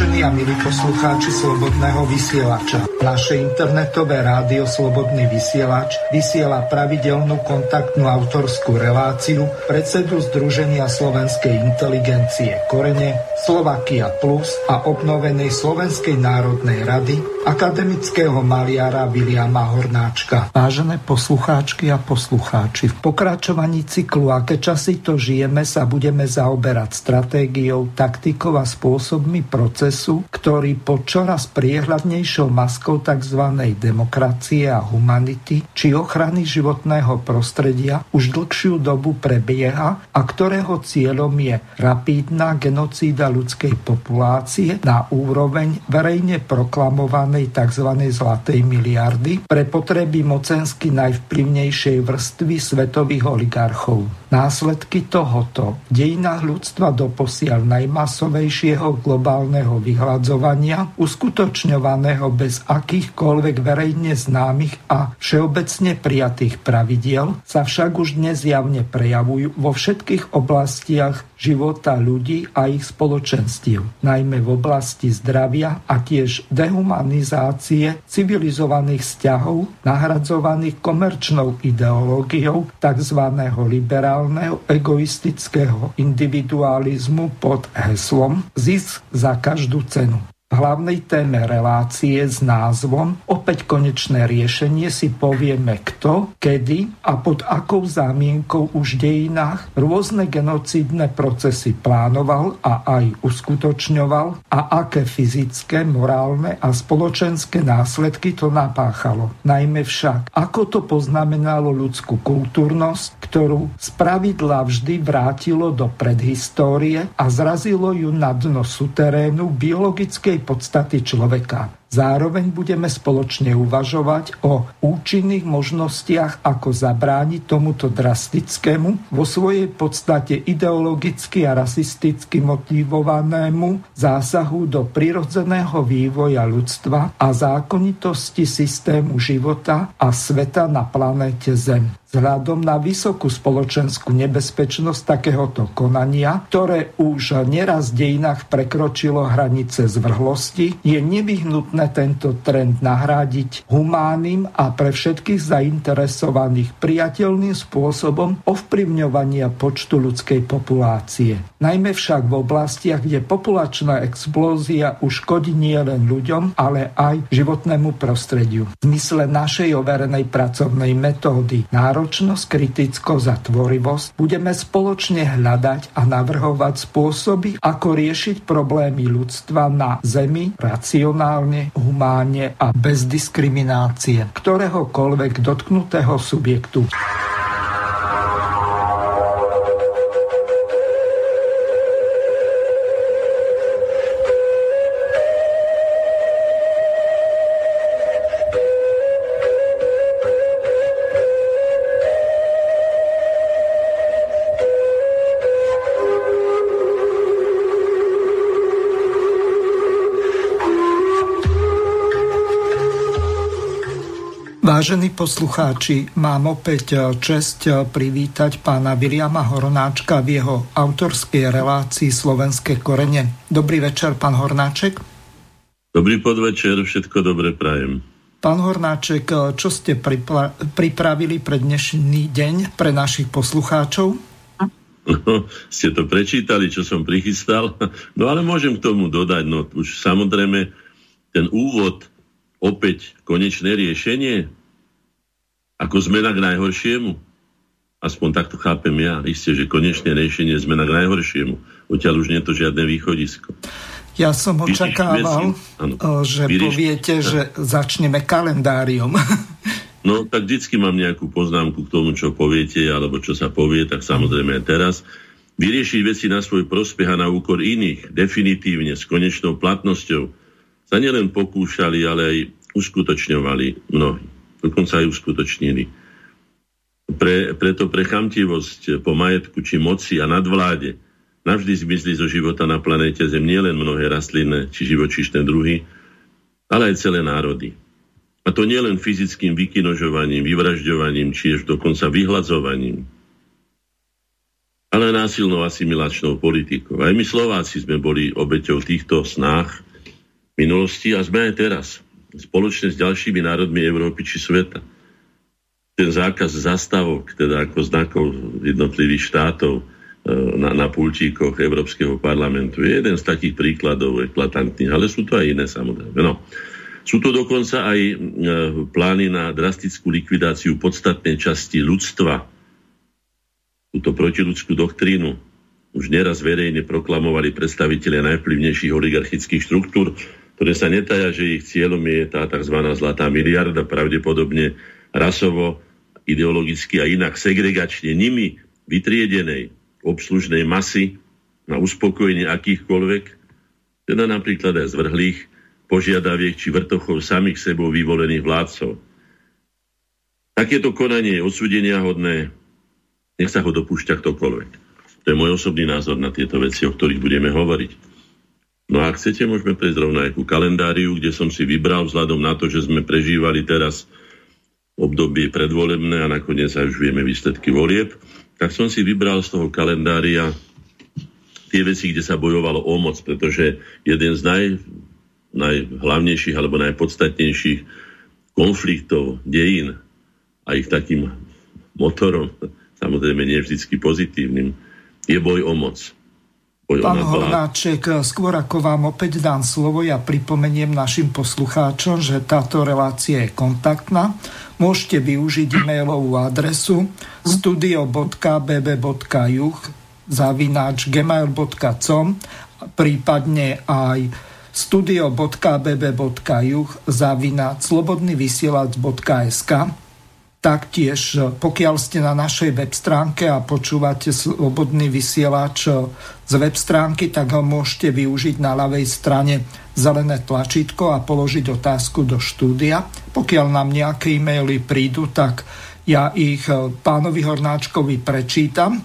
Vážení a milí poslucháči Slobodného vysielača, naše internetové rádio Slobodný vysielač vysiela pravidelnú kontaktnú autorskú reláciu predsedu Združenia slovenskej inteligencie Korene, Slovakia Plus a obnovenej Slovenskej národnej rady akademického maliara Viliama Hornáčka. Vážené poslucháčky a poslucháči, v pokračovaní cyklu Aké časy to žijeme sa budeme zaoberať stratégiou, taktikou a spôsobmi procesu, ktorý pod čoraz priehľadnejšou maskou tzv. demokracie a humanity či ochrany životného prostredia už dlhšiu dobu prebieha a ktorého cieľom je rapídna genocída ľudskej populácie na úroveň verejne proklamovaná tzv. zlatej miliardy pre potreby mocensky najvplyvnejšej vrstvy svetových oligarchov. Následky tohoto v dejinách ľudstva doposiaľ najmasovejšieho globálneho vyhľadzovania, uskutočňovaného bez akýchkoľvek verejne známych a všeobecne prijatých pravidiel, sa však už dnes javne prejavujú vo všetkých oblastiach života ľudí a ich spoločenstiev, najmä v oblasti zdravia a tiež dehumanizácie civilizovaných vzťahov nahradzovaných komerčnou ideológiou tzv. liberálneho egoistického individualizmu pod heslom zisk za každú cenu. Hlavnej téme relácie s názvom Opäť konečné riešenie si povieme kto, kedy a pod akou zámienkou už v dejinách rôzne genocídne procesy plánoval a aj uskutočňoval a aké fyzické, morálne a spoločenské následky to napáchalo. Najmä však, ako to poznamenalo ľudskú kultúrnosť, ktorú spravidla vždy vrátilo do predhistórie a zrazilo ju na dno suterénu biologickej podstaty človeka. Zároveň budeme spoločne uvažovať o účinných možnostiach, ako zabrániť tomuto drastickému, vo svojej podstate ideologicky a rasisticky motivovanému zásahu do prirodzeného vývoja ľudstva a zákonitosti systému života a sveta na planéte Zem vzhľadom na vysokú spoločenskú nebezpečnosť takéhoto konania, ktoré už neraz v dejinách prekročilo hranice zvrhlosti, je nevyhnutné tento trend nahradiť humánnym a pre všetkých zainteresovaných priateľným spôsobom ovplyvňovania počtu ľudskej populácie. Najmä však v oblastiach, kde populačná explózia už škodí nielen ľuďom, ale aj životnému prostrediu. V zmysle našej overenej pracovnej metódy národ náročnosť, kritickosť a tvorivosť, budeme spoločne hľadať a navrhovať spôsoby, ako riešiť problémy ľudstva na Zemi racionálne, humánne a bez diskriminácie ktoréhokoľvek dotknutého subjektu. Vážení poslucháči, mám opäť eh, čest eh, privítať pána Viliama Hornáčka v jeho autorskej relácii Slovenské korene. Dobrý večer, pán Hornáček. Dobrý podvečer, všetko dobre prajem. Pán Hornáček, eh, čo ste pripravili pre dnešný deň pre našich poslucháčov? No, ste to prečítali, čo som prichystal. No ale môžem k tomu dodať, no už samozrejme ten úvod, opäť konečné riešenie, ako zmena k najhoršiemu. Aspoň takto chápem ja. Isté, že konečné riešenie je zmena k najhoršiemu. Odtiaľ už nie je to žiadne východisko. Ja som očakával, ano, že poviete, že začneme kalendáriom. No, tak vždycky mám nejakú poznámku k tomu, čo poviete, alebo čo sa povie, tak samozrejme aj teraz. Vyriešiť veci na svoj prospech a na úkor iných, definitívne, s konečnou platnosťou, sa nielen pokúšali, ale aj uskutočňovali mnohí dokonca aj uskutočnili. Pre, preto pre chamtivosť po majetku či moci a nadvláde navždy zmizli zo života na planéte Zem nielen mnohé rastlinné či živočíšne druhy, ale aj celé národy. A to nielen fyzickým vykinožovaním, vyvražďovaním, či dokonca vyhľadzovaním. ale násilnou asimilačnou politikou. Aj my Slováci sme boli obeťou týchto snách minulosti a sme aj teraz, spoločne s ďalšími národmi Európy či sveta. Ten zákaz zastavok, teda ako znakov jednotlivých štátov e, na, na pultíkoch Európskeho parlamentu, je jeden z takých príkladov eklatantných, ale sú to aj iné samozrejme. No. Sú to dokonca aj e, plány na drastickú likvidáciu podstatnej časti ľudstva, túto protiludskú doktrínu už neraz verejne proklamovali predstavitelia najvplyvnejších oligarchických štruktúr, ktoré sa netaja, že ich cieľom je tá tzv. zlatá miliarda, pravdepodobne rasovo, ideologicky a inak segregačne nimi vytriedenej obslužnej masy na uspokojenie akýchkoľvek, teda napríklad aj zvrhlých, požiadaviek či vrtochov samých sebou vyvolených vládcov. Takéto konanie je odsudenia hodné, nech sa ho dopúšťa ktokoľvek. To je môj osobný názor na tieto veci, o ktorých budeme hovoriť. No a ak chcete, môžeme prejsť rovno aj ku kalendáriu, kde som si vybral vzhľadom na to, že sme prežívali teraz obdobie predvolebné a nakoniec aj už vieme výsledky volieb, tak som si vybral z toho kalendária tie veci, kde sa bojovalo o moc, pretože jeden z naj, najhlavnejších alebo najpodstatnejších konfliktov dejín a ich takým motorom samozrejme nie vždy pozitívnym, je boj o moc. Pán Hornáček, skôr ako vám opäť dám slovo, ja pripomeniem našim poslucháčom, že táto relácia je kontaktná. Môžete využiť e-mailovú adresu studio.bb.juh zavináč gmail.com prípadne aj studio.bb.juh zavináč slobodnyvysielac.sk Taktiež, pokiaľ ste na našej web stránke a počúvate slobodný vysielač z web stránky, tak ho môžete využiť na ľavej strane zelené tlačítko a položiť otázku do štúdia. Pokiaľ nám nejaké e-maily prídu, tak ja ich e, pánovi Hornáčkovi prečítam. E,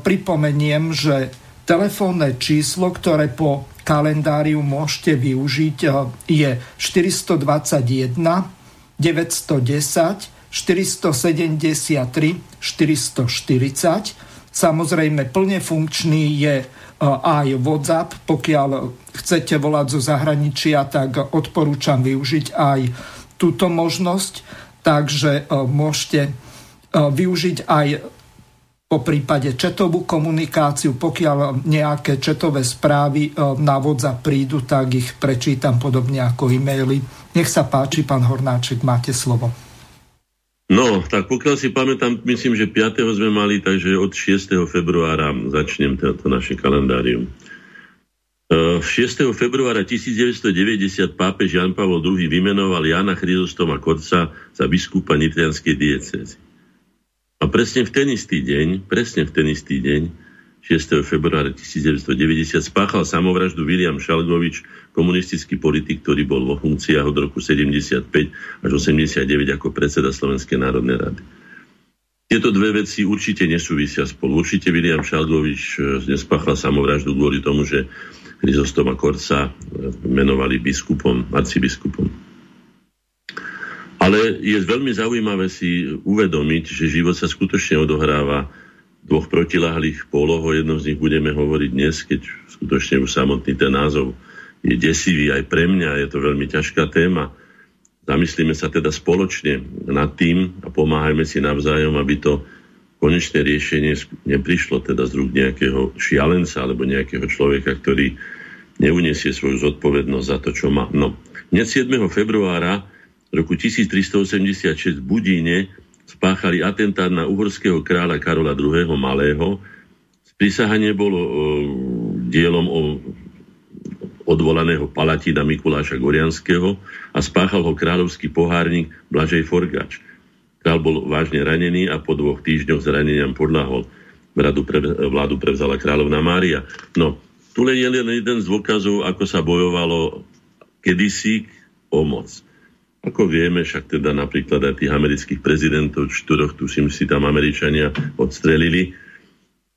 pripomeniem, že telefónne číslo, ktoré po kalendáriu môžete využiť, e, je 421 910 473 440. Samozrejme, plne funkčný je e, aj WhatsApp. Pokiaľ chcete volať zo zahraničia, tak odporúčam využiť aj túto možnosť. Takže e, môžete e, využiť aj po prípade četovú komunikáciu. Pokiaľ nejaké četové správy na WhatsApp prídu, tak ich prečítam podobne ako e-maily. Nech sa páči, pán Hornáček, máte slovo. No, tak pokiaľ si pamätám, myslím, že 5. sme mali, takže od 6. februára začnem to naše kalendárium. 6. E, februára 1990 pápež Jan Pavel II vymenoval Jana Chryzostoma Korca za biskupa Nitrianskej diecézy. A presne v ten istý deň, presne v ten istý deň, 6. februára 1990 spáchal samovraždu William Šalgovič, komunistický politik, ktorý bol vo funkciách od roku 75 až 89 ako predseda Slovenskej národnej rady. Tieto dve veci určite nesúvisia spolu. Určite William Šalgovič e, nespáchal samovraždu kvôli tomu, že Chryzostoma Korca e, menovali biskupom, arcibiskupom. Ale je veľmi zaujímavé si uvedomiť, že život sa skutočne odohráva dvoch protilahlých poloh, o jednom z nich budeme hovoriť dnes, keď skutočne už samotný ten názov je desivý aj pre mňa, je to veľmi ťažká téma. Zamyslíme sa teda spoločne nad tým a pomáhajme si navzájom, aby to konečné riešenie neprišlo teda z rúk nejakého šialenca alebo nejakého človeka, ktorý neuniesie svoju zodpovednosť za to, čo má. No, dnes 7. februára roku 1386 v Budíne spáchali atentát na uhorského kráľa Karola II. Malého. Sprísahanie bolo o, dielom o odvolaného palatína Mikuláša Gorianského a spáchal ho kráľovský pohárnik Blažej Forgač. Král bol vážne ranený a po dvoch týždňoch zraneniam podľahol. Vládu, pre, vládu prevzala kráľovná Mária. No, tu je len jeden z dôkazov, ako sa bojovalo kedysi o moc. Ako vieme, však teda napríklad aj tých amerických prezidentov, štyroch, tuším si tam Američania odstrelili.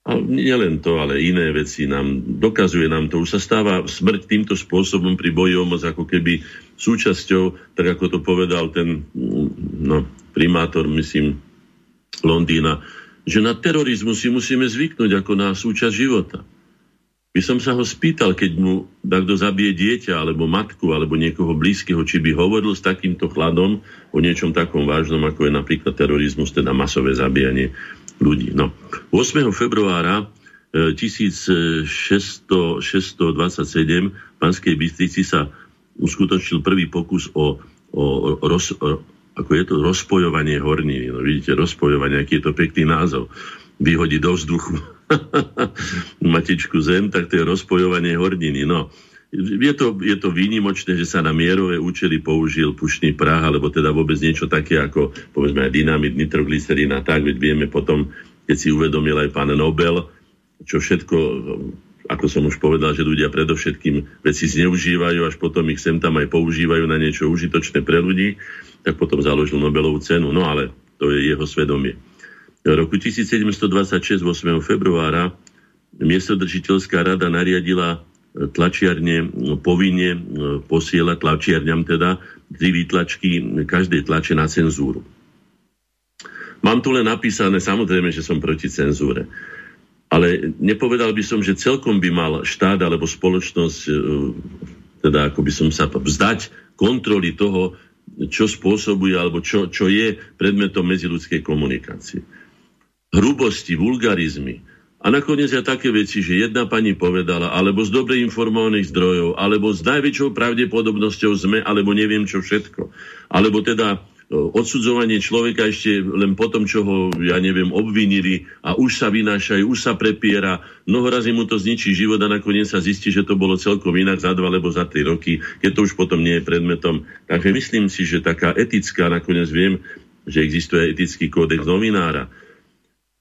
A nielen to, ale iné veci nám, dokazuje nám to. Už sa stáva smrť týmto spôsobom pri boji o moc ako keby súčasťou, tak ako to povedal ten no, primátor, myslím, Londýna, že na terorizmus si musíme zvyknúť ako na súčasť života. By som sa ho spýtal, keď mu takto zabije dieťa, alebo matku, alebo niekoho blízkeho, či by hovoril s takýmto chladom o niečom takom vážnom, ako je napríklad terorizmus, teda masové zabíjanie ľudí. No. 8. februára 1627 v Panskej Bystrici sa uskutočnil prvý pokus o, o, roz, o ako je to rozpojovanie horniny. No vidíte, rozpojovanie, aký je to pekný názov. Vyhodí do vzduchu matičku zem, tak to je rozpojovanie horniny. No, je to, je to výnimočné, že sa na mierové účely použil pušný prach, alebo teda vôbec niečo také ako, povedzme, aj dynamit, nitroglycerín a tak, veď vieme potom, keď si uvedomil aj pán Nobel, čo všetko ako som už povedal, že ľudia predovšetkým veci zneužívajú, až potom ich sem tam aj používajú na niečo užitočné pre ľudí, tak potom založil Nobelovú cenu. No ale to je jeho svedomie. V roku 1726, 8. februára, miestodržiteľská rada nariadila tlačiarne povinne e, posielať tlačiarňam teda tri výtlačky každej tlače na cenzúru. Mám tu len napísané, samozrejme, že som proti cenzúre. Ale nepovedal by som, že celkom by mal štát alebo spoločnosť, e, teda ako by som sa vzdať kontroly toho, čo spôsobuje alebo čo, čo je predmetom medziludskej komunikácie. Hrubosti, vulgarizmy, a nakoniec aj také veci, že jedna pani povedala, alebo z dobre informovaných zdrojov, alebo s najväčšou pravdepodobnosťou sme, alebo neviem čo všetko. Alebo teda odsudzovanie človeka ešte len po tom, čo ho, ja neviem, obvinili a už sa vynášajú, už sa prepiera, mnoho razy mu to zničí život a nakoniec sa zistí, že to bolo celkom inak za dva alebo za tri roky, keď to už potom nie je predmetom. Takže myslím si, že taká etická, nakoniec viem, že existuje etický kódex novinára.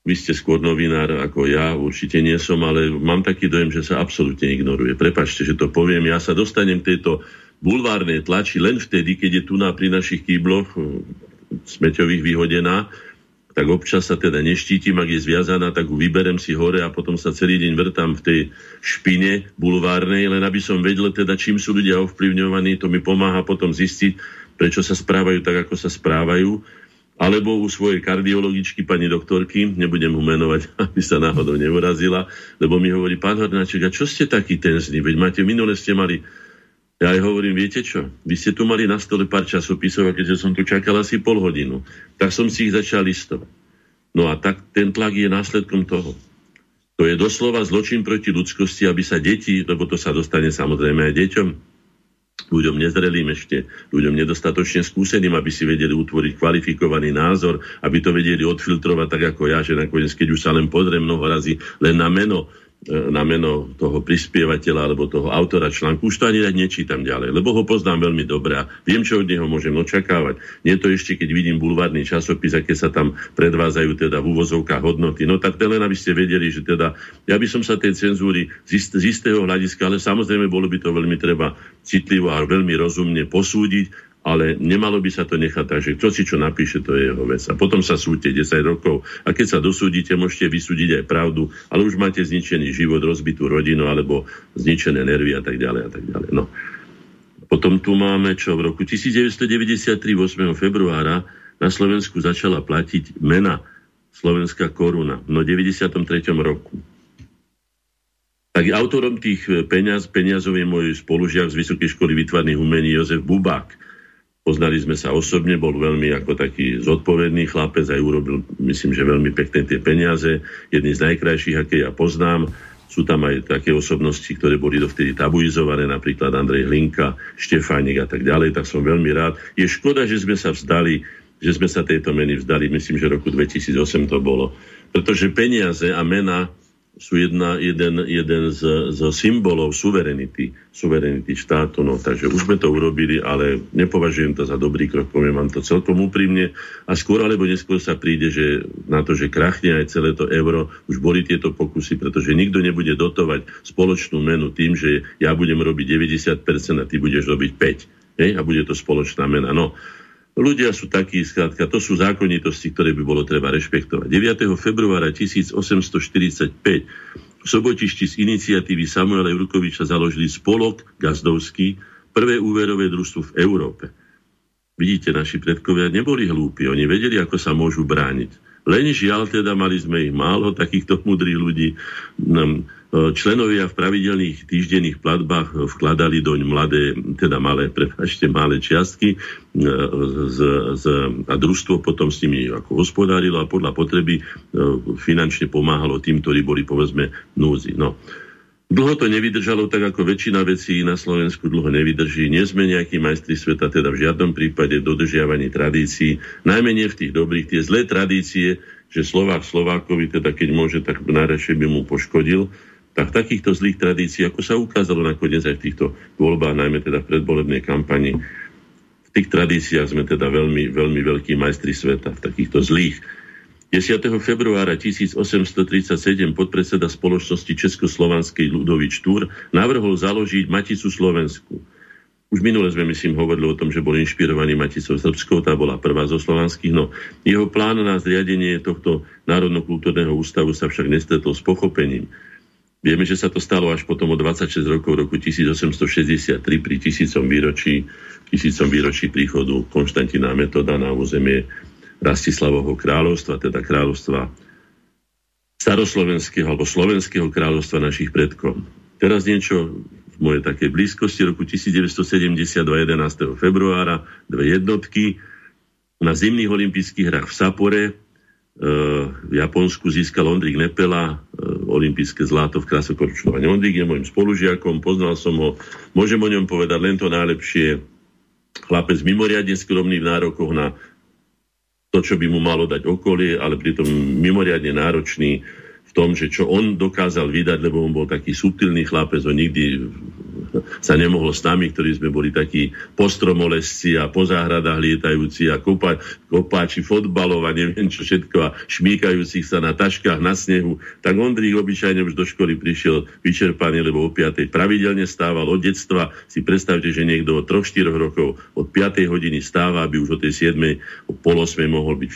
Vy ste skôr novinár ako ja, určite nie som, ale mám taký dojem, že sa absolútne ignoruje. Prepačte, že to poviem. Ja sa dostanem k tejto bulvárnej tlači len vtedy, keď je tu na pri našich kýbloch hm, smeťových vyhodená, tak občas sa teda neštítim, ak je zviazaná, tak ju vyberem si hore a potom sa celý deň vrtám v tej špine bulvárnej, len aby som vedel teda, čím sú ľudia ovplyvňovaní, to mi pomáha potom zistiť, prečo sa správajú tak, ako sa správajú. Alebo u svojej kardiologičky, pani doktorky, nebudem mu menovať, aby sa náhodou neurazila, lebo mi hovorí, pán Hornáček, a čo ste taký tenzný? Veď máte, minule ste mali ja aj hovorím, viete čo, vy ste tu mali na stole pár časopisov a keďže som tu čakal asi pol hodinu, tak som si ich začal listovať. No a tak ten tlak je následkom toho. To je doslova zločin proti ľudskosti, aby sa deti, lebo to sa dostane samozrejme aj deťom, ľuďom nezrelým ešte, ľuďom nedostatočne skúseným, aby si vedeli utvoriť kvalifikovaný názor, aby to vedeli odfiltrovať tak ako ja, že nakoniec, keď už sa len pozriem mnoho razy len na meno na meno toho prispievateľa alebo toho autora článku, už to ani nečítam ďalej, lebo ho poznám veľmi dobre a viem, čo od neho môžem očakávať. Nie to ešte, keď vidím bulvárny časopis, aké sa tam predvádzajú teda v úvozovkách hodnoty. No tak len aby ste vedeli, že teda ja by som sa tej cenzúry z, ist, z istého hľadiska, ale samozrejme bolo by to veľmi treba citlivo a veľmi rozumne posúdiť ale nemalo by sa to nechať tak, že kto si čo napíše, to je jeho vec. A potom sa súďte 10 rokov a keď sa dosúdite, môžete vysúdiť aj pravdu, ale už máte zničený život, rozbitú rodinu alebo zničené nervy a tak ďalej a tak ďalej. No. Potom tu máme, čo v roku 1993, 8. februára, na Slovensku začala platiť mena slovenská koruna. No 93. roku. Tak autorom tých peniaz, peniazov je môj spolužiak z Vysokej školy výtvarných umení Jozef Bubák. Poznali sme sa osobne, bol veľmi ako taký zodpovedný chlapec, aj urobil, myslím, že veľmi pekné tie peniaze, jedný z najkrajších, aké ja poznám. Sú tam aj také osobnosti, ktoré boli dovtedy tabuizované, napríklad Andrej Hlinka, Štefánik a tak ďalej, tak som veľmi rád. Je škoda, že sme sa vzdali, že sme sa tejto meny vzdali, myslím, že roku 2008 to bolo. Pretože peniaze a mena sú jedna, jeden, jeden z, z symbolov suverenity, suverenity štátu. No, takže už sme to urobili, ale nepovažujem to za dobrý krok, poviem vám to celkom úprimne. A skôr alebo neskôr sa príde že na to, že krachne aj celé to euro. Už boli tieto pokusy, pretože nikto nebude dotovať spoločnú menu tým, že ja budem robiť 90% a ty budeš robiť 5. Hej? A bude to spoločná mena. No, Ľudia sú takí, skrátka, to sú zákonitosti, ktoré by bolo treba rešpektovať. 9. februára 1845 v Sobotišti z iniciatívy Samuela Jurkoviča založili spolok gazdovský, prvé úverové družstvo v Európe. Vidíte, naši predkovia neboli hlúpi, oni vedeli, ako sa môžu brániť. Len žiaľ, teda mali sme ich málo, takýchto mudrých ľudí. Hm, členovia v pravidelných týždenných platbách vkladali doň mladé, teda malé, prepačte, malé čiastky z, z, a družstvo potom s nimi ako hospodárilo a podľa potreby finančne pomáhalo tým, ktorí boli povedzme núzi. No. Dlho to nevydržalo, tak ako väčšina vecí na Slovensku dlho nevydrží. Nie sme nejakí majstri sveta, teda v žiadnom prípade dodržiavaní tradícií, najmenej v tých dobrých. Tie zlé tradície, že Slovák Slovákovi, teda keď môže, tak najradšej by mu poškodil, tak takýchto zlých tradícií, ako sa ukázalo nakoniec aj v týchto voľbách, najmä teda v predvolebnej kampani, v tých tradíciách sme teda veľmi, veľmi veľkí majstri sveta, v takýchto zlých 10. februára 1837 podpredseda spoločnosti Československej ľudovič Túr navrhol založiť Maticu Slovensku. Už minule sme, myslím, hovorili o tom, že bol inšpirovaný Maticou Srbskou, tá bola prvá zo slovanských, no jeho plán na zriadenie tohto Národno-kultúrneho ústavu sa však nestretol s pochopením. Vieme, že sa to stalo až potom o 26 rokov, roku 1863 pri tisícom výročí, tisícom výročí príchodu Konštantina Metoda na územie Rastislavovho kráľovstva, teda kráľovstva staroslovenského alebo slovenského kráľovstva našich predkov. Teraz niečo v mojej takej blízkosti roku 1972 11. februára dve jednotky na zimných olympijských hrách v Sapore v Japonsku získal Ondrík Nepela e, olympijské zlato v krasokorčľovaní. Ondrík je môjim spolužiakom, poznal som ho, môžem o ňom povedať len to najlepšie. Chlapec mimoriadne skromný v nárokoch na to, čo by mu malo dať okolie, ale pritom mimoriadne náročný tom, že čo on dokázal vydať, lebo on bol taký subtilný chlapec, on nikdy sa nemohlo s nami, ktorí sme boli takí postromolesci a po záhradách lietajúci a kopa, kopáči fotbalov a neviem čo všetko a šmíkajúcich sa na taškách na snehu, tak Ondrík obyčajne už do školy prišiel vyčerpaný, lebo o 5. pravidelne stával od detstva. Si predstavte, že niekto od 3-4 rokov od 5. hodiny stáva, aby už o tej 7. o pol 8. mohol byť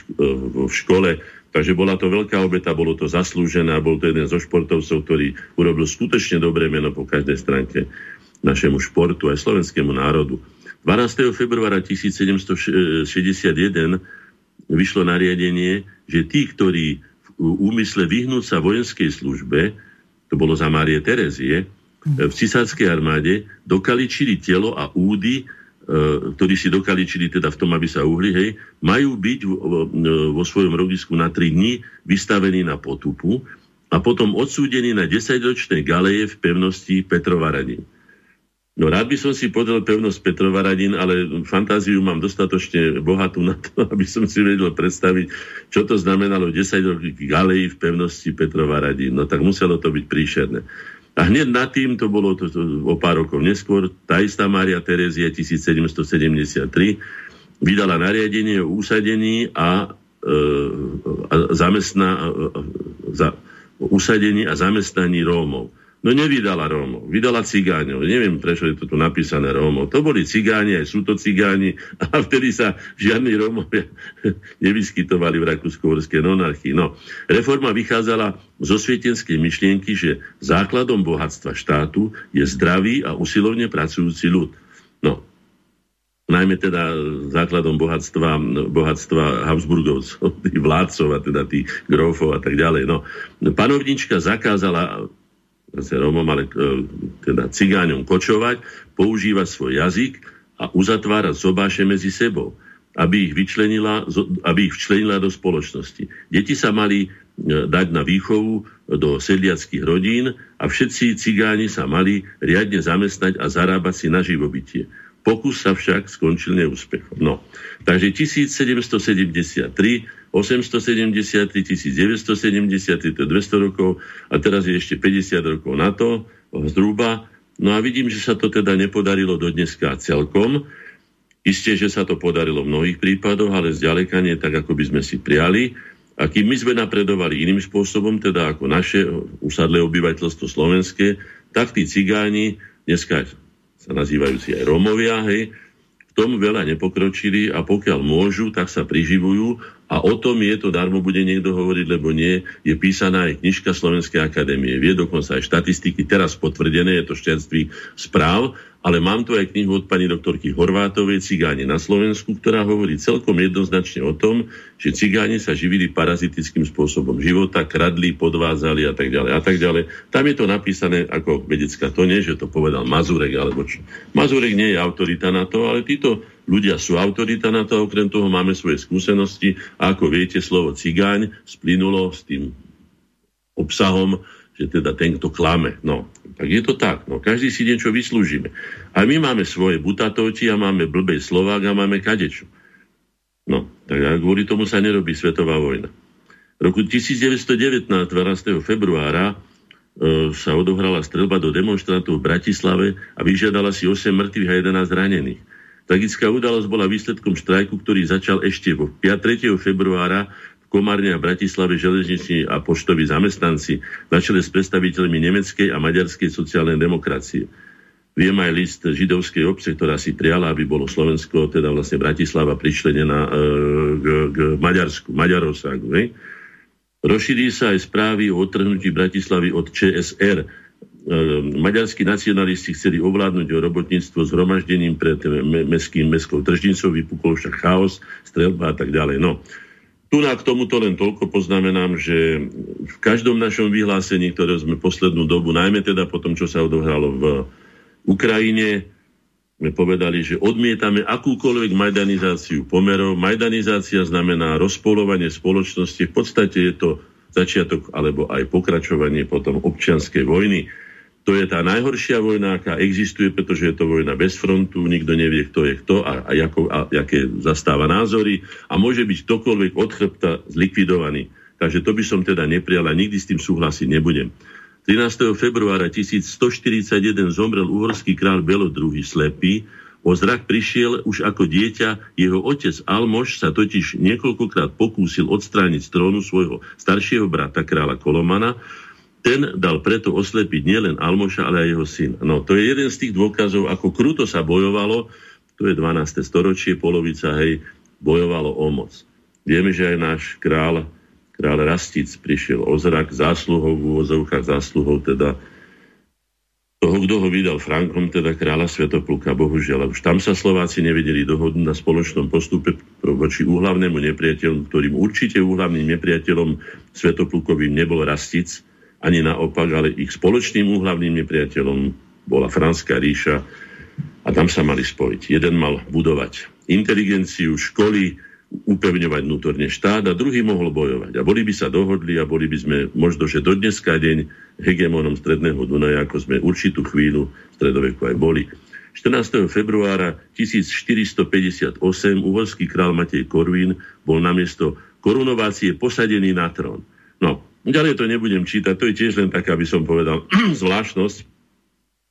v škole Takže bola to veľká obeta, bolo to zaslúžené a bol to jeden zo športovcov, ktorý urobil skutočne dobré meno po každej stránke našemu športu aj slovenskému národu. 12. februára 1761 vyšlo nariadenie, že tí, ktorí v úmysle vyhnúť sa vojenskej službe, to bolo za Márie Terezie, v cisárskej armáde dokaličili telo a údy, ktorí si dokaličili teda v tom, aby sa uhli, hej, majú byť vo svojom rodisku na 3 dní vystavení na potupu a potom odsúdení na 10-ročné galeje v pevnosti Petrovaradín. No rád by som si podal pevnosť Petrova Radín, ale fantáziu mám dostatočne bohatú na to, aby som si vedel predstaviť, čo to znamenalo 10 rokov galeji v pevnosti Petrova Radín. No tak muselo to byť príšerné. A hneď nad tým, to bolo to, to, o pár rokov neskôr, tá istá Mária Terezia 1773 vydala nariadenie o úsadení a, e, a zamestná, a, za, o usadení a zamestnaní Rómov. No nevydala Rómov, vydala cigáňov. Neviem, prečo je to tu napísané Rómov. To boli cigáni, aj sú to cigáni a vtedy sa žiadni Rómovia nevyskytovali v Rakúsko-Horskej monarchii. No, reforma vychádzala zo svietenskej myšlienky, že základom bohatstva štátu je zdravý a usilovne pracujúci ľud. No, najmä teda základom bohatstva, bohatstva Habsburgovcov, tých vládcov a teda tých grófov a tak ďalej. No, panovnička zakázala zase Romom, ale e, teda cigáňom kočovať, používať svoj jazyk a uzatvárať sobáše medzi sebou, aby ich, vyčlenila, aby ich včlenila do spoločnosti. Deti sa mali e, dať na výchovu do sedliackých rodín a všetci cigáni sa mali riadne zamestnať a zarábať si na živobytie. Pokus sa však skončil neúspechom. No. Takže 1773 870, 1970, to je 200 rokov a teraz je ešte 50 rokov na to, zhruba. No a vidím, že sa to teda nepodarilo do dneska celkom. Isté, že sa to podarilo v mnohých prípadoch, ale zďaleka nie tak, ako by sme si priali. A kým my sme napredovali iným spôsobom, teda ako naše usadlé obyvateľstvo slovenské, tak tí cigáni, dneska sa nazývajúci aj Rómovia, hej, v tom veľa nepokročili a pokiaľ môžu, tak sa priživujú A o tom je to, darmo bude niekto hovoriť, lebo nie, je písaná aj knižka Slovenskej akadémie. Vie dokonca aj štatistiky, teraz potvrdené, je to šťaství správ, ale mám tu aj knihu od pani doktorky Horvátovej Cigáni na Slovensku, ktorá hovorí celkom jednoznačne o tom, že cigáni sa živili parazitickým spôsobom života, kradli, podvázali a tak ďalej a tak ďalej. Tam je to napísané ako vedecká, to nie, že to povedal Mazurek alebo čo. Mazurek nie je autorita na to, ale títo Ľudia sú autorita na to, okrem toho máme svoje skúsenosti a ako viete, slovo cigáň splynulo s tým obsahom, že teda ten, kto klame. No, tak je to tak. No, každý si niečo vyslúžime. A my máme svoje butatovti a máme blbej Slovák a máme kadečo. No, tak a kvôli tomu sa nerobí svetová vojna. V roku 1919, 12. februára, e, sa odohrala strelba do demonstrantov v Bratislave a vyžiadala si 8 mŕtvych a 11 ranených. Tragická udalosť bola výsledkom štrajku, ktorý začal ešte vo 5. februára v Komárne a Bratislave železniční a poštoví zamestnanci na čele s predstaviteľmi nemeckej a maďarskej sociálnej demokracie. Viem aj list židovskej obce, ktorá si priala, aby bolo Slovensko, teda vlastne Bratislava, pričlenená e, k, k Maďarsku, Maďaroságu. Ne? Rozšíri sa aj správy o odtrhnutí Bratislavy od ČSR, maďarskí nacionalisti chceli ovládnuť robotníctvo zhromaždením pred mestským mestskou tržnicou, vypukol však chaos, strelba a tak ďalej. No, tu na k tomuto len toľko poznamenám, že v každom našom vyhlásení, ktoré sme poslednú dobu, najmä teda po tom, čo sa odohralo v Ukrajine, sme povedali, že odmietame akúkoľvek majdanizáciu pomerov. Majdanizácia znamená rozpolovanie spoločnosti. V podstate je to začiatok alebo aj pokračovanie potom občianskej vojny. To je tá najhoršia vojna, aká existuje, pretože je to vojna bez frontu, nikto nevie, kto je kto a, a, ako, a aké zastáva názory a môže byť ktokoľvek od chrbta zlikvidovaný. Takže to by som teda neprijal a nikdy s tým súhlasiť nebudem. 13. februára 1141 zomrel uhorský král Belo II. slepý, O zrak prišiel už ako dieťa, jeho otec Almoš sa totiž niekoľkokrát pokúsil odstrániť z trónu svojho staršieho brata kráľa Kolomana, ten dal preto oslepiť nielen Almoša, ale aj jeho syn. No, to je jeden z tých dôkazov, ako kruto sa bojovalo, to je 12. storočie, polovica, hej, bojovalo o moc. Vieme, že aj náš král, král Rastic prišiel o zrak zásluhou v úvozovkách, zásluhou teda toho, kto ho vydal Frankom, teda kráľa Svetopluka, bohužiaľ. Už tam sa Slováci nevedeli dohodnúť na spoločnom postupe voči úhlavnému nepriateľom, ktorým určite úhlavným nepriateľom Svetoplukovým nebol Rastic, ani naopak, ale ich spoločným úhlavným nepriateľom bola Franská ríša a tam sa mali spojiť. Jeden mal budovať inteligenciu, školy, upevňovať vnútorne štát a druhý mohol bojovať. A boli by sa dohodli a boli by sme možno, že do dneska deň hegemonom Stredného Dunaja, ako sme určitú chvíľu v stredoveku aj boli. 14. februára 1458 uhorský král Matej Korvín bol namiesto korunovácie posadený na trón. No, Ďalej to nebudem čítať, to je tiež len taká, aby som povedal, zvláštnosť,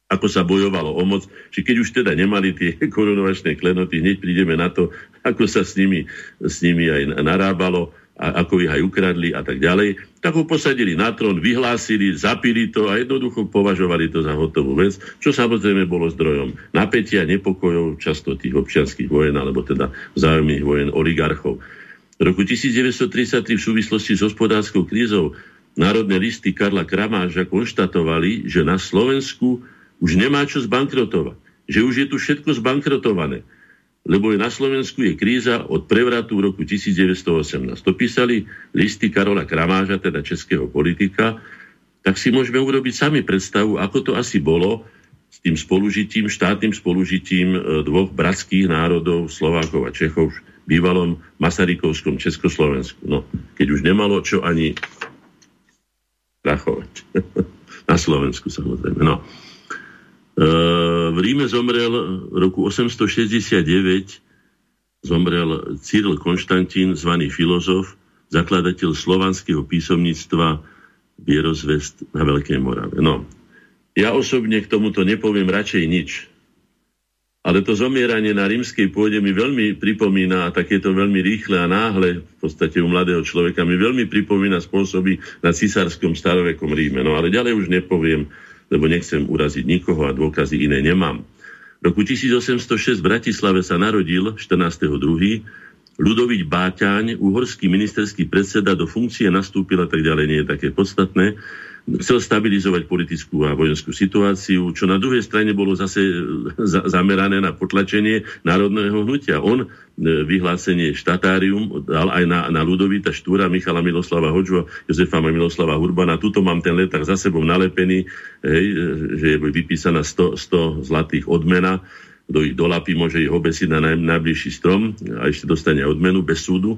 ako sa bojovalo o moc, že keď už teda nemali tie korunovačné klenoty, hneď prídeme na to, ako sa s nimi, s nimi aj narábalo, a ako ich aj ukradli a tak ďalej, tak ho posadili na trón, vyhlásili, zapili to a jednoducho považovali to za hotovú vec, čo samozrejme bolo zdrojom napätia, nepokojov, často tých občianských vojen, alebo teda vzájomných vojen oligarchov. V roku 1933 v súvislosti s hospodárskou krízou národné listy Karla Kramáža konštatovali, že na Slovensku už nemá čo zbankrotovať. Že už je tu všetko zbankrotované. Lebo na Slovensku je kríza od prevratu v roku 1918. To písali listy Karola Kramáža, teda českého politika, tak si môžeme urobiť sami predstavu, ako to asi bolo s tým spolužitím, štátnym spolužitím e, dvoch bratských národov, Slovákov a Čechov, bývalom Masarykovskom Československu. No, keď už nemalo čo ani rachovať. Na Slovensku samozrejme. No. E, v Ríme zomrel v roku 869 zomrel Cyril Konštantín, zvaný filozof, zakladateľ slovanského písomníctva Vierozvest na Veľkej Morave. No, ja osobne k tomuto nepoviem radšej nič. Ale to zomieranie na rímskej pôde mi veľmi pripomína, a takéto veľmi rýchle a náhle, v podstate u mladého človeka, mi veľmi pripomína spôsoby na cisárskom starovekom Ríme. No ale ďalej už nepoviem, lebo nechcem uraziť nikoho a dôkazy iné nemám. V roku 1806 v Bratislave sa narodil 14.2. Ľudoviť Báťaň, uhorský ministerský predseda, do funkcie nastúpil a tak ďalej, nie je také podstatné chcel stabilizovať politickú a vojenskú situáciu, čo na druhej strane bolo zase za, zamerané na potlačenie národného hnutia. On e, vyhlásenie štatárium dal aj na, na Ludovita Štúra, Michala Miloslava Hoďo, Jozefa Miloslava Hurbana. Tuto mám ten leták za sebou nalepený, hej, že je vypísaná 100, 100 zlatých odmena kto ich dolapí, môže ich obesiť na naj, najbližší strom a ešte dostane odmenu bez súdu.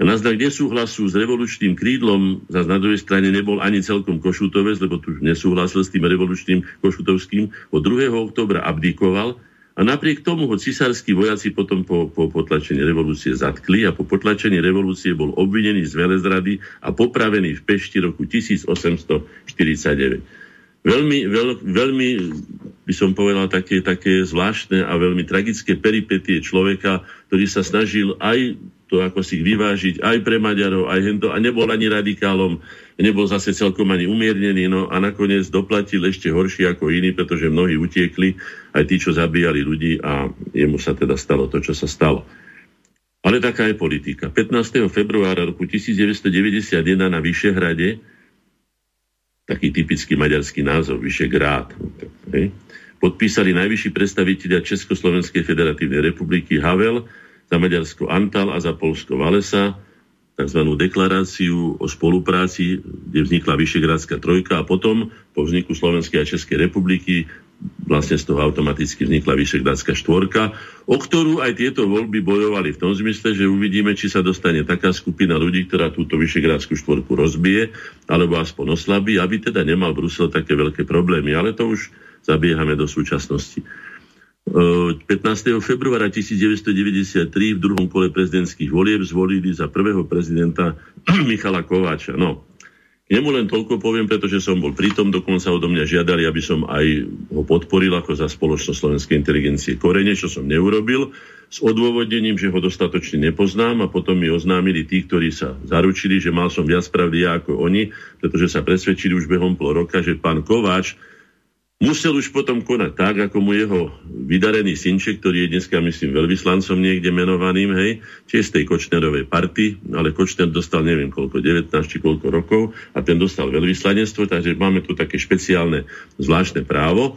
Na znak nesúhlasu s revolučným krídlom, zase na druhej strane nebol ani celkom Košutovec, lebo tu nesúhlasil s tým revolučným Košutovským, od 2. oktobra abdikoval a napriek tomu ho cisársky vojaci potom po, po potlačení revolúcie zatkli a po potlačení revolúcie bol obvinený z velezrady a popravený v Pešti roku 1849. Veľmi, veľ, veľmi by som povedal, také, také zvláštne a veľmi tragické peripetie človeka, ktorý sa snažil aj to ako si vyvážiť aj pre Maďarov, aj hento, a nebol ani radikálom, nebol zase celkom ani umiernený, no a nakoniec doplatil ešte horšie ako iní, pretože mnohí utiekli, aj tí, čo zabíjali ľudí a jemu sa teda stalo to, čo sa stalo. Ale taká je politika. 15. februára roku 1991 na Vyšehrade, taký typický maďarský názov, Vyšegrád, podpísali najvyšší predstaviteľia Československej federatívnej republiky Havel, za Maďarsko Antal a za Polsko Valesa, tzv. deklaráciu o spolupráci, kde vznikla Vyšegrádska trojka a potom po vzniku Slovenskej a Českej republiky vlastne z toho automaticky vznikla Vyšegrádska štvorka, o ktorú aj tieto voľby bojovali v tom zmysle, že uvidíme, či sa dostane taká skupina ľudí, ktorá túto Vyšegrádskú štvorku rozbije, alebo aspoň oslabí, aby teda nemal Brusel také veľké problémy. Ale to už zabiehame do súčasnosti. 15. februára 1993 v druhom kole prezidentských volieb zvolili za prvého prezidenta Michala Kováča. No, k nemu len toľko poviem, pretože som bol pritom, dokonca odo mňa žiadali, aby som aj ho podporil ako za spoločnosť slovenskej inteligencie Korene, čo som neurobil, s odôvodnením, že ho dostatočne nepoznám a potom mi oznámili tí, ktorí sa zaručili, že mal som viac pravdy ja ako oni, pretože sa presvedčili už behom pol roka, že pán Kováč Musel už potom konať tak, ako mu jeho vydarený synček, ktorý je dneska, myslím, veľvyslancom niekde menovaným, hej, tiež z tej Kočnerovej party, ale Kočner dostal neviem koľko, 19 či koľko rokov a ten dostal veľvyslanectvo, takže máme tu také špeciálne zvláštne právo.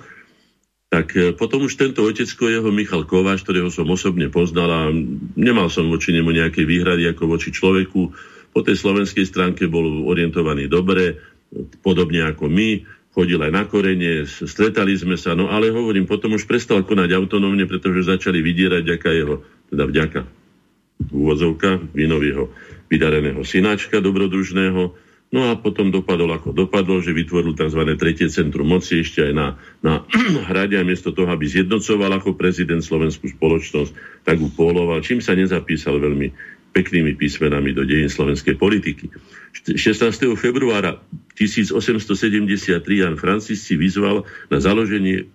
Tak e, potom už tento otecko jeho Michal Kováš, ktorého som osobne poznal a nemal som voči nemu nejaké výhrady ako voči človeku. Po tej slovenskej stránke bol orientovaný dobre, podobne ako my chodil aj na korene, stretali sme sa, no ale hovorím, potom už prestal konať autonómne, pretože začali vydierať vďaka jeho, teda vďaka úvodzovka, vinového vydareného synáčka dobrodružného, no a potom dopadol ako dopadol, že vytvoril tzv. tretie centrum moci ešte aj na, na hrade a miesto toho, aby zjednocoval ako prezident slovenskú spoločnosť, tak ju poloval, čím sa nezapísal veľmi peknými písmenami do dejín slovenskej politiky. 16. februára 1873 Jan Francis si vyzval na založenie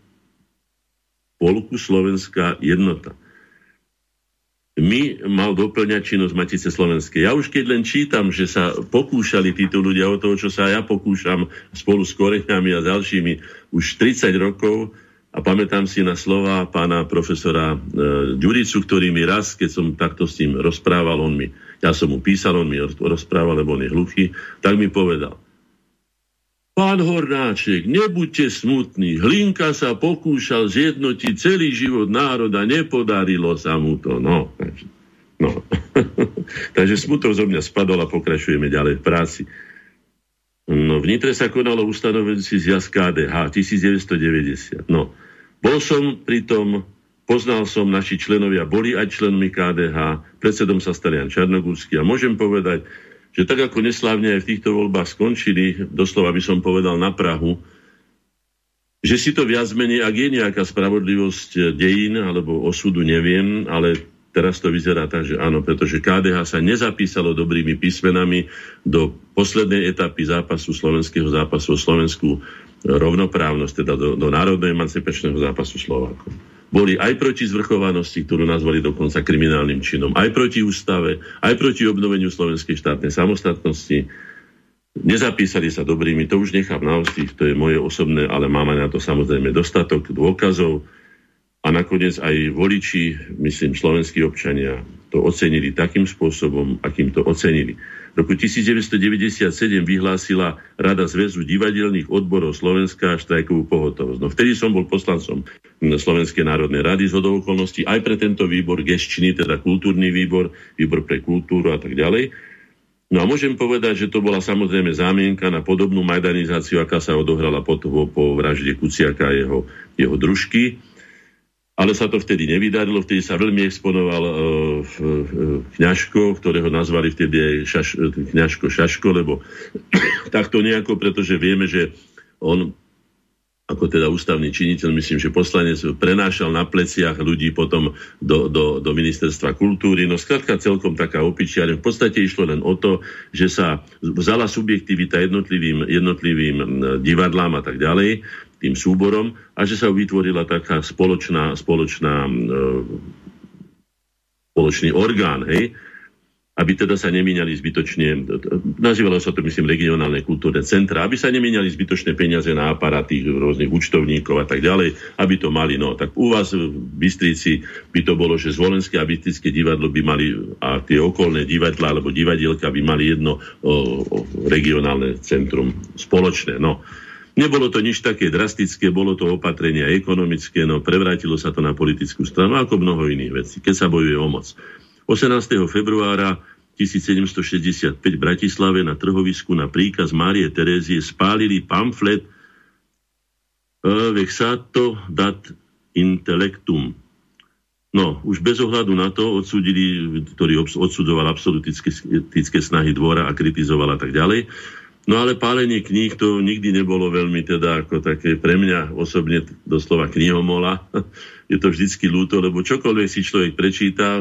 Polku Slovenská jednota. My mal doplňať činnosť Matice Slovenskej. Ja už keď len čítam, že sa pokúšali títo ľudia o toho, čo sa ja pokúšam spolu s Koreňami a ďalšími už 30 rokov, a pamätám si na slova pána profesora e, Ďuricu, ktorý mi raz, keď som takto s ním rozprával, on mi, ja som mu písal, on mi rozprával, lebo on je hluchý, tak mi povedal, Pán Hornáček, nebuďte smutní. Hlinka sa pokúšal zjednotiť celý život národa, nepodarilo sa mu to. No, no. takže smutok zo mňa spadol a pokračujeme ďalej v práci. No, v Nitre sa konalo ustanovenci zjazd KDH 1990. No, bol som pri tom, poznal som, naši členovia boli aj členmi KDH, predsedom sa stal Jan Čarnogórsky a môžem povedať, že tak ako neslávne aj v týchto voľbách skončili, doslova by som povedal na Prahu, že si to viac menej, ak je nejaká spravodlivosť dejín alebo osudu, neviem, ale Teraz to vyzerá tak, že áno, pretože KDH sa nezapísalo dobrými písmenami do poslednej etapy zápasu slovenského zápasu o slovenskú rovnoprávnosť, teda do, do národného emancipačného zápasu Slovákov. Boli aj proti zvrchovanosti, ktorú nazvali dokonca kriminálnym činom, aj proti ústave, aj proti obnoveniu slovenskej štátnej samostatnosti. Nezapísali sa dobrými, to už nechám na ostých, to je moje osobné, ale máme na to samozrejme dostatok dôkazov a nakoniec aj voliči, myslím, slovenskí občania, to ocenili takým spôsobom, akým to ocenili. V roku 1997 vyhlásila Rada zväzu divadelných odborov Slovenska štrajkovú pohotovosť. No vtedy som bol poslancom Slovenskej národnej rady z okolností aj pre tento výbor gestčiny, teda kultúrny výbor, výbor pre kultúru a tak ďalej. No a môžem povedať, že to bola samozrejme zámienka na podobnú majdanizáciu, aká sa odohrala po, po vražde Kuciaka a jeho, jeho družky. Ale sa to vtedy nevydarilo, vtedy sa veľmi exponoval uh, kňažko, ktorého nazvali vtedy aj šaš, kňažko Šaško, lebo takto nejako, pretože vieme, že on ako teda ústavný činiteľ, myslím, že poslanec prenášal na pleciach ľudí potom do, do, do ministerstva kultúry. No skrátka celkom taká opičiareň. V podstate išlo len o to, že sa vzala subjektivita jednotlivým, jednotlivým divadlám a tak ďalej, tým súborom, a že sa vytvorila taká spoločná, spoločná e, spoločný orgán, hej, aby teda sa nemínali zbytočne, nazývalo sa to myslím regionálne kultúrne centra, aby sa nemínali zbytočné peniaze na aparáty rôznych účtovníkov a tak ďalej, aby to mali. No tak u vás v Bystrici by to bolo, že Zvolenské a Bystrické divadlo by mali a tie okolné divadla alebo divadielka by mali jedno o, o, regionálne centrum spoločné. No. Nebolo to nič také drastické, bolo to opatrenie ekonomické, no prevrátilo sa to na politickú stranu, ako mnoho iných vecí, keď sa bojuje o moc. 18. februára 1765 v Bratislave na trhovisku na príkaz Márie Terézie spálili pamflet Vexato dat intellectum. No, už bez ohľadu na to odsudili, ktorý odsudzoval absolutické snahy dvora a kritizoval a tak ďalej. No ale pálenie kníh to nikdy nebolo veľmi teda ako také pre mňa osobne doslova knihomola. Je to vždycky ľúto, lebo čokoľvek si človek prečíta,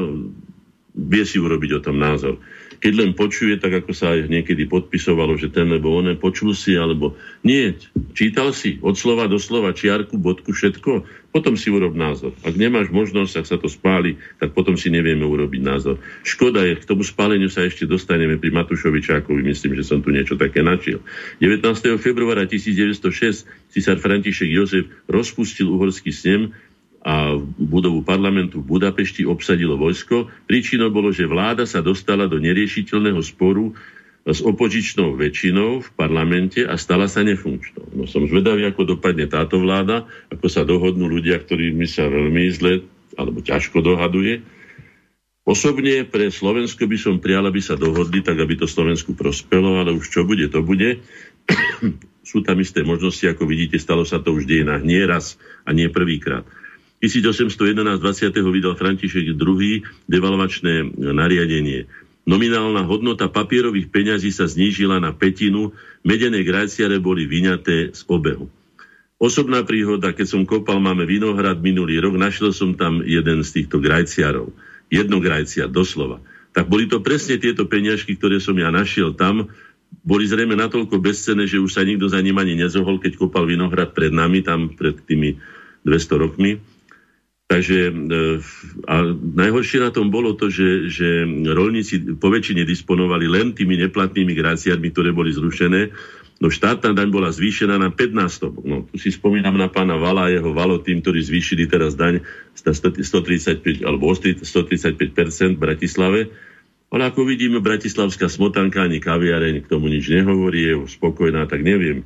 vie si urobiť o tom názor. Keď len počuje, tak ako sa aj niekedy podpisovalo, že ten nebo oné, počul si, alebo nie, čítal si od slova do slova, čiarku, bodku, všetko, potom si urob názor. Ak nemáš možnosť, ak sa to spáli, tak potom si nevieme urobiť názor. Škoda je, k tomu spáleniu sa ešte dostaneme pri Matušovi Čákovi, myslím, že som tu niečo také načiel. 19. februára 1906 cisár František Jozef rozpustil uhorský snem a budovu parlamentu v Budapešti obsadilo vojsko. Príčinou bolo, že vláda sa dostala do neriešiteľného sporu s opožičnou väčšinou v parlamente a stala sa nefunkčnou. No som zvedavý, ako dopadne táto vláda, ako sa dohodnú ľudia, ktorými sa veľmi zle alebo ťažko dohaduje. Osobne pre Slovensko by som prijal, aby sa dohodli, tak aby to Slovensku prospelo, ale už čo bude, to bude. Sú tam isté možnosti, ako vidíte, stalo sa to už dejinách nie raz a nie prvýkrát. 1811 20. vydal František II. devalvačné nariadenie. Nominálna hodnota papierových peňazí sa znížila na petinu, medené grajciare boli vyňaté z obehu. Osobná príhoda, keď som kopal, máme Vinohrad minulý rok, našiel som tam jeden z týchto grajciarov. Jedno grajcia, doslova. Tak boli to presne tieto peňažky, ktoré som ja našiel tam, boli zrejme natoľko bezcené, že už sa nikto za ním ani nezohol, keď kopal Vinohrad pred nami, tam pred tými 200 rokmi. Takže e, a najhoršie na tom bolo to, že, že rolníci po väčšine disponovali len tými neplatnými gráciami, ktoré boli zrušené. No štátna daň bola zvýšená na 15. No, tu si spomínam na pána Vala a jeho tým, ktorí zvýšili teraz daň 135 alebo 135% v Bratislave. Ale ako vidíme, bratislavská smotanka ani kaviareň k tomu nič nehovorí, je spokojná, tak neviem.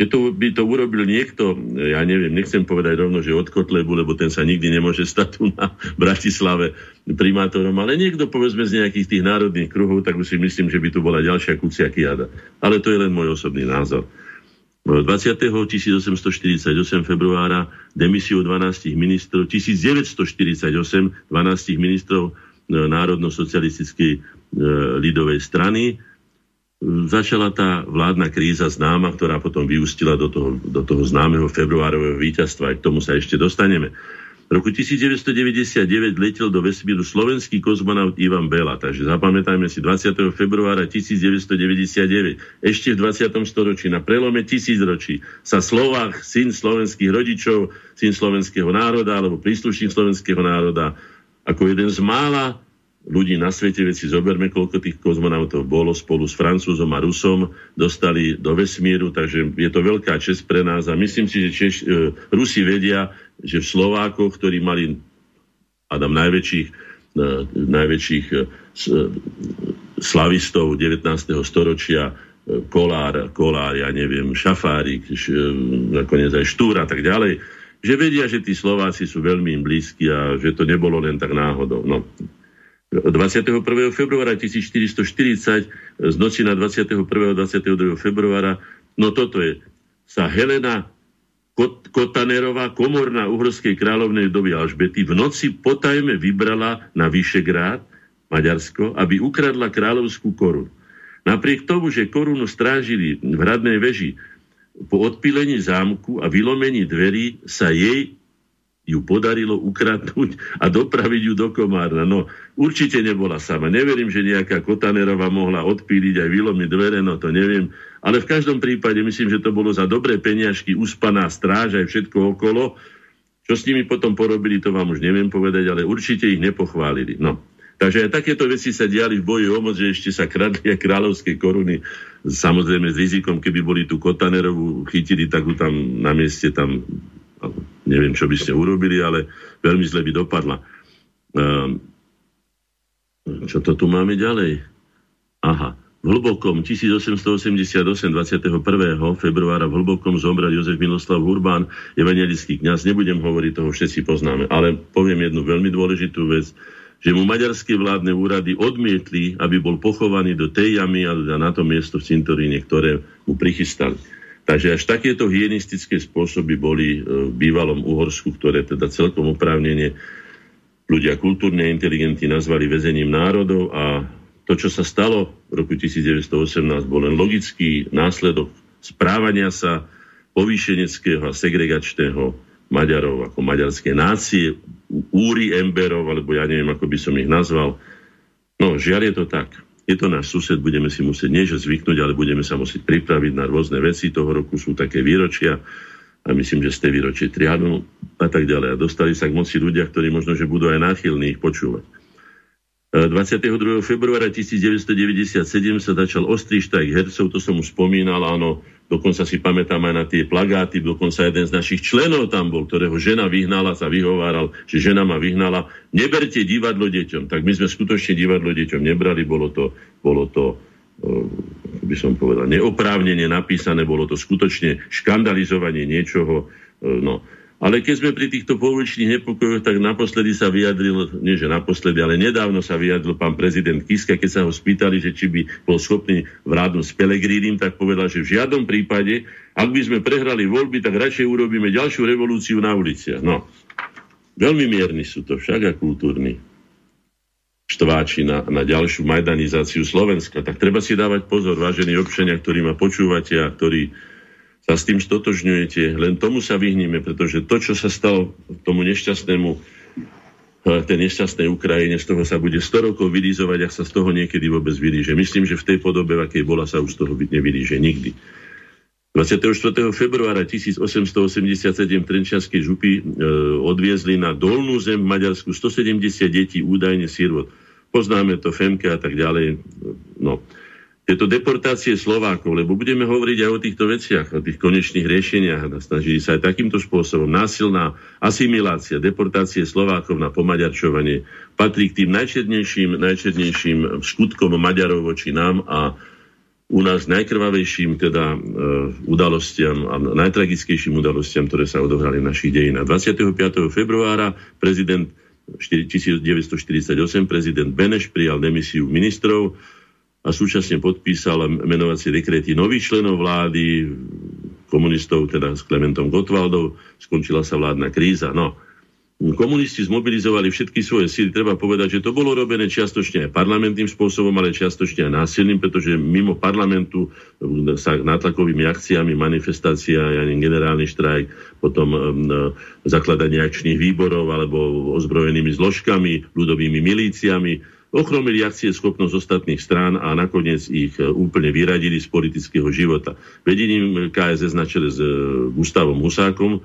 Keď to by to urobil niekto, ja neviem, nechcem povedať rovno, že od Kotlebu, lebo ten sa nikdy nemôže stať tu na Bratislave primátorom, ale niekto povedzme z nejakých tých národných kruhov, tak už si myslím, že by tu bola ďalšia kucia kiada. Ale to je len môj osobný názor. 20. 1848 februára demisiu 12 ministrov, 1948 12 ministrov e, Národno-socialistickej e, lidovej strany začala tá vládna kríza známa, ktorá potom vyústila do toho, do toho známeho februárového víťazstva. Aj k tomu sa ešte dostaneme. V roku 1999 letel do vesmíru slovenský kozmonaut Ivan Bela, takže zapamätajme si 20. februára 1999, ešte v 20. storočí, na prelome tisíc ročí, sa Slovák, syn slovenských rodičov, syn slovenského národa alebo príslušník slovenského národa, ako jeden z mála ľudí na svete, veď si zoberme, koľko tých kozmonautov bolo spolu s Francúzom a Rusom, dostali do vesmíru, takže je to veľká čest pre nás a myslím si, že Češ, e, Rusi vedia, že v Slovákoch, ktorí mali Adam najväčších najväčších slavistov 19. storočia, Kolár, Kolár, ja neviem, Šafárik, nakoniec aj Štúr a tak ďalej, že vedia, že tí Slováci sú veľmi im blízki a že to nebolo len tak náhodou. No, 21. februára 1440 z noci na 21. a 22. februára, no toto je, sa Helena Kot- Kotanerová, komorná uhorskej kráľovnej doby Alžbety, v noci potajme vybrala na Vyšegrád, Maďarsko, aby ukradla kráľovskú korunu. Napriek tomu, že korunu strážili v hradnej veži, po odpílení zámku a vylomení dverí sa jej ju podarilo ukradnúť a dopraviť ju do Komárna. No, určite nebola sama. Neverím, že nejaká Kotanerová mohla odpíliť aj vylomiť dvere, no to neviem. Ale v každom prípade myslím, že to bolo za dobré peniažky, uspaná stráž aj všetko okolo. Čo s nimi potom porobili, to vám už neviem povedať, ale určite ich nepochválili. No. Takže aj takéto veci sa diali v boji o moc, že ešte sa kradli aj kráľovské koruny. Samozrejme s rizikom, keby boli tú Kotanerovú chytili, tak ju tam na mieste tam neviem, čo by ste urobili, ale veľmi zle by dopadla. Um, čo to tu máme ďalej? Aha. V Hlbokom 1888 21. februára v Hlbokom zomrel Jozef Miloslav Urbán, evangelický kňaz. Nebudem hovoriť, toho všetci poznáme, ale poviem jednu veľmi dôležitú vec, že mu maďarské vládne úrady odmietli, aby bol pochovaný do tej jamy a na to miesto v cintoríne, ktoré mu prichystali. Takže až takéto hygienistické spôsoby boli e, v bývalom Uhorsku, ktoré teda celkom oprávnene ľudia kultúrne inteligentní nazvali väzením národov a to, čo sa stalo v roku 1918, bol len logický následok správania sa povýšeneckého a segregačného Maďarov ako maďarské nácie, úry emberov, alebo ja neviem, ako by som ich nazval. No, žiaľ je to tak je to náš sused, budeme si musieť nie že zvyknúť, ale budeme sa musieť pripraviť na rôzne veci. Toho roku sú také výročia a myslím, že z tej výročie Trianu a tak ďalej. A dostali sa k moci ľudia, ktorí možno, že budú aj náchylní ich počúvať. 22. februára 1997 sa začal ostrý štajk hercov, to som už spomínal, áno, dokonca si pamätám aj na tie plagáty, dokonca jeden z našich členov tam bol, ktorého žena vyhnala, sa vyhováral, že žena ma vyhnala, neberte divadlo deťom. Tak my sme skutočne divadlo deťom nebrali, bolo to, bolo to eh, by som povedal, neoprávnene napísané, bolo to skutočne škandalizovanie niečoho, eh, no, ale keď sme pri týchto pouličných nepokojoch, tak naposledy sa vyjadril, nie že naposledy, ale nedávno sa vyjadril pán prezident Kiska, keď sa ho spýtali, že či by bol schopný vládnuť s Pelegrínim, tak povedal, že v žiadnom prípade, ak by sme prehrali voľby, tak radšej urobíme ďalšiu revolúciu na uliciach. No, veľmi mierni sú to však a kultúrni štváči na, na ďalšiu majdanizáciu Slovenska. Tak treba si dávať pozor, vážení občania, ktorí ma počúvate a ktorí sa s tým stotožňujete. Len tomu sa vyhníme, pretože to, čo sa stalo tomu nešťastnému eh, tej nešťastnej Ukrajine, z toho sa bude 100 rokov vylízovať, ak sa z toho niekedy vôbec vylíže. Myslím, že v tej podobe, v akej bola, sa už z toho nevylíže nikdy. 24. februára 1887 Trenčianskej župy e, odviezli na dolnú zem v Maďarsku 170 detí údajne sírvot. Poznáme to, Femke a tak ďalej. No tieto deportácie Slovákov, lebo budeme hovoriť aj o týchto veciach, o tých konečných riešeniach a snažili sa aj takýmto spôsobom. Násilná asimilácia, deportácie Slovákov na pomaďarčovanie patrí k tým najčernejším, najčernejším skutkom Maďarov voči nám a u nás najkrvavejším teda e, udalostiam a najtragickejším udalostiam, ktoré sa odohrali v našich dejinách. 25. februára prezident 1948 prezident Beneš prijal demisiu ministrov a súčasne podpísal menovacie dekrety nových členov vlády, komunistov, teda s Klementom Gotwaldov, skončila sa vládna kríza. No, komunisti zmobilizovali všetky svoje síly. Treba povedať, že to bolo robené čiastočne aj parlamentným spôsobom, ale čiastočne aj násilným, pretože mimo parlamentu sa nátlakovými akciami, manifestácia, generálny štrajk, potom um, zakladanie akčných výborov alebo ozbrojenými zložkami, ľudovými milíciami, ochromili akcie schopnosť ostatných strán a nakoniec ich e, úplne vyradili z politického života. Vedením KSS na čele s e, Gustavom Husákom e,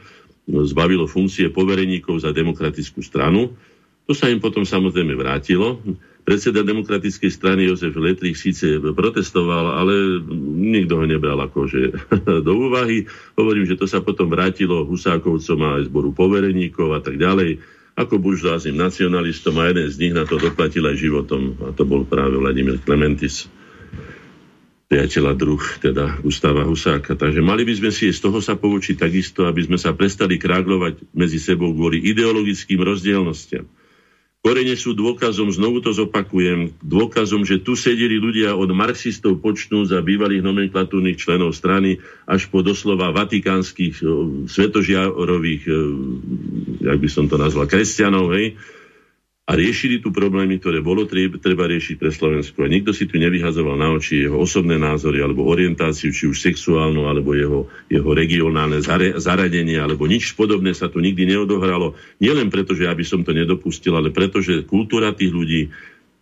zbavilo funkcie povereníkov za demokratickú stranu. To sa im potom samozrejme vrátilo. Predseda demokratickej strany Jozef Letrich síce protestoval, ale nikto ho nebral akože do úvahy. Hovorím, že to sa potom vrátilo Husákovcom a aj zboru povereníkov a tak ďalej ako buržoáznym nacionalistom a jeden z nich na to doplatil aj životom a to bol práve Vladimír Klementis priateľa druh, teda Gustava Husáka. Takže mali by sme si z toho sa poučiť takisto, aby sme sa prestali kráglovať medzi sebou kvôli ideologickým rozdielnostiam. Korene sú dôkazom, znovu to zopakujem, dôkazom, že tu sedeli ľudia od marxistov počnú za bývalých nomenklatúrnych členov strany až po doslova vatikánskych svetožiarových, jak by som to nazval, kresťanov, hej, a riešili tu problémy, ktoré bolo treba riešiť pre Slovensko. A nikto si tu nevyhazoval na oči jeho osobné názory alebo orientáciu, či už sexuálnu, alebo jeho, jeho regionálne zaradenie, alebo nič podobné sa tu nikdy neodohralo. Nielen preto, že ja som to nedopustil, ale preto, že kultúra tých ľudí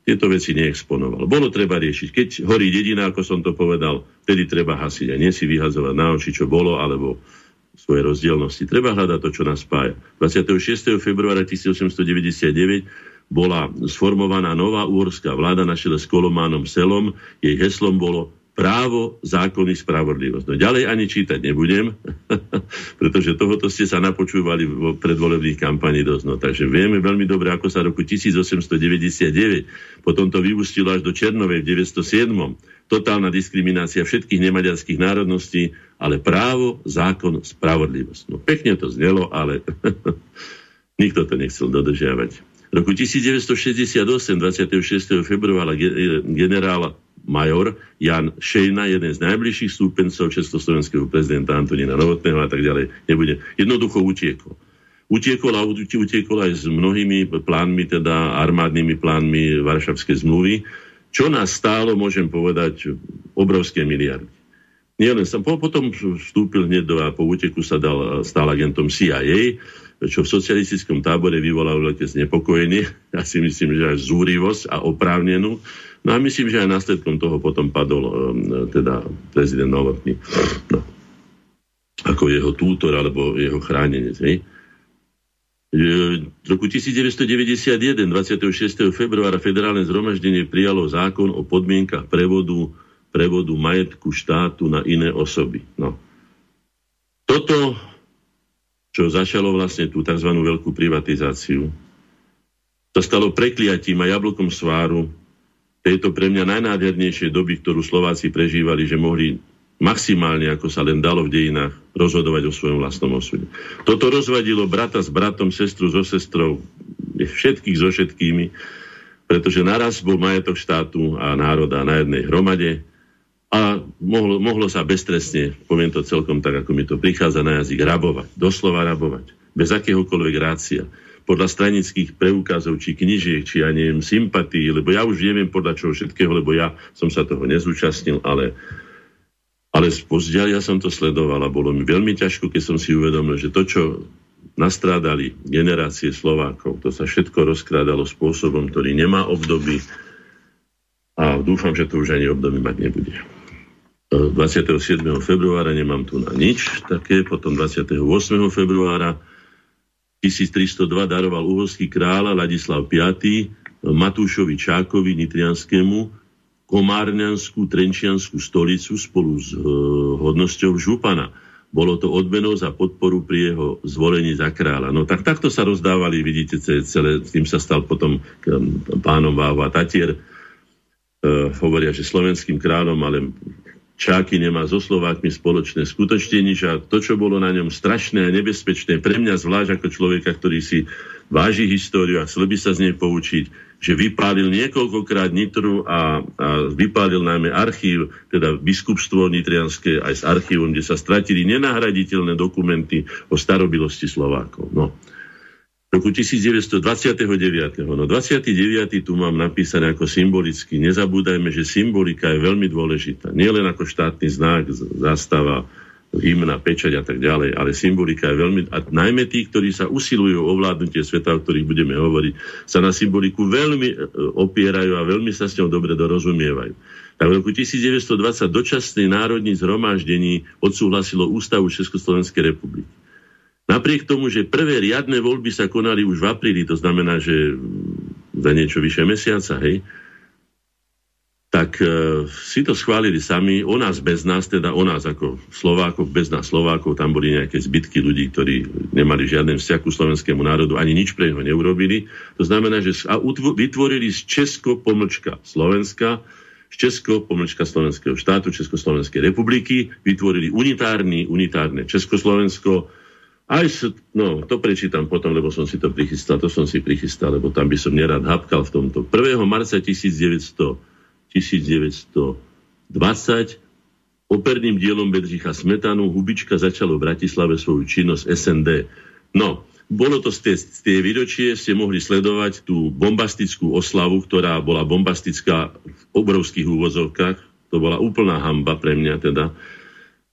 tieto veci neexponovala. Bolo treba riešiť. Keď horí dedina, ako som to povedal, vtedy treba hasiť a nie si vyhazovať na oči, čo bolo, alebo svoje rozdielnosti. Treba hľadať to, čo nás spája. 26. februára 1899 bola sformovaná nová uhorská vláda na čele s Kolománom Selom. Jej heslom bolo právo, zákony, spravodlivosť. No ďalej ani čítať nebudem, pretože tohoto ste sa napočúvali v predvolebných kampaní dosť. No, takže vieme veľmi dobre, ako sa roku 1899 potom to vyústilo až do Černovej v 907. Totálna diskriminácia všetkých nemaďarských národností, ale právo, zákon, spravodlivosť. No pekne to znelo, ale nikto to nechcel dodržiavať roku 1968, 26. februára, generál major Jan Šejna, jeden z najbližších stúpencov československého prezidenta Antonína Novotného a tak ďalej, nebude. Jednoducho utiekol. Utiekol a utiekol aj s mnohými plánmi, teda armádnymi plánmi Varšavskej zmluvy, čo nás stálo, môžem povedať, obrovské miliardy. Nielen som, potom vstúpil hneď do a po úteku sa dal, stal agentom CIA, čo v socialistickom tábore vyvolalo veľké znepokojenie. Ja si myslím, že aj zúrivosť a oprávnenú. No a myslím, že aj následkom toho potom padol um, teda prezident Novotný. No. Ako jeho tútor alebo jeho chránenec. Hej. V roku 1991, 26. februára, federálne zhromaždenie prijalo zákon o podmienkach prevodu, prevodu majetku štátu na iné osoby. No. Toto čo začalo vlastne tú tzv. veľkú privatizáciu, to stalo prekliatím a jablkom sváru tejto pre mňa najnádhernejšej doby, ktorú Slováci prežívali, že mohli maximálne, ako sa len dalo v dejinách, rozhodovať o svojom vlastnom osude. Toto rozvadilo brata s bratom, sestru so sestrou, všetkých so všetkými, pretože naraz bol majetok štátu a národa na jednej hromade, a mohlo, mohlo sa beztrestne, poviem to celkom tak, ako mi to prichádza na jazyk, rabovať. Doslova rabovať. Bez akéhokoľvek rácia. Podľa stranických preukazov, či knižiek, či ja neviem, sympatí, lebo ja už neviem podľa čoho všetkého, lebo ja som sa toho nezúčastnil, ale, ale spozdiaľ ja som to sledoval a bolo mi veľmi ťažko, keď som si uvedomil, že to, čo nastrádali generácie Slovákov, to sa všetko rozkrádalo spôsobom, ktorý nemá obdoby a dúfam, že to už ani období mať nebude. 27. februára nemám tu na nič také, potom 28. februára 1302 daroval uhorský kráľa Ladislav V. Matúšovi Čákovi Nitrianskému komárňanskú trenčianskú stolicu spolu s uh, hodnosťou župana. Bolo to odmenou za podporu pri jeho zvolení za kráľa. No tak takto sa rozdávali, vidíte, celé, tým sa stal potom pánom Váva Tatier. Uh, hovoria, že slovenským kráľom, ale Čáky nemá so Slovákmi spoločné skutočne nič a to, čo bolo na ňom strašné a nebezpečné, pre mňa zvlášť ako človeka, ktorý si váži históriu a chcel by sa z nej poučiť, že vypálil niekoľkokrát Nitru a, a vypálil najmä archív, teda biskupstvo nitrianské aj s archívom, kde sa stratili nenahraditeľné dokumenty o starobilosti Slovákov. No roku 1929. No 29. tu mám napísané ako symbolicky. Nezabúdajme, že symbolika je veľmi dôležitá. Nie len ako štátny znak, zástava, hymna, pečať a tak ďalej, ale symbolika je veľmi... A najmä tí, ktorí sa usilujú o ovládnutie sveta, o ktorých budeme hovoriť, sa na symboliku veľmi e, opierajú a veľmi sa s ňou dobre dorozumievajú. Tak v roku 1920 dočasný národní zhromaždení odsúhlasilo Ústavu Československej republiky. Napriek tomu, že prvé riadne voľby sa konali už v apríli, to znamená, že za niečo vyše mesiaca, hej, tak e, si to schválili sami, o nás bez nás, teda o nás ako Slovákov, bez nás Slovákov, tam boli nejaké zbytky ľudí, ktorí nemali žiaden vzťah ku slovenskému národu, ani nič pre neho neurobili. To znamená, že a vytvorili z Česko pomlčka Slovenska, z Česko pomlčka Slovenského štátu, Československej republiky, vytvorili unitárny, unitárne Československo, aj no, to prečítam potom, lebo som si to prichystal, to som si prichystal, lebo tam by som nerad hapkal v tomto. 1. marca 1900 1920 operným dielom Bedřicha Smetanu Hubička začalo v Bratislave svoju činnosť SND. No, bolo to z tej, z tej výročie, ste mohli sledovať tú bombastickú oslavu, ktorá bola bombastická v obrovských úvozovkách. To bola úplná hamba pre mňa teda.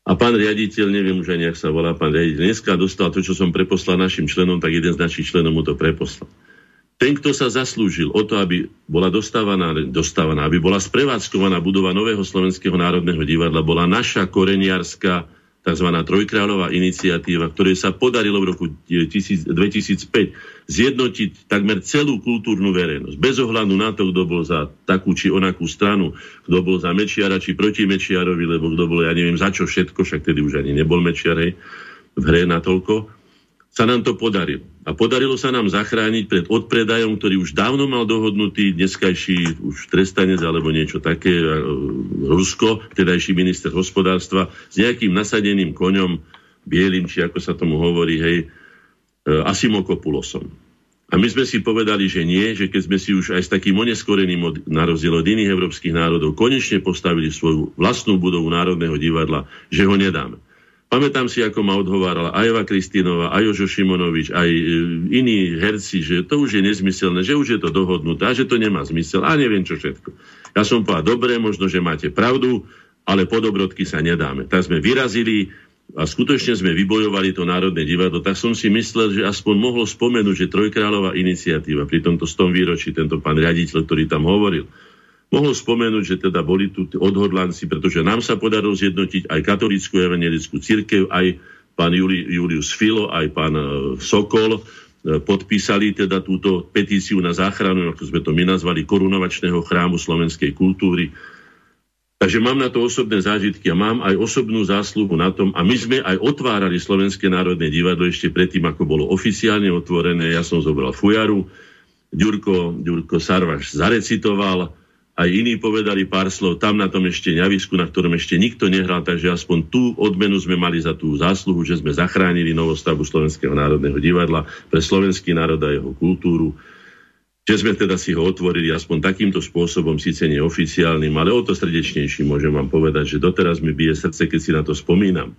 A pán riaditeľ, neviem už aj nejak sa volá pán riaditeľ, dneska dostal to, čo som preposlal našim členom, tak jeden z našich členov mu to preposlal. Ten, kto sa zaslúžil o to, aby bola dostávaná, dostávaná, aby bola sprevádzkovaná budova Nového slovenského národného divadla, bola naša koreniarská tzv. trojkráľová iniciatíva, ktorej sa podarilo v roku 2005 zjednotiť takmer celú kultúrnu verejnosť. Bez ohľadu na to, kto bol za takú či onakú stranu, kto bol za Mečiara či proti Mečiarovi, lebo kto bol, ja neviem za čo všetko, však tedy už ani nebol Mečiarej v hre na toľko sa nám to podarilo. A podarilo sa nám zachrániť pred odpredajom, ktorý už dávno mal dohodnutý dneskajší už trestanec alebo niečo také, e, Rusko, vtedajší minister hospodárstva, s nejakým nasadeným koňom, bielým, či ako sa tomu hovorí, hej, e, Asimokopulosom. A my sme si povedali, že nie, že keď sme si už aj s takým oneskoreným od, na rozdiel od iných európskych národov konečne postavili svoju vlastnú budovu Národného divadla, že ho nedáme. Pamätám si, ako ma odhovárala aj Eva Kristínová, aj Jožo Šimonovič, aj e, iní herci, že to už je nezmyselné, že už je to dohodnuté a že to nemá zmysel a neviem čo všetko. Ja som povedal, dobre, možno, že máte pravdu, ale po dobrodky sa nedáme. Tak sme vyrazili a skutočne sme vybojovali to Národné divadlo, tak som si myslel, že aspoň mohlo spomenúť, že Trojkráľová iniciatíva pri tomto stom výročí, tento pán riaditeľ, ktorý tam hovoril, Mohol spomenúť, že teda boli tu odhodlanci, pretože nám sa podarilo zjednotiť aj katolickú evangelickú církev, aj pán Juli, Julius Filo, aj pán e, Sokol e, podpísali teda túto petíciu na záchranu, ako sme to my nazvali, korunovačného chrámu slovenskej kultúry. Takže mám na to osobné zážitky a mám aj osobnú zásluhu na tom. A my sme aj otvárali Slovenské národné divadlo ešte predtým, ako bolo oficiálne otvorené. Ja som zobral fujaru, Ďurko, Ďurko Sarvaš zarecitoval, aj iní povedali pár slov tam na tom ešte ňavisku, na ktorom ešte nikto nehral, takže aspoň tú odmenu sme mali za tú zásluhu, že sme zachránili novostavbu Slovenského národného divadla pre slovenský národ a jeho kultúru že sme teda si ho otvorili aspoň takýmto spôsobom, síce neoficiálnym, ale o to srdečnejší môžem vám povedať, že doteraz mi bije srdce, keď si na to spomínam.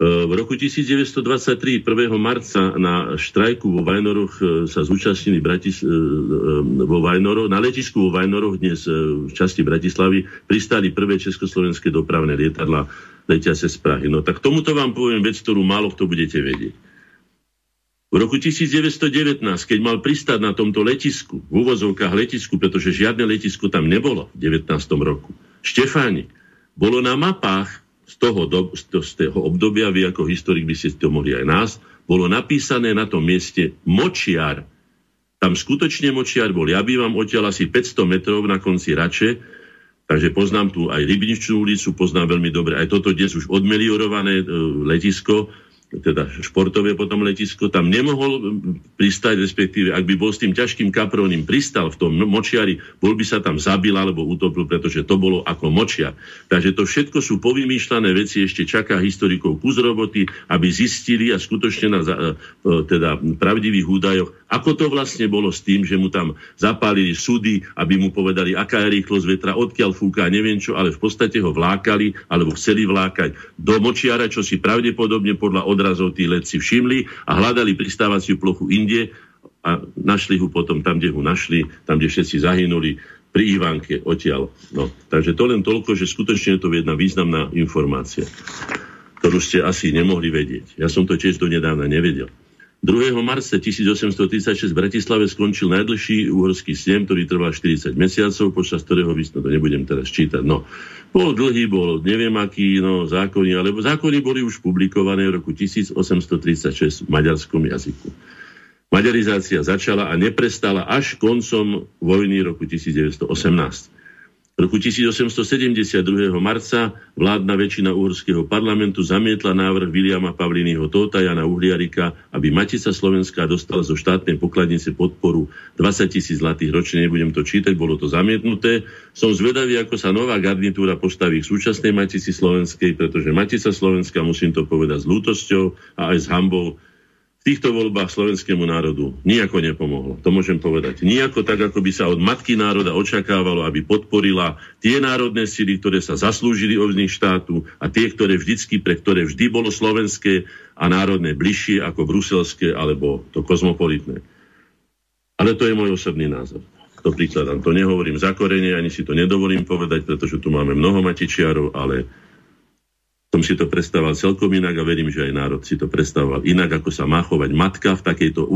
E, v roku 1923, 1. marca na štrajku vo Vajnoroch e, sa zúčastnili Bratis, e, vo Vajnoroch, na letisku vo Vajnoroch dnes v časti Bratislavy pristali prvé československé dopravné lietadla letiace z Prahy. No tak tomuto vám poviem vec, ktorú málo kto budete vedieť. V roku 1919, keď mal pristať na tomto letisku, v úvozovkách letisku, pretože žiadne letisko tam nebolo v 19. roku, Štefánik, bolo na mapách z toho, do, z toho obdobia, vy ako historik by ste to mohli aj nás, bolo napísané na tom mieste Močiar. Tam skutočne Močiar bol. Ja bývam odtiaľ asi 500 metrov na konci Rače, takže poznám tu aj Rybničnú ulicu, poznám veľmi dobre aj toto dnes už odmeliorované e, letisko, teda športové potom letisko, tam nemohol pristať, respektíve ak by bol s tým ťažkým kaprónim pristal v tom močiari, bol by sa tam zabil alebo utopil, pretože to bolo ako močiar. Takže to všetko sú povymýšľané veci, ešte čaká historikov kus roboty, aby zistili a skutočne na e, teda pravdivých údajoch, ako to vlastne bolo s tým, že mu tam zapálili súdy, aby mu povedali, aká je rýchlosť vetra, odkiaľ fúka, neviem čo, ale v podstate ho vlákali alebo chceli vlákať do močiara, čo si pravdepodobne podľa od odrazov tí letci všimli a hľadali pristávaciu plochu inde a našli ho potom tam, kde ho našli, tam, kde všetci zahynuli, pri Ivanke odtiaľ. No, takže to len toľko, že skutočne je to jedna významná informácia, ktorú ste asi nemohli vedieť. Ja som to tiež do nedávna nevedel. 2. marca 1836 v Bratislave skončil najdlhší uhorský snem, ktorý trval 40 mesiacov, počas ktorého vysno to nebudem teraz čítať. No, bol dlhý, bol neviem aký, no, zákony, alebo zákony boli už publikované v roku 1836 v maďarskom jazyku. Maďarizácia začala a neprestala až koncom vojny roku 1918. V roku 1872. marca vládna väčšina uhorského parlamentu zamietla návrh Viliama Pavliniho Tótaja na Uhliarika, aby Matica Slovenská dostala zo štátnej pokladnice podporu 20 tisíc zlatých ročne. Nebudem to čítať, bolo to zamietnuté. Som zvedavý, ako sa nová garnitúra postaví k súčasnej Matici Slovenskej, pretože Matica Slovenská, musím to povedať s lútosťou a aj s hambou, v týchto voľbách slovenskému národu nijako nepomohlo. To môžem povedať. Nijako tak, ako by sa od matky národa očakávalo, aby podporila tie národné síly, ktoré sa zaslúžili o vznik štátu a tie, ktoré vždycky, pre ktoré vždy bolo slovenské a národné bližšie ako bruselské alebo to kozmopolitné. Ale to je môj osobný názor. To prikladám. To nehovorím za korene, ani si to nedovolím povedať, pretože tu máme mnoho matičiarov, ale som si to predstavoval celkom inak a verím, že aj národ si to predstavoval inak, ako sa má chovať matka v takejto uh,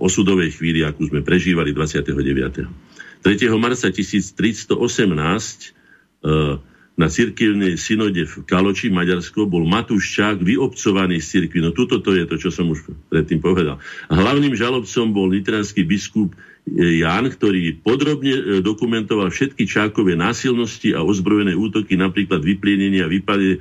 osudovej chvíli, akú sme prežívali 29. 3. marca 1318 uh, na cirkevnej synode v Kaloči, Maďarsko, bol Matúš Čák vyobcovaný z cirkvi. No tuto to je to, čo som už predtým povedal. A hlavným žalobcom bol literánsky biskup Jan, ktorý podrobne e, dokumentoval všetky Čákové násilnosti a ozbrojené útoky, napríklad vyplienenie a vypade e,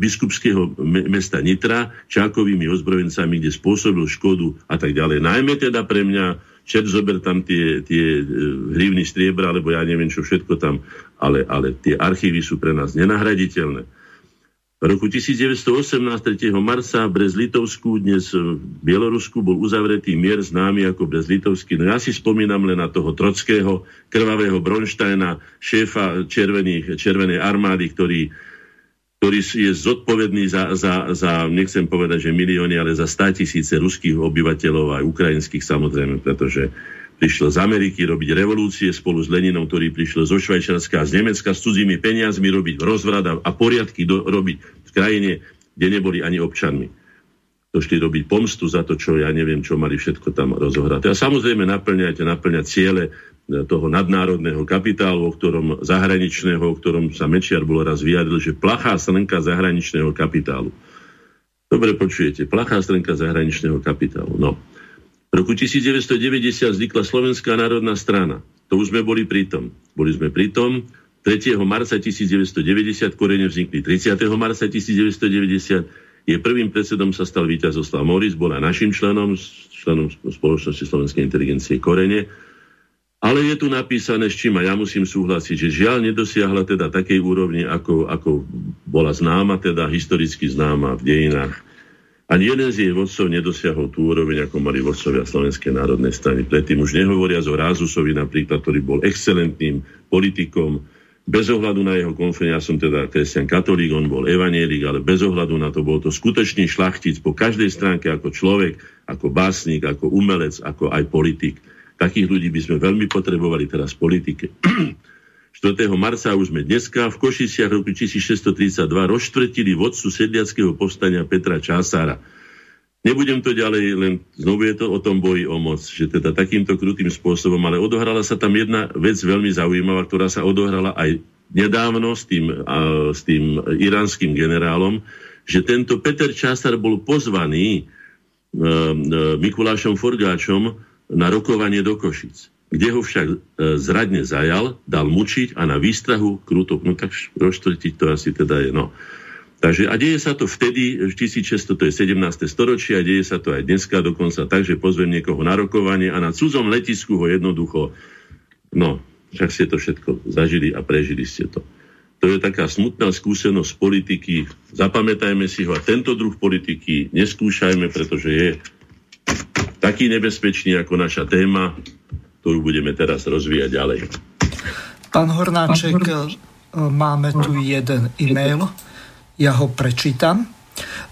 biskupského mesta Nitra Čákovými ozbrojencami, kde spôsobil škodu a tak ďalej. Najmä teda pre mňa čert zober tam tie, tie e, hrivny striebra, alebo ja neviem čo všetko tam, ale, ale tie archívy sú pre nás nenahraditeľné. V roku 1918, 3. marca, v Brez-Litovsku, dnes v Bielorusku, bol uzavretý mier známy ako Brez-Litovský. No ja si spomínam len na toho trockého, krvavého Bronštajna, šéfa červených, červenej armády, ktorý, ktorý je zodpovedný za, za, za, nechcem povedať, že milióny, ale za 100 tisíce ruských obyvateľov, aj ukrajinských samozrejme, pretože prišiel z Ameriky robiť revolúcie spolu s Leninom, ktorý prišiel zo Švajčiarska a z Nemecka s cudzími peniazmi robiť rozvrad a poriadky do, robiť v krajine, kde neboli ani občanmi. Došli robiť pomstu za to, čo ja neviem, čo mali všetko tam rozohrať. A samozrejme naplňať, naplňať ciele e, toho nadnárodného kapitálu, o ktorom zahraničného, o ktorom sa Mečiar bol raz vyjadril, že plachá slnka zahraničného kapitálu. Dobre počujete, plachá slnka zahraničného kapitálu. No, v roku 1990 vznikla Slovenská národná strana. To už sme boli pritom. Boli sme pritom. 3. marca 1990 korene vznikli 30. marca 1990. Je prvým predsedom sa stal víťaz Oslav Moris, bola našim členom, členom spoločnosti Slovenskej inteligencie Korene. Ale je tu napísané, s čím a ja musím súhlasiť, že žiaľ nedosiahla teda takej úrovni, ako, ako bola známa, teda historicky známa v dejinách ani jeden z jej vodcov nedosiahol tú úroveň, ako mali vodcovia Slovenskej národnej strany. Predtým už nehovoria o Rázusovi napríklad, ktorý bol excelentným politikom, bez ohľadu na jeho konflikt, ja som teda kresťan katolík, on bol evanielik, ale bez ohľadu na to bol to skutočný šlachtic po každej stránke ako človek, ako básnik, ako umelec, ako aj politik. Takých ľudí by sme veľmi potrebovali teraz v politike. 4. marca už sme dneska v Košiciach roku 1632 rozštvrtili vodcu sedliackého povstania Petra Čására. Nebudem to ďalej, len znovu je to o tom boji o moc, že teda takýmto krutým spôsobom, ale odohrala sa tam jedna vec veľmi zaujímavá, ktorá sa odohrala aj nedávno s tým, a, s tým iránskym generálom, že tento Peter Čásar bol pozvaný e, e, Mikulášom Forgáčom na rokovanie do Košic kde ho však e, zradne zajal, dal mučiť a na výstrahu kruto, no tak rozštvrtiť to asi teda je, no. Takže a deje sa to vtedy, v 1600, to je 17. storočie, a deje sa to aj dneska dokonca tak, že pozvem niekoho na rokovanie a na cudzom letisku ho jednoducho, no, však ste to všetko zažili a prežili ste to. To je taká smutná skúsenosť politiky. Zapamätajme si ho a tento druh politiky neskúšajme, pretože je taký nebezpečný ako naša téma ktorú budeme teraz rozvíjať ďalej. Pán Hornáček, máme tu jeden e-mail, ja ho prečítam.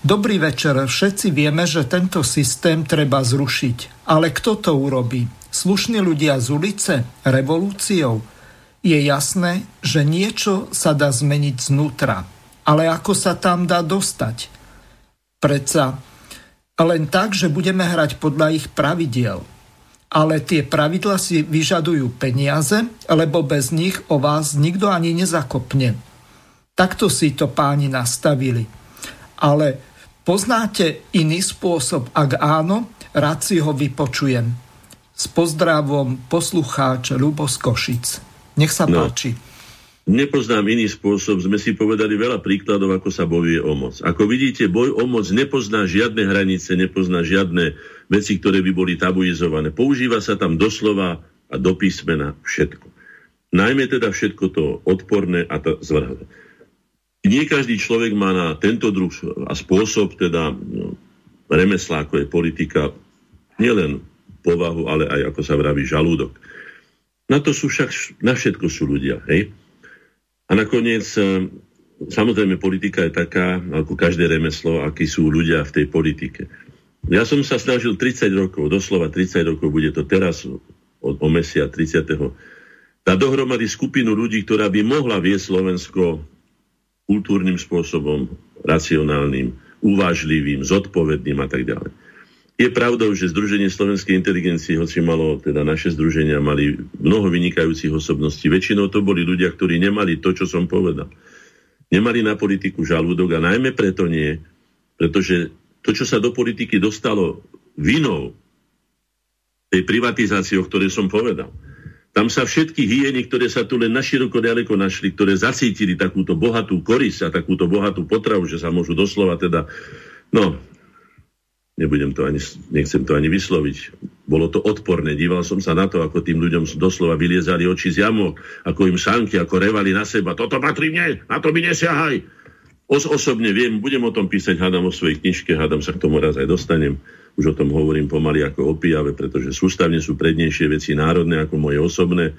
Dobrý večer, všetci vieme, že tento systém treba zrušiť. Ale kto to urobí? Slušní ľudia z ulice? Revolúciou? Je jasné, že niečo sa dá zmeniť znútra. Ale ako sa tam dá dostať? Predsa len tak, že budeme hrať podľa ich pravidiel ale tie pravidla si vyžadujú peniaze, lebo bez nich o vás nikto ani nezakopne. Takto si to páni nastavili. Ale poznáte iný spôsob? Ak áno, rád si ho vypočujem. S pozdravom poslucháč Lubo Košic. Nech sa no. páči. nepoznám iný spôsob. Sme si povedali veľa príkladov, ako sa bojuje o moc. Ako vidíte, boj o moc nepozná žiadne hranice, nepozná žiadne veci, ktoré by boli tabuizované. Používa sa tam doslova a do písmena všetko. Najmä teda všetko to odporné a to zvrhlé. Nie každý človek má na tento druh a spôsob teda no, remesla, ako je politika, nielen povahu, ale aj, ako sa vraví, žalúdok. Na to sú však, na všetko sú ľudia, hej? A nakoniec, e, samozrejme, politika je taká, ako každé remeslo, akí sú ľudia v tej politike. Ja som sa snažil 30 rokov, doslova 30 rokov, bude to teraz o, o mesia 30. dať dohromady skupinu ľudí, ktorá by mohla viesť Slovensko kultúrnym spôsobom, racionálnym, uvážlivým, zodpovedným a tak ďalej. Je pravdou, že Združenie slovenskej inteligencie, hoci malo, teda naše združenia mali mnoho vynikajúcich osobností, väčšinou to boli ľudia, ktorí nemali to, čo som povedal. Nemali na politiku žalúdok a najmä preto nie, pretože to, čo sa do politiky dostalo vinou tej privatizácie, o ktorej som povedal, tam sa všetky hyeny, ktoré sa tu len naširoko ďaleko našli, ktoré zacítili takúto bohatú koris a takúto bohatú potravu, že sa môžu doslova teda, no, nebudem to ani, nechcem to ani vysloviť. Bolo to odporné. Díval som sa na to, ako tým ľuďom doslova vyliezali oči z jamok, ako im sánky, ako revali na seba. Toto patrí mne, na to mi nesiahaj. Os- osobne viem, budem o tom písať, hádam o svojej knižke, hádam sa k tomu raz aj dostanem. Už o tom hovorím pomaly ako o pretože sústavne sú prednejšie veci národné ako moje osobné.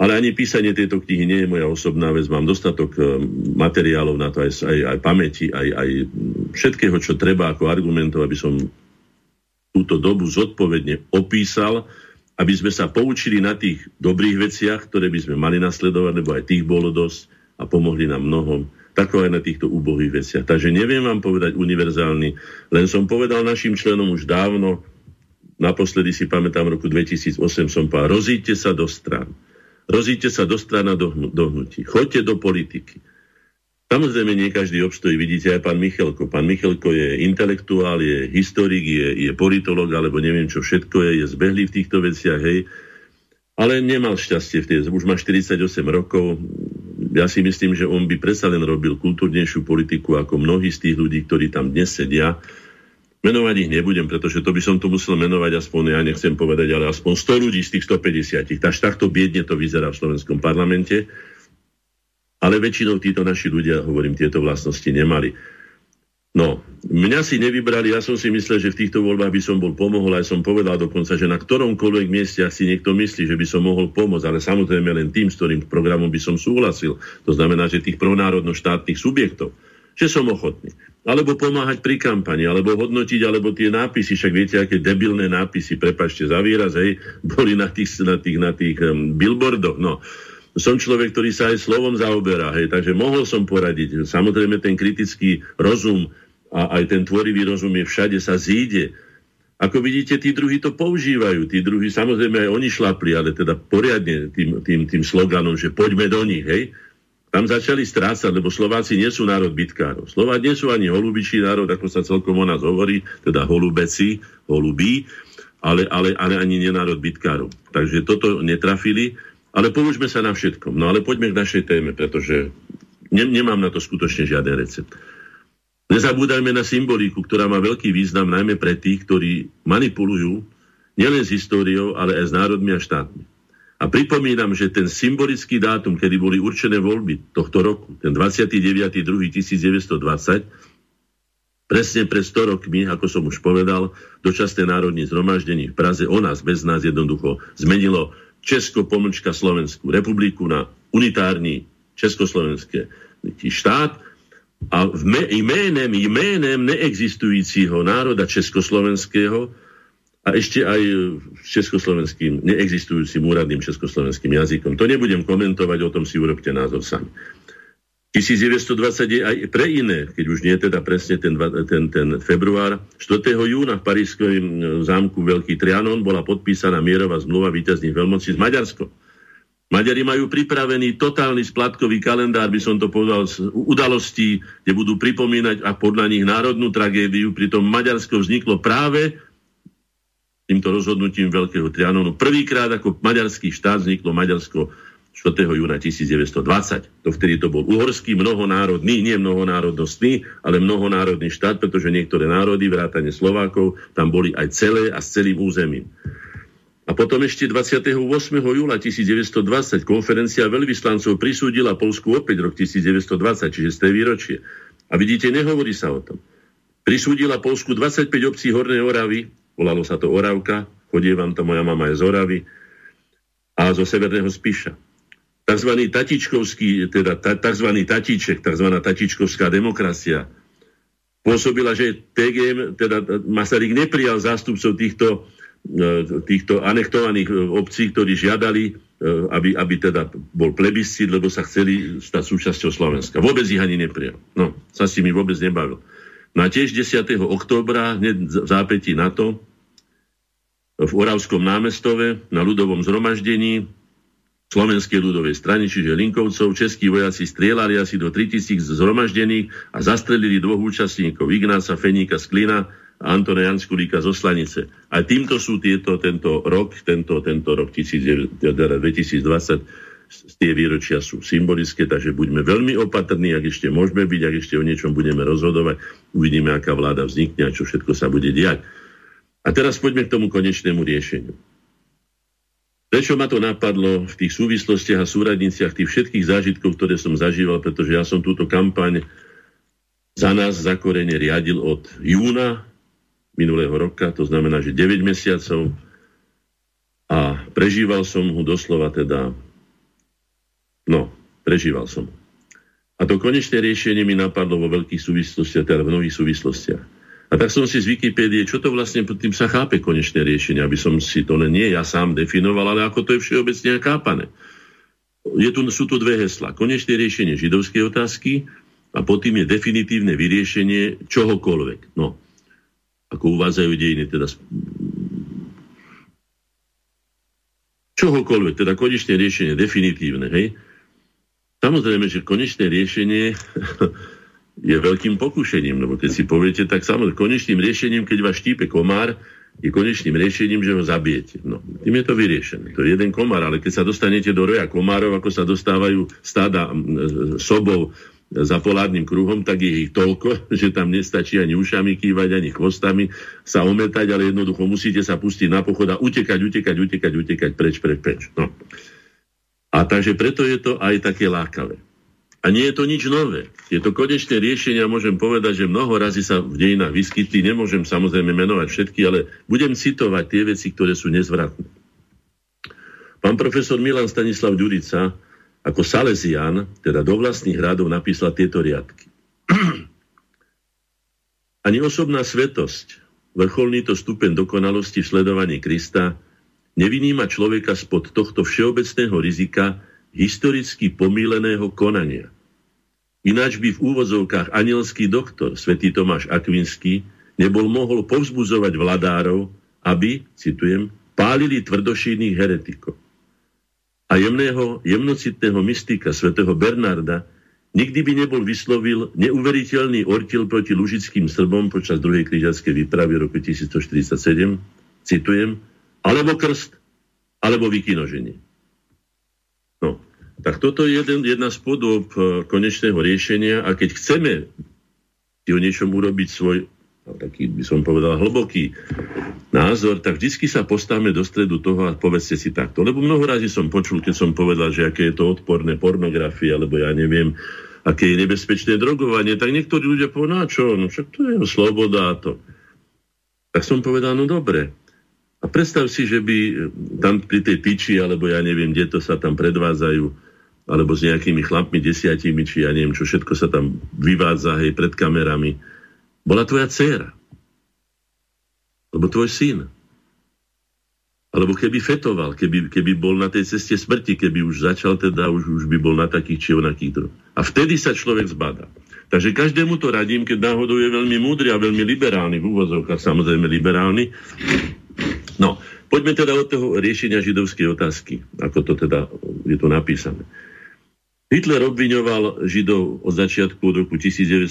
Ale ani písanie tejto knihy nie je moja osobná vec. Mám dostatok eh, materiálov na to, aj, aj, aj pamäti, aj, aj všetkého, čo treba ako argumentov, aby som túto dobu zodpovedne opísal, aby sme sa poučili na tých dobrých veciach, ktoré by sme mali nasledovať, lebo aj tých bolo dosť a pomohli nám mnohom, tako aj na týchto úbohých veciach. Takže neviem vám povedať univerzálny, len som povedal našim členom už dávno, naposledy si pamätám, roku 2008 som povedal, rozíďte sa do stran Rozíďte sa do strana dohnutí. Choďte do politiky. Samozrejme, nie každý obstojí. Vidíte aj pán Michelko. Pán Michelko je intelektuál, je historik, je, je politolog, alebo neviem čo všetko je, je zbehlý v týchto veciach, hej. Ale nemal šťastie v tej, už má 48 rokov. Ja si myslím, že on by predsa len robil kultúrnejšiu politiku ako mnohí z tých ľudí, ktorí tam dnes sedia Menovať ich nebudem, pretože to by som tu musel menovať aspoň, ja nechcem povedať, ale aspoň 100 ľudí z tých 150. Takže takto biedne to vyzerá v slovenskom parlamente. Ale väčšinou títo naši ľudia, hovorím, tieto vlastnosti nemali. No, mňa si nevybrali, ja som si myslel, že v týchto voľbách by som bol pomohol, aj som povedal dokonca, že na ktoromkoľvek mieste si niekto myslí, že by som mohol pomôcť, ale samozrejme len tým, s ktorým programom by som súhlasil. To znamená, že tých pronárodno-štátnych subjektov že som ochotný. Alebo pomáhať pri kampani, alebo hodnotiť, alebo tie nápisy, však viete, aké debilné nápisy, prepačte za výraz, hej, boli na tých, na tých, na tých um, billboardoch, no. Som človek, ktorý sa aj slovom zaoberá, hej, takže mohol som poradiť. Samozrejme, ten kritický rozum a aj ten tvorivý rozum je všade, sa zíde. Ako vidíte, tí druhí to používajú. Tí druhí, samozrejme, aj oni šlapli, ale teda poriadne tým, tým, tým sloganom, že poďme do nich, hej tam začali strácať, lebo Slováci nie sú národ bitkárov. Slováci nie sú ani holubičí národ, ako sa celkom o nás hovorí, teda holubeci, holubí, ale, ale, ale ani nie národ bitkárov. Takže toto netrafili, ale pomôžme sa na všetkom. No ale poďme k našej téme, pretože ne, nemám na to skutočne žiaden recept. Nezabúdajme na symboliku, ktorá má veľký význam najmä pre tých, ktorí manipulujú nielen s históriou, ale aj s národmi a štátmi. A pripomínam, že ten symbolický dátum, kedy boli určené voľby tohto roku, ten 29.2.1920, presne pred 100 rokmi, ako som už povedal, dočasné národní zhromaždení v Praze o nás, bez nás jednoducho zmenilo Česko pomlčka Slovenskú republiku na unitárny československý štát a jménem, jménem neexistujúciho národa československého a ešte aj československým, neexistujúcim úradným československým jazykom. To nebudem komentovať, o tom si urobte názor sami. 1920 je aj pre iné, keď už nie teda presne ten, ten, ten február. 4. júna v parížskom zámku Veľký Trianon bola podpísaná mierová zmluva víťazných veľmocí s Maďarskom. Maďari majú pripravený totálny splatkový kalendár, by som to povedal, z udalostí, kde budú pripomínať a podľa nich národnú tragédiu. Pritom Maďarsko vzniklo práve týmto rozhodnutím Veľkého Trianonu. Prvýkrát ako maďarský štát vzniklo Maďarsko 4. júna 1920. To vtedy to bol uhorský mnohonárodný, nie mnohonárodnostný, ale mnohonárodný štát, pretože niektoré národy, vrátane Slovákov, tam boli aj celé a s celým územím. A potom ešte 28. júla 1920 konferencia veľvyslancov prisúdila Polsku opäť rok 1920, čiže z tej výročie. A vidíte, nehovorí sa o tom. Prisúdila Polsku 25 obcí Hornej Oravy, volalo sa to Oravka, chodie vám to moja mama je z Oravy, a zo Severného Spiša tzv. tatičkovský, teda tzv. tatíček, tzv. tatičkovská demokracia pôsobila, že TGM, teda Masaryk neprijal zástupcov týchto, e, týchto anektovaných e, obcí, ktorí žiadali, e, aby, aby teda bol plebiscit, lebo sa chceli stať súčasťou Slovenska. Vôbec ich ani neprijal. No, sa s nimi vôbec nebavil. No tiež 10. októbra, hneď v zápätí na to, v Oravskom námestove na ľudovom zhromaždení Slovenskej ľudovej strany, čiže Linkovcov, českí vojaci strieľali asi do 3000 zhromaždených a zastrelili dvoch účastníkov, Ignáca Feníka z Klina a Antona Janskulíka z Oslanice. A týmto sú tieto, tento rok, tento, tento rok 2020 tie výročia sú symbolické, takže buďme veľmi opatrní, ak ešte môžeme byť, ak ešte o niečom budeme rozhodovať, uvidíme, aká vláda vznikne a čo všetko sa bude diať. A teraz poďme k tomu konečnému riešeniu. Prečo ma to napadlo v tých súvislostiach a súradniciach tých všetkých zážitkov, ktoré som zažíval, pretože ja som túto kampaň za nás za korene riadil od júna minulého roka, to znamená, že 9 mesiacov a prežíval som ho doslova teda, no, prežíval som. A to konečné riešenie mi napadlo vo veľkých súvislostiach, teda v mnohých súvislostiach. A tak som si z Wikipédie, čo to vlastne pod tým sa chápe konečné riešenie, aby som si to len nie ja sám definoval, ale ako to je všeobecne chápané. Je tu, sú tu dve hesla. Konečné riešenie židovskej otázky a potom je definitívne vyriešenie čohokoľvek. No, ako uvádzajú dejiny, teda čohokoľvek, teda konečné riešenie definitívne, hej. Samozrejme, že konečné riešenie je veľkým pokušením, lebo keď si poviete, tak samozrejme, konečným riešením, keď vás štípe komár, je konečným riešením, že ho zabijete. No, tým je to vyriešené. To je jeden komár, ale keď sa dostanete do roja komárov, ako sa dostávajú stáda sobov za polárnym kruhom, tak je ich toľko, že tam nestačí ani ušami kývať, ani chvostami sa ometať, ale jednoducho musíte sa pustiť na pochod a utekať, utekať, utekať, utekať, preč, preč, preč. No. A takže preto je to aj také lákavé. A nie je to nič nové. Je to konečné riešenie a môžem povedať, že mnoho razy sa v dejinách vyskytli. Nemôžem samozrejme menovať všetky, ale budem citovať tie veci, ktoré sú nezvratné. Pán profesor Milan Stanislav Ďurica ako Salesian, teda do vlastných rádov, napísal tieto riadky. Ani osobná svetosť, vrcholný to stupeň dokonalosti v sledovaní Krista, nevyníma človeka spod tohto všeobecného rizika, historicky pomíleného konania. Ináč by v úvozovkách anielský doktor, svätý Tomáš Akvinský, nebol mohol povzbuzovať vladárov, aby, citujem, pálili tvrdošíných heretikov. A jemného, jemnocitného mystika svätého Bernarda nikdy by nebol vyslovil neuveriteľný ortil proti lužickým Srbom počas druhej križackej výpravy roku 1147, citujem, alebo krst, alebo vykinoženie. Tak toto je jeden, jedna z podob e, konečného riešenia a keď chceme si o niečom urobiť svoj no, taký by som povedal hlboký názor, tak vždy sa postavme do stredu toho a povedzte si takto. Lebo mnoho razy som počul, keď som povedal, že aké je to odporné pornografie, alebo ja neviem, aké je nebezpečné drogovanie, tak niektorí ľudia povedali, no čo, no však to je sloboda a to. Tak som povedal, no dobre, a predstav si, že by tam pri tej tyči, alebo ja neviem, kde to sa tam predvádzajú, alebo s nejakými chlapmi desiatimi, či ja neviem, čo všetko sa tam vyvádza, hej, pred kamerami, bola tvoja dcéra. Alebo tvoj syn. Alebo keby fetoval, keby, keby bol na tej ceste smrti, keby už začal teda, už, už by bol na takých či onakých druh. A vtedy sa človek zbada. Takže každému to radím, keď náhodou je veľmi múdry a veľmi liberálny, v úvozovkách samozrejme liberálny, No, poďme teda od toho riešenia židovskej otázky, ako to teda je tu napísané. Hitler obviňoval Židov od začiatku od roku 1914,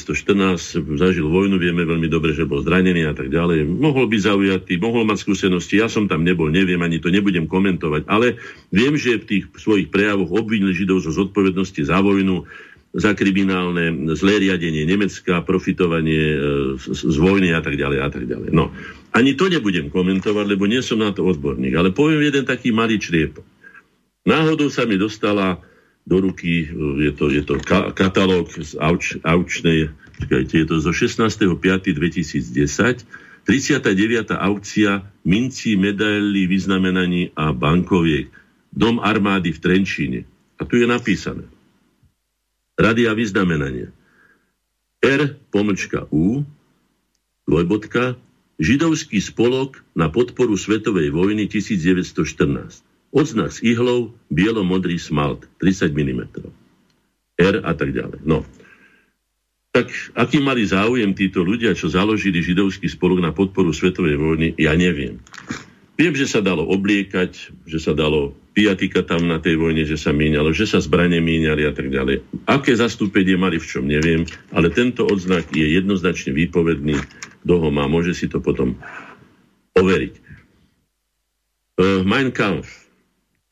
zažil vojnu, vieme veľmi dobre, že bol zranený a tak ďalej. Mohol byť zaujatý, mohol mať skúsenosti, ja som tam nebol, neviem, ani to nebudem komentovať, ale viem, že v tých svojich prejavoch obvinil Židov zo zodpovednosti za vojnu, za kriminálne zlé riadenie Nemecka, profitovanie e, z, vojny a tak ďalej a tak ďalej. No, ani to nebudem komentovať, lebo nie som na to odborník, ale poviem jeden taký malý čriep. Náhodou sa mi dostala do ruky, je to, je to ka- katalóg z auč, aučnej, čakajte, je to zo 16.5.2010, 39. aukcia mincí, medaily, vyznamenaní a bankoviek. Dom armády v Trenčíne. A tu je napísané. Rady a vyznamenania. R, pomlčka U, dvojbodka, Židovský spolok na podporu svetovej vojny 1914. Odznak s ihlou, bielo-modrý smalt, 30 mm. R a tak ďalej. No. Tak aký mali záujem títo ľudia, čo založili židovský spolok na podporu svetovej vojny, ja neviem. Viem, že sa dalo obliekať, že sa dalo pijatika tam na tej vojne, že sa míňalo, že sa zbranie míňali a tak ďalej. Aké zastúpenie mali v čom, neviem, ale tento odznak je jednoznačne výpovedný. Kto ho má, môže si to potom overiť. Uh, mein Kampf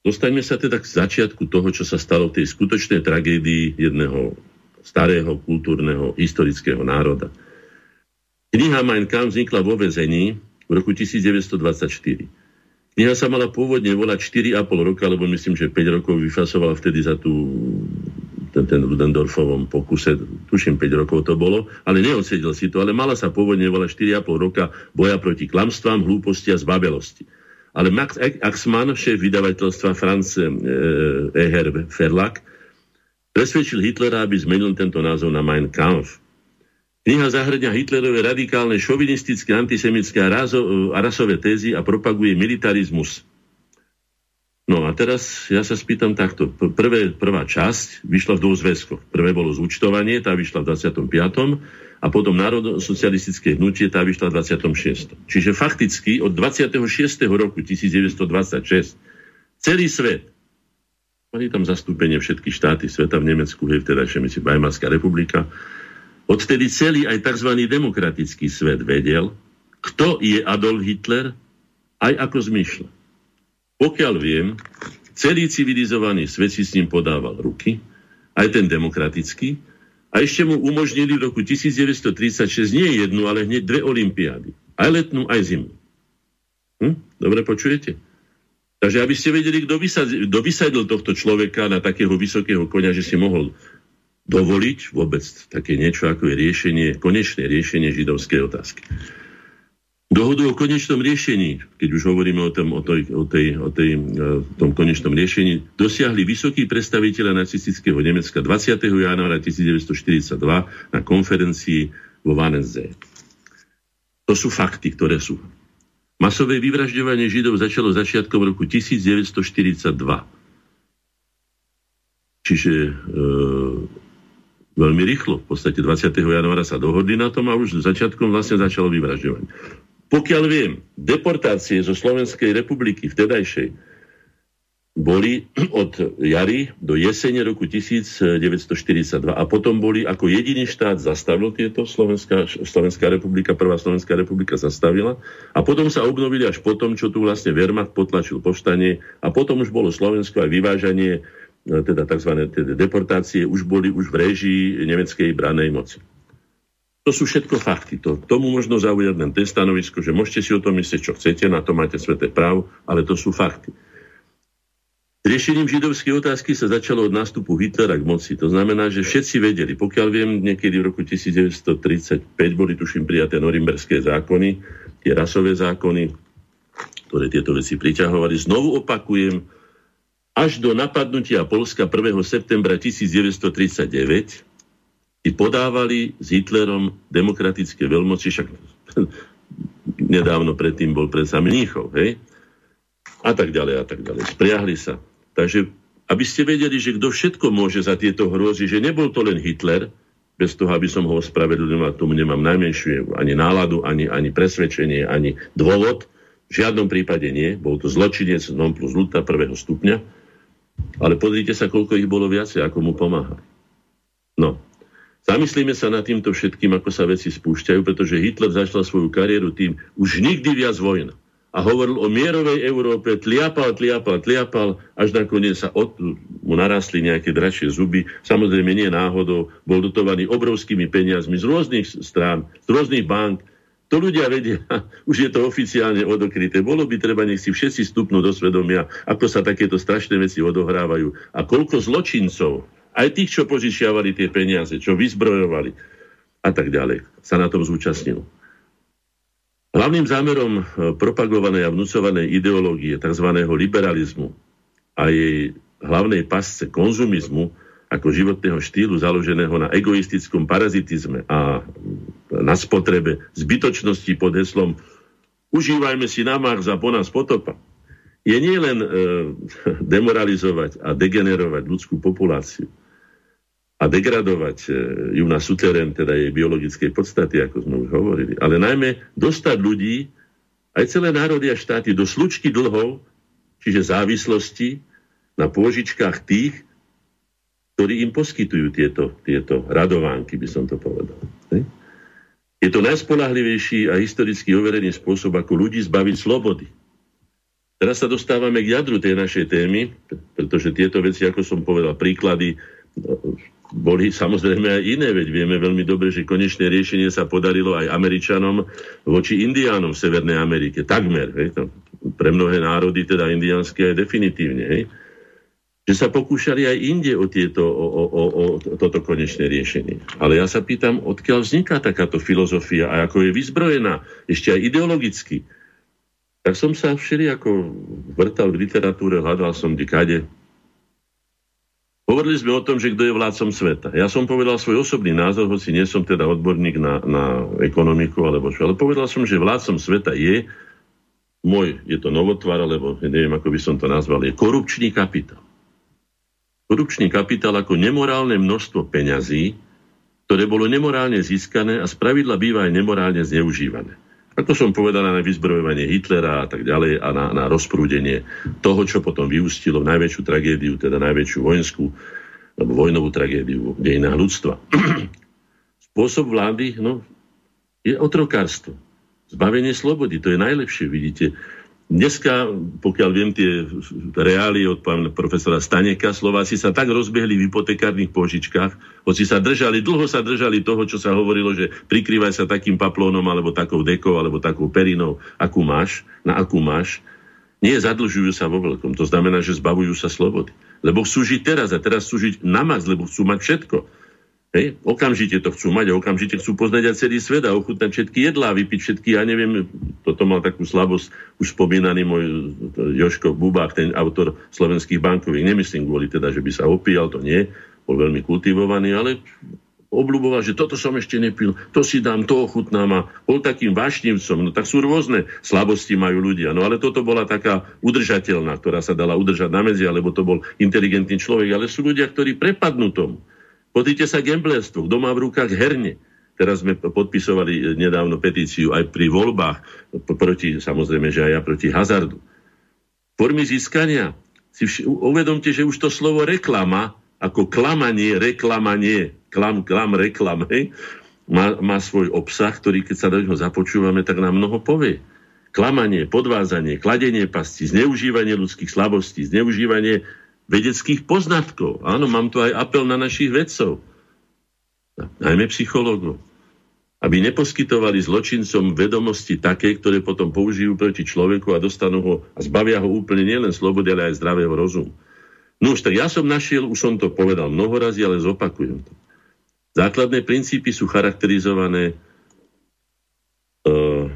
Dostaňme sa teda k začiatku toho, čo sa stalo v tej skutočnej tragédii jedného starého, kultúrneho, historického národa. Kniha Mein Kampf vznikla vo vezení v roku 1924. Kniha sa mala pôvodne volať 4,5 roka, lebo myslím, že 5 rokov vyfasovala vtedy za tú ten, ten Rudendorfovom pokuse, tuším 5 rokov to bolo, ale neodsedel si to, ale mala sa pôvodne volať 4,5 roka boja proti klamstvám, hlúposti a zbabelosti. Ale Max Axmann, šéf vydavateľstva Franz eh, Eher Verlag, presvedčil Hitlera, aby zmenil tento názov na Mein Kampf. Kniha zahrňa Hitlerové radikálne šovinistické, antisemické a, razo, a rasové tézy a propaguje militarizmus. No a teraz ja sa spýtam takto. Prvé, prvá časť vyšla v dvoch zväzkoch. Prvé bolo zúčtovanie, tá vyšla v 25 a potom národosocialistické hnutie tá vyšla v 26. Čiže fakticky od 26. roku 1926 celý svet, mali tam zastúpenie všetky štáty sveta v Nemecku, hej, vtedajšie myslím Weimarská republika, odtedy celý aj tzv. demokratický svet vedel, kto je Adolf Hitler, aj ako zmyšľa. Pokiaľ viem, celý civilizovaný svet si s ním podával ruky, aj ten demokratický, a ešte mu umožnili v roku 1936 nie jednu, ale hneď dve olimpiády. Aj letnú, aj zimnú. Hm? Dobre počujete? Takže aby ste vedeli, kto, vysadil, kto vysadil tohto človeka na takého vysokého konia, že si mohol dovoliť vôbec také niečo, ako je riešenie, konečné riešenie židovskej otázky. Dohodu o konečnom riešení, keď už hovoríme o tom, o tej, o tej, o tej, o e, tom konečnom riešení, dosiahli vysokí predstaviteľa nacistického Nemecka 20. januára 1942 na konferencii vo Wannsee. To sú fakty, ktoré sú. Masové vyvražďovanie Židov začalo začiatkom roku 1942. Čiže e, veľmi rýchlo, v podstate 20. januára sa dohodli na tom a už začiatkom vlastne začalo vyvražďovanie. Pokiaľ viem, deportácie zo Slovenskej republiky vtedajšej boli od jary do jesene roku 1942 a potom boli ako jediný štát zastavil tieto Slovenská, Slovenská republika, prvá Slovenská republika zastavila a potom sa obnovili až potom, čo tu vlastne Wehrmacht potlačil povstanie a potom už bolo Slovensko aj vyvážanie teda tzv. Teda deportácie už boli už v režii nemeckej branej moci. To sú všetko fakty. To, tomu možno zaujať len ten stanovisko, že môžete si o tom myslieť, čo chcete, na to máte sveté právo, ale to sú fakty. Riešením židovskej otázky sa začalo od nástupu Hitlera k moci. To znamená, že všetci vedeli, pokiaľ viem, niekedy v roku 1935 boli tuším prijaté norimberské zákony, tie rasové zákony, ktoré tieto veci priťahovali. Znovu opakujem, až do napadnutia Polska 1. septembra 1939 i podávali s Hitlerom demokratické veľmoci, však nedávno predtým bol predsa Mníchov, hej? A tak ďalej, a tak ďalej. Spriahli sa. Takže, aby ste vedeli, že kto všetko môže za tieto hrôzy, že nebol to len Hitler, bez toho, aby som ho ospravedlnil, tomu nemám najmenšiu ani náladu, ani, ani presvedčenie, ani dôvod. V žiadnom prípade nie. Bol to zločinec non plus ultra prvého stupňa. Ale pozrite sa, koľko ich bolo viacej, ako mu pomáhali. No, Zamyslíme sa nad týmto všetkým, ako sa veci spúšťajú, pretože Hitler začal svoju kariéru tým, už nikdy viac vojna. A hovoril o mierovej Európe, tliapal, tliapal, tliapal, až nakoniec sa od, mu narastli nejaké dračie zuby. Samozrejme nie náhodou, bol dotovaný obrovskými peniazmi z rôznych strán, z rôznych bank. To ľudia vedia, už je to oficiálne odokryté. Bolo by treba, nech si všetci stupnú do svedomia, ako sa takéto strašné veci odohrávajú. A koľko zločincov aj tých, čo požičiavali tie peniaze, čo vyzbrojovali a tak ďalej, sa na tom zúčastnil. Hlavným zámerom e, propagovanej a vnúcovanej ideológie tzv. liberalizmu a jej hlavnej pasce konzumizmu ako životného štýlu založeného na egoistickom parazitizme a na spotrebe zbytočnosti pod heslom užívajme si na Mars a po nás potopa, je nielen e, demoralizovať a degenerovať ľudskú populáciu, a degradovať e, ju na suterén, teda jej biologickej podstaty, ako sme už hovorili. Ale najmä dostať ľudí, aj celé národy a štáty, do slučky dlhov, čiže závislosti na pôžičkách tých, ktorí im poskytujú tieto, tieto radovánky, by som to povedal. Je to najspolahlivejší a historicky overený spôsob, ako ľudí zbaviť slobody. Teraz sa dostávame k jadru tej našej témy, pretože tieto veci, ako som povedal, príklady boli samozrejme aj iné, veď vieme veľmi dobre, že konečné riešenie sa podarilo aj Američanom voči Indiánom v Severnej Amerike. Takmer. Hej, to, pre mnohé národy, teda indiánske aj definitívne. Hej, že sa pokúšali aj inde o, tieto, o, o, o, o toto konečné riešenie. Ale ja sa pýtam, odkiaľ vzniká takáto filozofia a ako je vyzbrojená, ešte aj ideologicky. Tak som sa všeli ako vrtal v literatúre, hľadal som kade Hovorili sme o tom, že kto je vládcom sveta. Ja som povedal svoj osobný názor, hoci nie som teda odborník na, na ekonomiku alebo čo, ale povedal som, že vládcom sveta je môj, je to novotvar, alebo neviem, ako by som to nazval, je korupčný kapitál. Korupčný kapitál ako nemorálne množstvo peňazí, ktoré bolo nemorálne získané a spravidla býva aj nemorálne zneužívané. Ako som povedal, na vyzbrojovanie Hitlera a tak ďalej a na, na rozprúdenie toho, čo potom vyústilo v najväčšiu tragédiu, teda najväčšiu vojenskú alebo vojnovú tragédiu v dejinách ľudstva. Spôsob vlády no, je otrokárstvo. Zbavenie slobody, to je najlepšie, vidíte. Dneska, pokiaľ viem tie reály od pána profesora Staneka, Slováci sa tak rozbehli v hypotekárnych požičkách, hoci sa držali, dlho sa držali toho, čo sa hovorilo, že prikrývaj sa takým paplónom, alebo takou dekou, alebo takou perinou, akú máš, na akú máš. Nie, zadlžujú sa vo veľkom. To znamená, že zbavujú sa slobody. Lebo chcú žiť teraz a teraz chcú žiť na max, lebo chcú mať všetko. Hej? Okamžite to chcú mať a okamžite chcú poznať aj celý svet a ochutnať všetky jedlá, vypiť všetky, ja neviem, toto mal takú slabosť, už spomínaný môj Joško Bubák, ten autor slovenských bankoviek, nemyslím kvôli teda, že by sa opíjal, to nie, bol veľmi kultivovaný, ale obľuboval, že toto som ešte nepil, to si dám, to ochutnám a bol takým vášnivcom. No tak sú rôzne slabosti majú ľudia. No ale toto bola taká udržateľná, ktorá sa dala udržať na medzi, alebo to bol inteligentný človek. Ale sú ľudia, ktorí prepadnú tomu. Pozrite sa gamblerstvu. Kto má v rukách herne? Teraz sme podpisovali nedávno petíciu aj pri voľbách, proti, samozrejme, že aj ja proti hazardu. Formy získania. Si vš- uvedomte, že už to slovo reklama, ako klamanie, reklamanie, klam, klam, reklam, hej, má, má svoj obsah, ktorý keď sa do neho započúvame, tak nám mnoho povie. Klamanie, podvázanie, kladenie pasti, zneužívanie ľudských slabostí, zneužívanie vedeckých poznatkov. Áno, mám tu aj apel na našich vedcov, najmä psychológov, aby neposkytovali zločincom vedomosti také, ktoré potom použijú proti človeku a dostanú ho a zbavia ho úplne nielen slobody, ale aj zdravého rozumu. No už tak ja som našiel, už som to povedal mnoho razy, ale zopakujem to. Základné princípy sú charakterizované uh,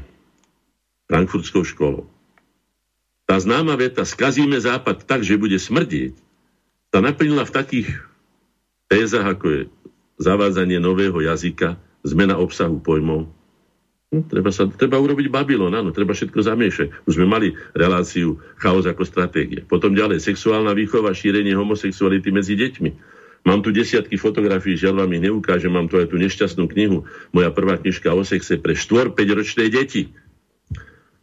frankfurtskou školou. Tá známa veta skazíme západ tak, že bude smrdieť, sa naplnila v takých tézach, ako je zavádzanie nového jazyka, zmena obsahu pojmov. No, treba, sa, treba urobiť Babylon, áno, treba všetko zamiešať. Už sme mali reláciu chaos ako stratégia. Potom ďalej, sexuálna výchova, šírenie homosexuality medzi deťmi. Mám tu desiatky fotografií, žiaľ vám ich neukážem, mám tu aj tú nešťastnú knihu, moja prvá knižka o sexe pre 4-5 ročné deti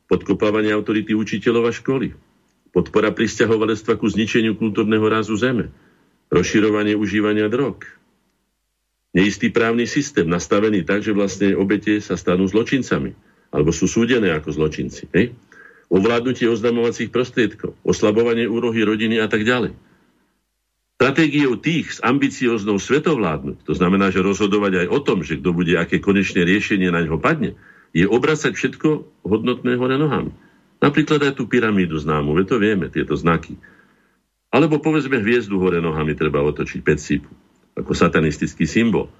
podkopávanie autority učiteľov a školy. podpora pristahovalectva ku zničeniu kultúrneho rázu zeme, rozširovanie užívania drog, neistý právny systém nastavený tak, že vlastne obete sa stanú zločincami alebo sú súdené ako zločinci. Hej? Ovládnutie oznamovacích prostriedkov, oslabovanie úrohy rodiny a tak ďalej. Stratégiou tých s ambicioznou svetovládnuť, to znamená, že rozhodovať aj o tom, že kto bude aké konečné riešenie na ňo padne, je obracať všetko hodnotné hore nohami. Napríklad aj tú pyramídu známu, ve to vieme, tieto znaky. Alebo povedzme hviezdu hore nohami treba otočiť sípu, ako satanistický symbol.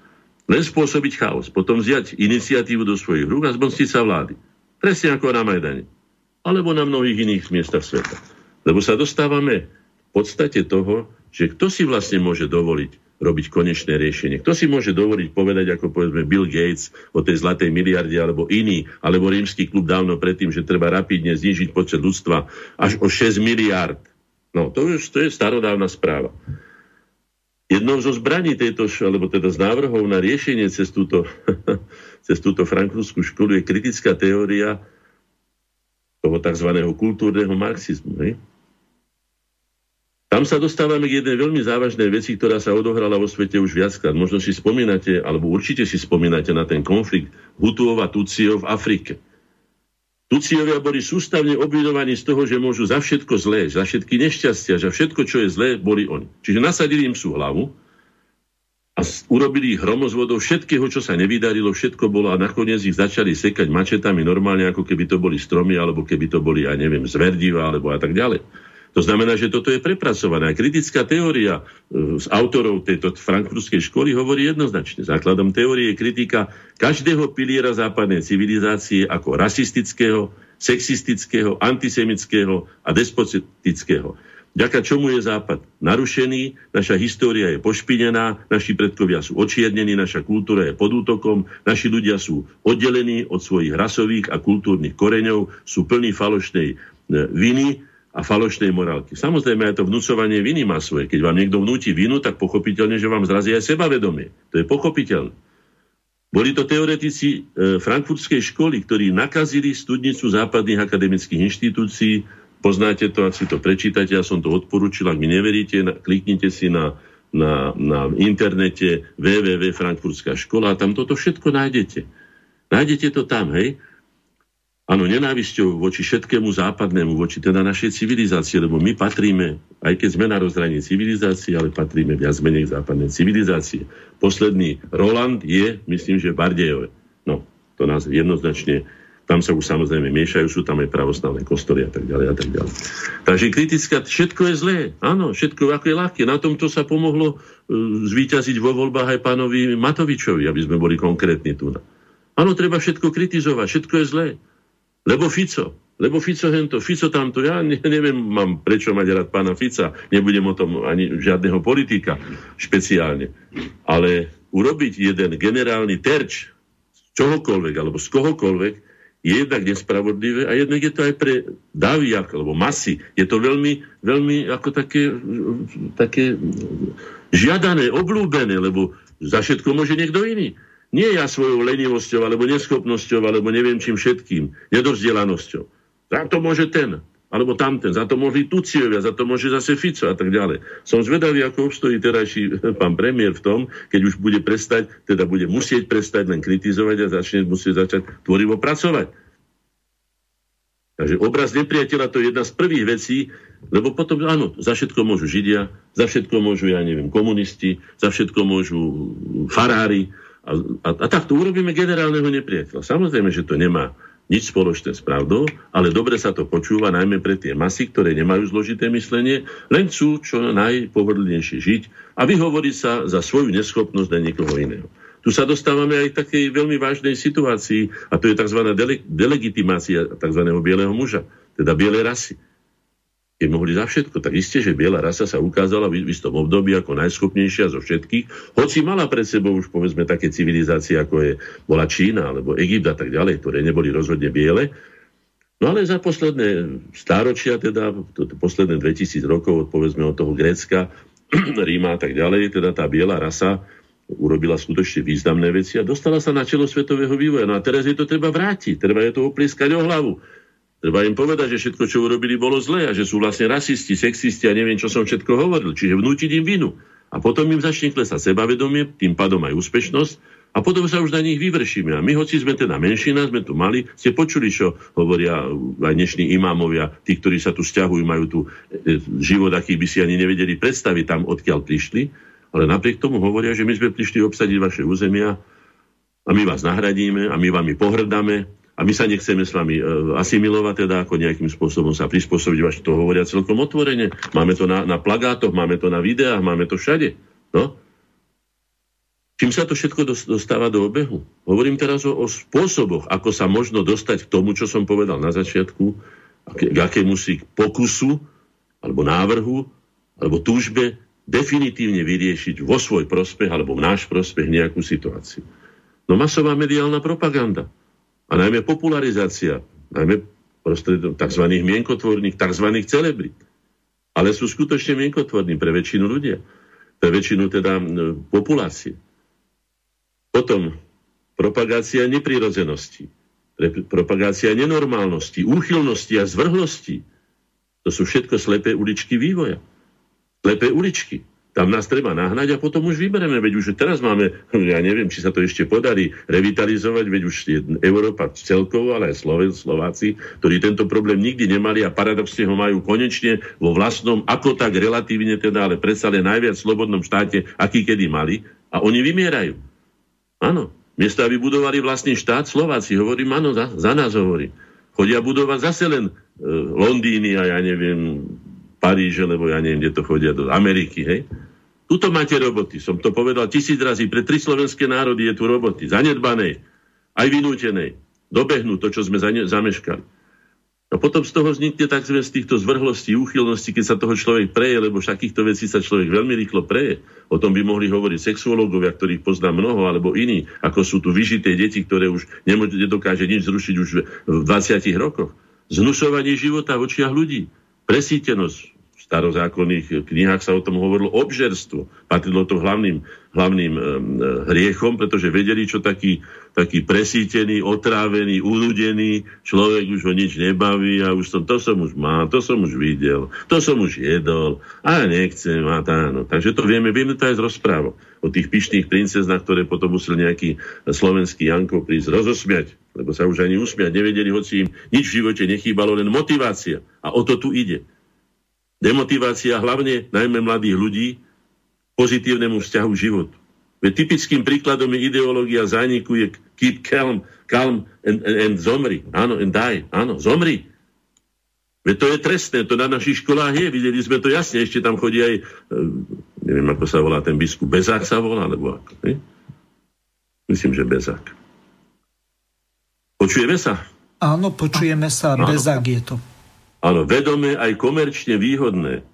Len spôsobiť chaos, potom vziať iniciatívu do svojich rúk a zmocniť sa vlády. Presne ako na Majdane. Alebo na mnohých iných miestach sveta. Lebo sa dostávame v podstate toho, že kto si vlastne môže dovoliť robiť konečné riešenie. Kto si môže dovoliť povedať, ako povedzme Bill Gates o tej zlatej miliarde, alebo iný, alebo rímsky klub dávno predtým, že treba rapidne znižiť počet ľudstva až o 6 miliard. No, to, už, to je starodávna správa. Jednou zo zbraní tejto, alebo teda z návrhov na riešenie cez túto, cez túto frankfurtskú školu je kritická teória toho tzv. kultúrneho marxizmu. Hej? Tam sa dostávame k jednej veľmi závažnej veci, ktorá sa odohrala vo svete už viackrát. Možno si spomínate, alebo určite si spomínate na ten konflikt Hutuov a Tuciov v Afrike. Tuciovia boli sústavne obvinovaní z toho, že môžu za všetko zlé, za všetky nešťastia, že všetko, čo je zlé, boli oni. Čiže nasadili im sú hlavu a urobili ich hromozvodou všetkého, čo sa nevydarilo, všetko bolo a nakoniec ich začali sekať mačetami normálne, ako keby to boli stromy, alebo keby to boli, ja neviem, zverdiva, alebo a tak ďalej. To znamená, že toto je prepracované. Kritická teória e, z autorov tejto frankfurtskej školy hovorí jednoznačne. Základom teórie je kritika každého piliera západnej civilizácie ako rasistického, sexistického, antisemického a despotického. Ďaka čomu je Západ narušený, naša história je pošpinená, naši predkovia sú očiernení, naša kultúra je pod útokom, naši ľudia sú oddelení od svojich rasových a kultúrnych koreňov, sú plní falošnej e, viny, a falošnej morálky. Samozrejme, aj to vnúcovanie viny má svoje. Keď vám niekto vnúti vinu, tak pochopiteľne, že vám zrazí aj sebavedomie. To je pochopiteľné. Boli to teoretici e, frankfurtskej školy, ktorí nakazili studnicu západných akademických inštitúcií. Poznáte to, ak si to prečítate, ja som to odporúčil, ak mi neveríte, na, kliknite si na, na, na internete www.frankfurtská škola a tam toto všetko nájdete. Nájdete to tam, hej? Áno, nenávisťou voči všetkému západnému, voči teda našej civilizácii, lebo my patríme, aj keď sme na rozhraní civilizácie, ale patríme viac menej k západnej civilizácie. Posledný Roland je, myslím, že Bardejové. No, to nás jednoznačne, tam sa už samozrejme miešajú, sú tam aj pravoslavné kostoly a tak ďalej a tak ďalej. Takže kritická, všetko je zlé, áno, všetko ako je ľahké. Na tomto sa pomohlo uh, zvíťaziť vo voľbách aj pánovi Matovičovi, aby sme boli konkrétni tu. Áno, treba všetko kritizovať, všetko je zlé. Lebo Fico, lebo Fico hento, Fico tamto, ja ne, neviem, mám prečo mať rád pána Fica, nebudem o tom ani žiadneho politika špeciálne. Ale urobiť jeden generálny terč z čohokoľvek alebo z kohokoľvek je jednak nespravodlivé a jednak je to aj pre davy alebo masy. Je to veľmi, veľmi ako také, také žiadané, oblúbené, lebo za všetko môže niekto iný. Nie ja svojou lenivosťou, alebo neschopnosťou, alebo neviem čím všetkým, nedozdelanosťou. Za to môže ten, alebo tamten, za to môže Tuciovia, za to môže zase Fico a tak ďalej. Som zvedavý, ako obstojí terajší pán premiér v tom, keď už bude prestať, teda bude musieť prestať len kritizovať a začne musieť začať tvorivo pracovať. Takže obraz nepriateľa to je jedna z prvých vecí, lebo potom, áno, za všetko môžu Židia, za všetko môžu, ja neviem, komunisti, za všetko môžu farári, a, a, a takto urobíme generálneho nepriateľa. Samozrejme, že to nemá nič spoločné s pravdou, ale dobre sa to počúva najmä pre tie masy, ktoré nemajú zložité myslenie, len chcú čo najpohodlnejšie žiť a vyhovoriť sa za svoju neschopnosť na niekoho iného. Tu sa dostávame aj k takej veľmi vážnej situácii a to je tzv. Dele- delegitimácia tzv. bieleho muža, teda bielej rasy keď mohli za všetko. Tak isté, že biela rasa sa ukázala v istom období ako najschopnejšia zo všetkých, hoci mala pred sebou už povedzme také civilizácie, ako je, bola Čína alebo Egypt a tak ďalej, ktoré neboli rozhodne biele. No ale za posledné stáročia, teda to, to posledné 2000 rokov, povedzme od toho Grécka, Ríma a tak ďalej, teda tá biela rasa urobila skutočne významné veci a dostala sa na čelo svetového vývoja. No a teraz je to treba vrátiť, treba je to oplieskať o hlavu. Treba im povedať, že všetko, čo urobili, bolo zlé a že sú vlastne rasisti, sexisti a neviem, čo som všetko hovoril. Čiže vnútiť im vinu. A potom im začne klesať sebavedomie, tým pádom aj úspešnosť a potom sa už na nich vyvršíme. A my, hoci sme teda menšina, sme tu mali, ste počuli, čo hovoria aj dnešní imámovia, tí, ktorí sa tu stiahujú, majú tu e, život, aký by si ani nevedeli predstaviť tam, odkiaľ prišli. Ale napriek tomu hovoria, že my sme prišli obsadiť vaše územia a my vás nahradíme a my vami pohrdáme a my sa nechceme s vami e, asimilovať, teda ako nejakým spôsobom sa prispôsobiť, vaši to hovoria celkom otvorene. Máme to na, na plagátoch, máme to na videách, máme to všade. No? Čím sa to všetko dostáva do obehu? Hovorím teraz o, o spôsoboch, ako sa možno dostať k tomu, čo som povedal na začiatku, k akému si pokusu, alebo návrhu, alebo túžbe definitívne vyriešiť vo svoj prospech alebo v náš prospech nejakú situáciu. No masová mediálna propaganda a najmä popularizácia, najmä prostredom tzv. mienkotvorných, tzv. celebrit. Ale sú skutočne mienkotvorní pre väčšinu ľudia, pre väčšinu teda populácie. Potom propagácia neprirodzenosti, propagácia nenormálnosti, úchylnosti a zvrhlosti. To sú všetko slepé uličky vývoja. Slepé uličky. Tam nás treba nahnať a potom už vybereme, veď už teraz máme, ja neviem, či sa to ešte podarí revitalizovať, veď už Európa celkovo, ale aj Sloven, Slováci, ktorí tento problém nikdy nemali a paradoxne ho majú konečne vo vlastnom, ako tak relatívne teda, ale predsa len najviac slobodnom štáte, aký kedy mali a oni vymierajú. Áno, miesto, aby budovali vlastný štát, Slováci, hovorím, áno, za, za nás hovorí. Chodia budovať zase len e, Londýny a ja neviem, Paríže, lebo ja neviem, kde to chodia, do Ameriky, hej. Tuto máte roboty, som to povedal tisíc razy, pre tri slovenské národy je tu roboty, zanedbanej, aj vynútenej, dobehnú to, čo sme zameškali. A potom z toho vznikne tzv. z týchto zvrhlostí, úchylností, keď sa toho človek preje, lebo takýchto vecí sa človek veľmi rýchlo preje. O tom by mohli hovoriť sexuológovia, ktorých poznám mnoho, alebo iní, ako sú tu vyžité deti, ktoré už nedokáže nič zrušiť už v 20 rokoch. Znušovanie života v očiach ľudí presítenosť. V starozákonných knihách sa o tom hovorilo obžerstvo. Patrilo to hlavným, hlavným e, hriechom, pretože vedeli, čo taký, taký presítený, otrávený, unudený človek už ho nič nebaví a už som, to som už mal, to som už videl, to som už jedol a nechcem a táno. Takže to vieme, vieme to aj z rozprávok o tých pyšných princeznách, ktoré potom musel nejaký slovenský Janko prísť rozosmiať, lebo sa už ani usmiať nevedeli, hoci im nič v živote nechýbalo, len motivácia. A o to tu ide. Demotivácia hlavne najmä mladých ľudí pozitívnemu vzťahu životu. Veď typickým príkladom je ideológia zániku je keep calm, calm and, and, and zomri. Áno, and die. Áno, zomri. Veď to je trestné, to na našich školách je, videli sme to jasne, ešte tam chodí aj, e, neviem ako sa volá ten biskup, Bezák sa volá, alebo ako, ne? Myslím, že Bezák. Počujeme sa? Áno, počujeme sa, Áno. Bezák je to. Áno, vedomé aj komerčne výhodné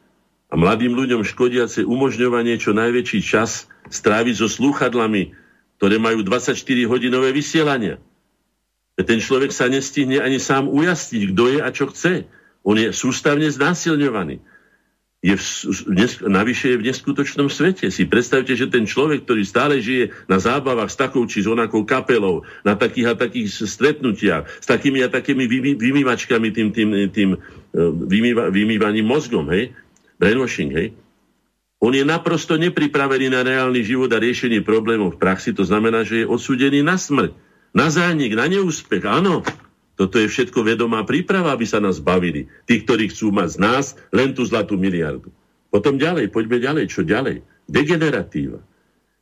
a mladým ľuďom škodiace umožňovanie čo najväčší čas stráviť so slúchadlami, ktoré majú 24-hodinové vysielania. Ten človek sa nestihne ani sám ujasniť, kto je a čo chce. On je sústavne znásilňovaný. Je v, navyše je v neskutočnom svete. Si predstavte, že ten človek, ktorý stále žije na zábavách s takou či s onakou kapelou, na takých a takých stretnutiach, s takými a takými vymývačkami, tým, tým, tým e, vymýva, vymývaním mozgom, hej? brainwashing, hej? On je naprosto nepripravený na reálny život a riešenie problémov v praxi, to znamená, že je odsúdený na smrť, na zánik, na neúspech, áno. Toto je všetko vedomá príprava, aby sa nás bavili. Tí, ktorí chcú mať z nás len tú zlatú miliardu. Potom ďalej, poďme ďalej. Čo ďalej? Degeneratíva.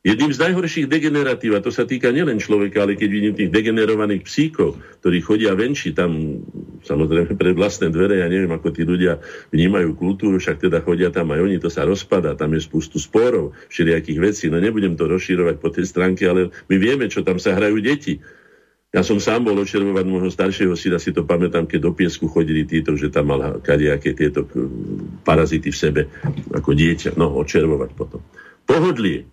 Jedným z najhorších degeneratív, a to sa týka nielen človeka, ale keď vidím tých degenerovaných psíkov, ktorí chodia venči tam, samozrejme pred vlastné dvere, ja neviem, ako tí ľudia vnímajú kultúru, však teda chodia tam aj oni, to sa rozpada, tam je spustu sporov, všelijakých vecí, no nebudem to rozširovať po tej stránke, ale my vieme, čo tam sa hrajú deti. Ja som sám bol očervovať môjho staršieho syna, si to pamätám, keď do piesku chodili títo, že tam mal kadejaké tieto parazity v sebe ako dieťa. No, očervovať potom. Pohodlie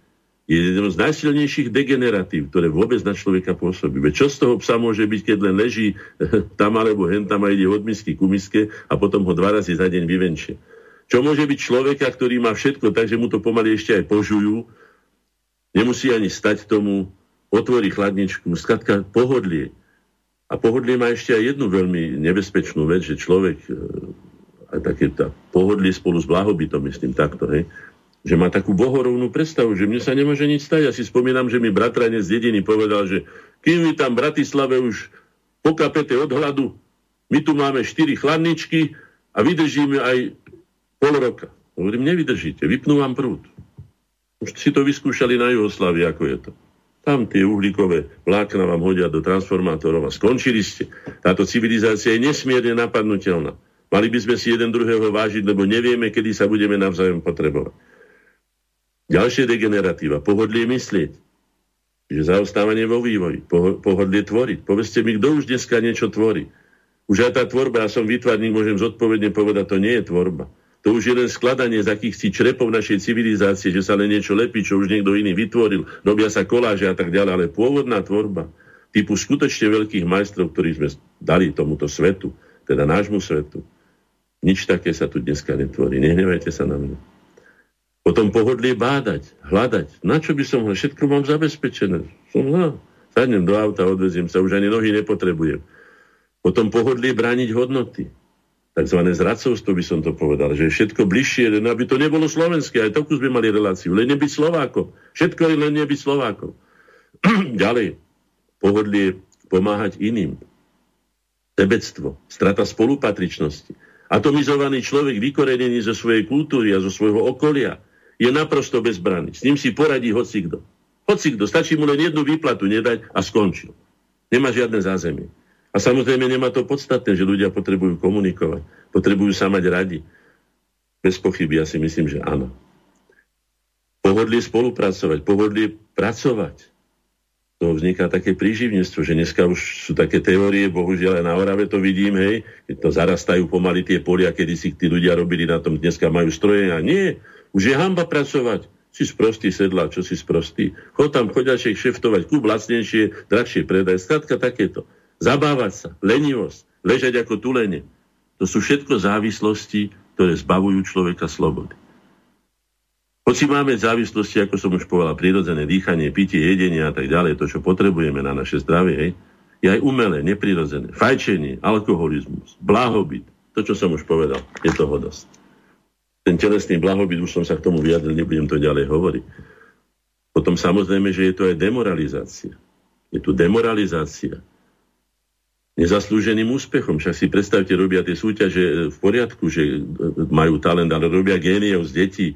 je jedno z najsilnejších degeneratív, ktoré vôbec na človeka pôsobí. Veď čo z toho psa môže byť, keď len leží tam alebo hen tam a ide od misky ku miske a potom ho dva razy za deň vyvenčie. Čo môže byť človeka, ktorý má všetko, takže mu to pomaly ešte aj požujú, nemusí ani stať tomu, otvorí chladničku, skratka pohodlie. A pohodlie má ešte aj jednu veľmi nebezpečnú vec, že človek, e, aj také tá pohodlie spolu s blahobytom, myslím takto, hej, že má takú bohorovnú predstavu, že mne sa nemôže nič stať. Ja si spomínam, že mi bratranec z dediny povedal, že kým vy tam v Bratislave už pokapete od hladu, my tu máme štyri chladničky a vydržíme aj pol roka. Hovorím, nevydržíte, vypnú vám prúd. Už si to vyskúšali na Jugoslávii, ako je to. Tam tie uhlíkové vlákna vám hodia do transformátorov a skončili ste. Táto civilizácia je nesmierne napadnutelná. Mali by sme si jeden druhého vážiť, lebo nevieme, kedy sa budeme navzájom potrebovať. Ďalšie degeneratíva, pohodlie myslieť. Čiže zaostávanie vo vývoji, pohodlie tvoriť. Povedzte mi, kto už dneska niečo tvorí. Už aj tá tvorba, ja som výtvarník, môžem zodpovedne povedať, to nie je tvorba. To už je len skladanie z akýchsi črepov našej civilizácie, že sa len niečo lepí, čo už niekto iný vytvoril, robia sa koláže a tak ďalej, ale pôvodná tvorba typu skutočne veľkých majstrov, ktorých sme dali tomuto svetu, teda nášmu svetu, nič také sa tu dneska netvorí. Nehnevajte sa na mňa. Potom pohodlie bádať, hľadať. Na čo by som ho? Všetko mám zabezpečené. Som no, sadnem do auta, odveziem sa, už ani nohy nepotrebujem. Potom pohodlie brániť hodnoty tzv. zradcovstvo by som to povedal, že všetko bližšie, len aby to nebolo slovenské, aj takú sme mali reláciu, len nebyť Slovákom. Všetko je len nebyť Slovákom. Ďalej, pohodlie pomáhať iným. Sebectvo, strata spolupatričnosti. Atomizovaný človek vykorenený zo svojej kultúry a zo svojho okolia je naprosto bezbranný. S ním si poradí hocikdo. Hocikdo, stačí mu len jednu výplatu nedať a skončil. Nemá žiadne zázemie. A samozrejme nemá to podstatné, že ľudia potrebujú komunikovať, potrebujú sa mať radi. Bez pochyby ja si myslím, že áno. Pohodlie spolupracovať, pohodlie pracovať. To vzniká také príživníctvo, že dneska už sú také teórie, bohužiaľ aj na Orave to vidím, hej, keď to zarastajú pomaly tie polia, kedy si tí ľudia robili na tom, dneska majú stroje a nie, už je hamba pracovať. Si sprostý sedla, čo si sprostý. Chod tam chodaček šeftovať, kúp lacnejšie, drahšie predaj, skladka takéto zabávať sa, lenivosť, ležať ako tulene. To sú všetko závislosti, ktoré zbavujú človeka slobody. Hoci máme závislosti, ako som už povedal, prirodzené dýchanie, pitie, jedenie a tak ďalej, to, čo potrebujeme na naše zdravie, je aj umelé, neprirodzené. Fajčenie, alkoholizmus, blahobyt, to, čo som už povedal, je toho dosť. Ten telesný blahobyt, už som sa k tomu vyjadril, nebudem to ďalej hovoriť. Potom samozrejme, že je to aj demoralizácia. Je tu demoralizácia nezaslúženým úspechom. Však si predstavte, robia tie súťaže v poriadku, že majú talent, ale robia géniov z detí.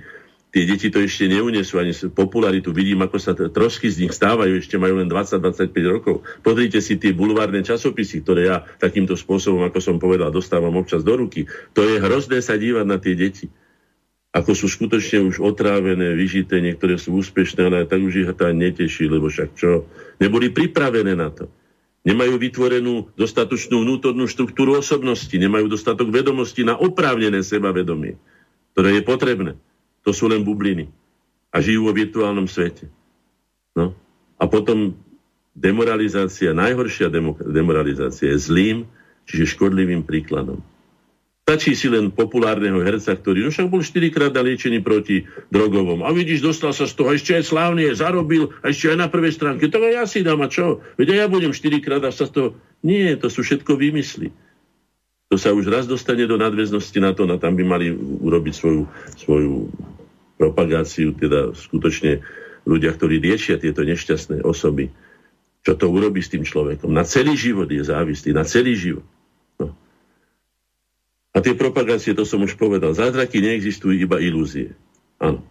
Tie deti to ešte neunesú, ani popularitu. Vidím, ako sa trošky z nich stávajú, ešte majú len 20-25 rokov. Pozrite si tie bulvárne časopisy, ktoré ja takýmto spôsobom, ako som povedal, dostávam občas do ruky. To je hrozné sa dívať na tie deti. Ako sú skutočne už otrávené, vyžité, niektoré sú úspešné, ale tak už ich to neteší, lebo však čo? Neboli pripravené na to. Nemajú vytvorenú dostatočnú vnútornú štruktúru osobnosti, nemajú dostatok vedomostí na oprávnené sebavedomie, ktoré je potrebné. To sú len bubliny. A žijú vo virtuálnom svete. No. A potom demoralizácia, najhoršia demoralizácia je zlým, čiže škodlivým príkladom. Stačí si len populárneho herca, ktorý no však bol 4 krát na liečení proti drogovom. A vidíš, dostal sa z toho, ešte aj slávne, zarobil, a ešte aj na prvej stránke. To ja si dám, a čo? Veď ja budem 4 krát a sa z toho... Nie, to sú všetko výmysly. To sa už raz dostane do nadväznosti na to, na tam by mali urobiť svoju, svoju propagáciu, teda skutočne ľudia, ktorí liečia tieto nešťastné osoby. Čo to urobí s tým človekom? Na celý život je závislý, na celý život. A tie propagácie, to som už povedal, zázraky neexistujú, iba ilúzie. Áno.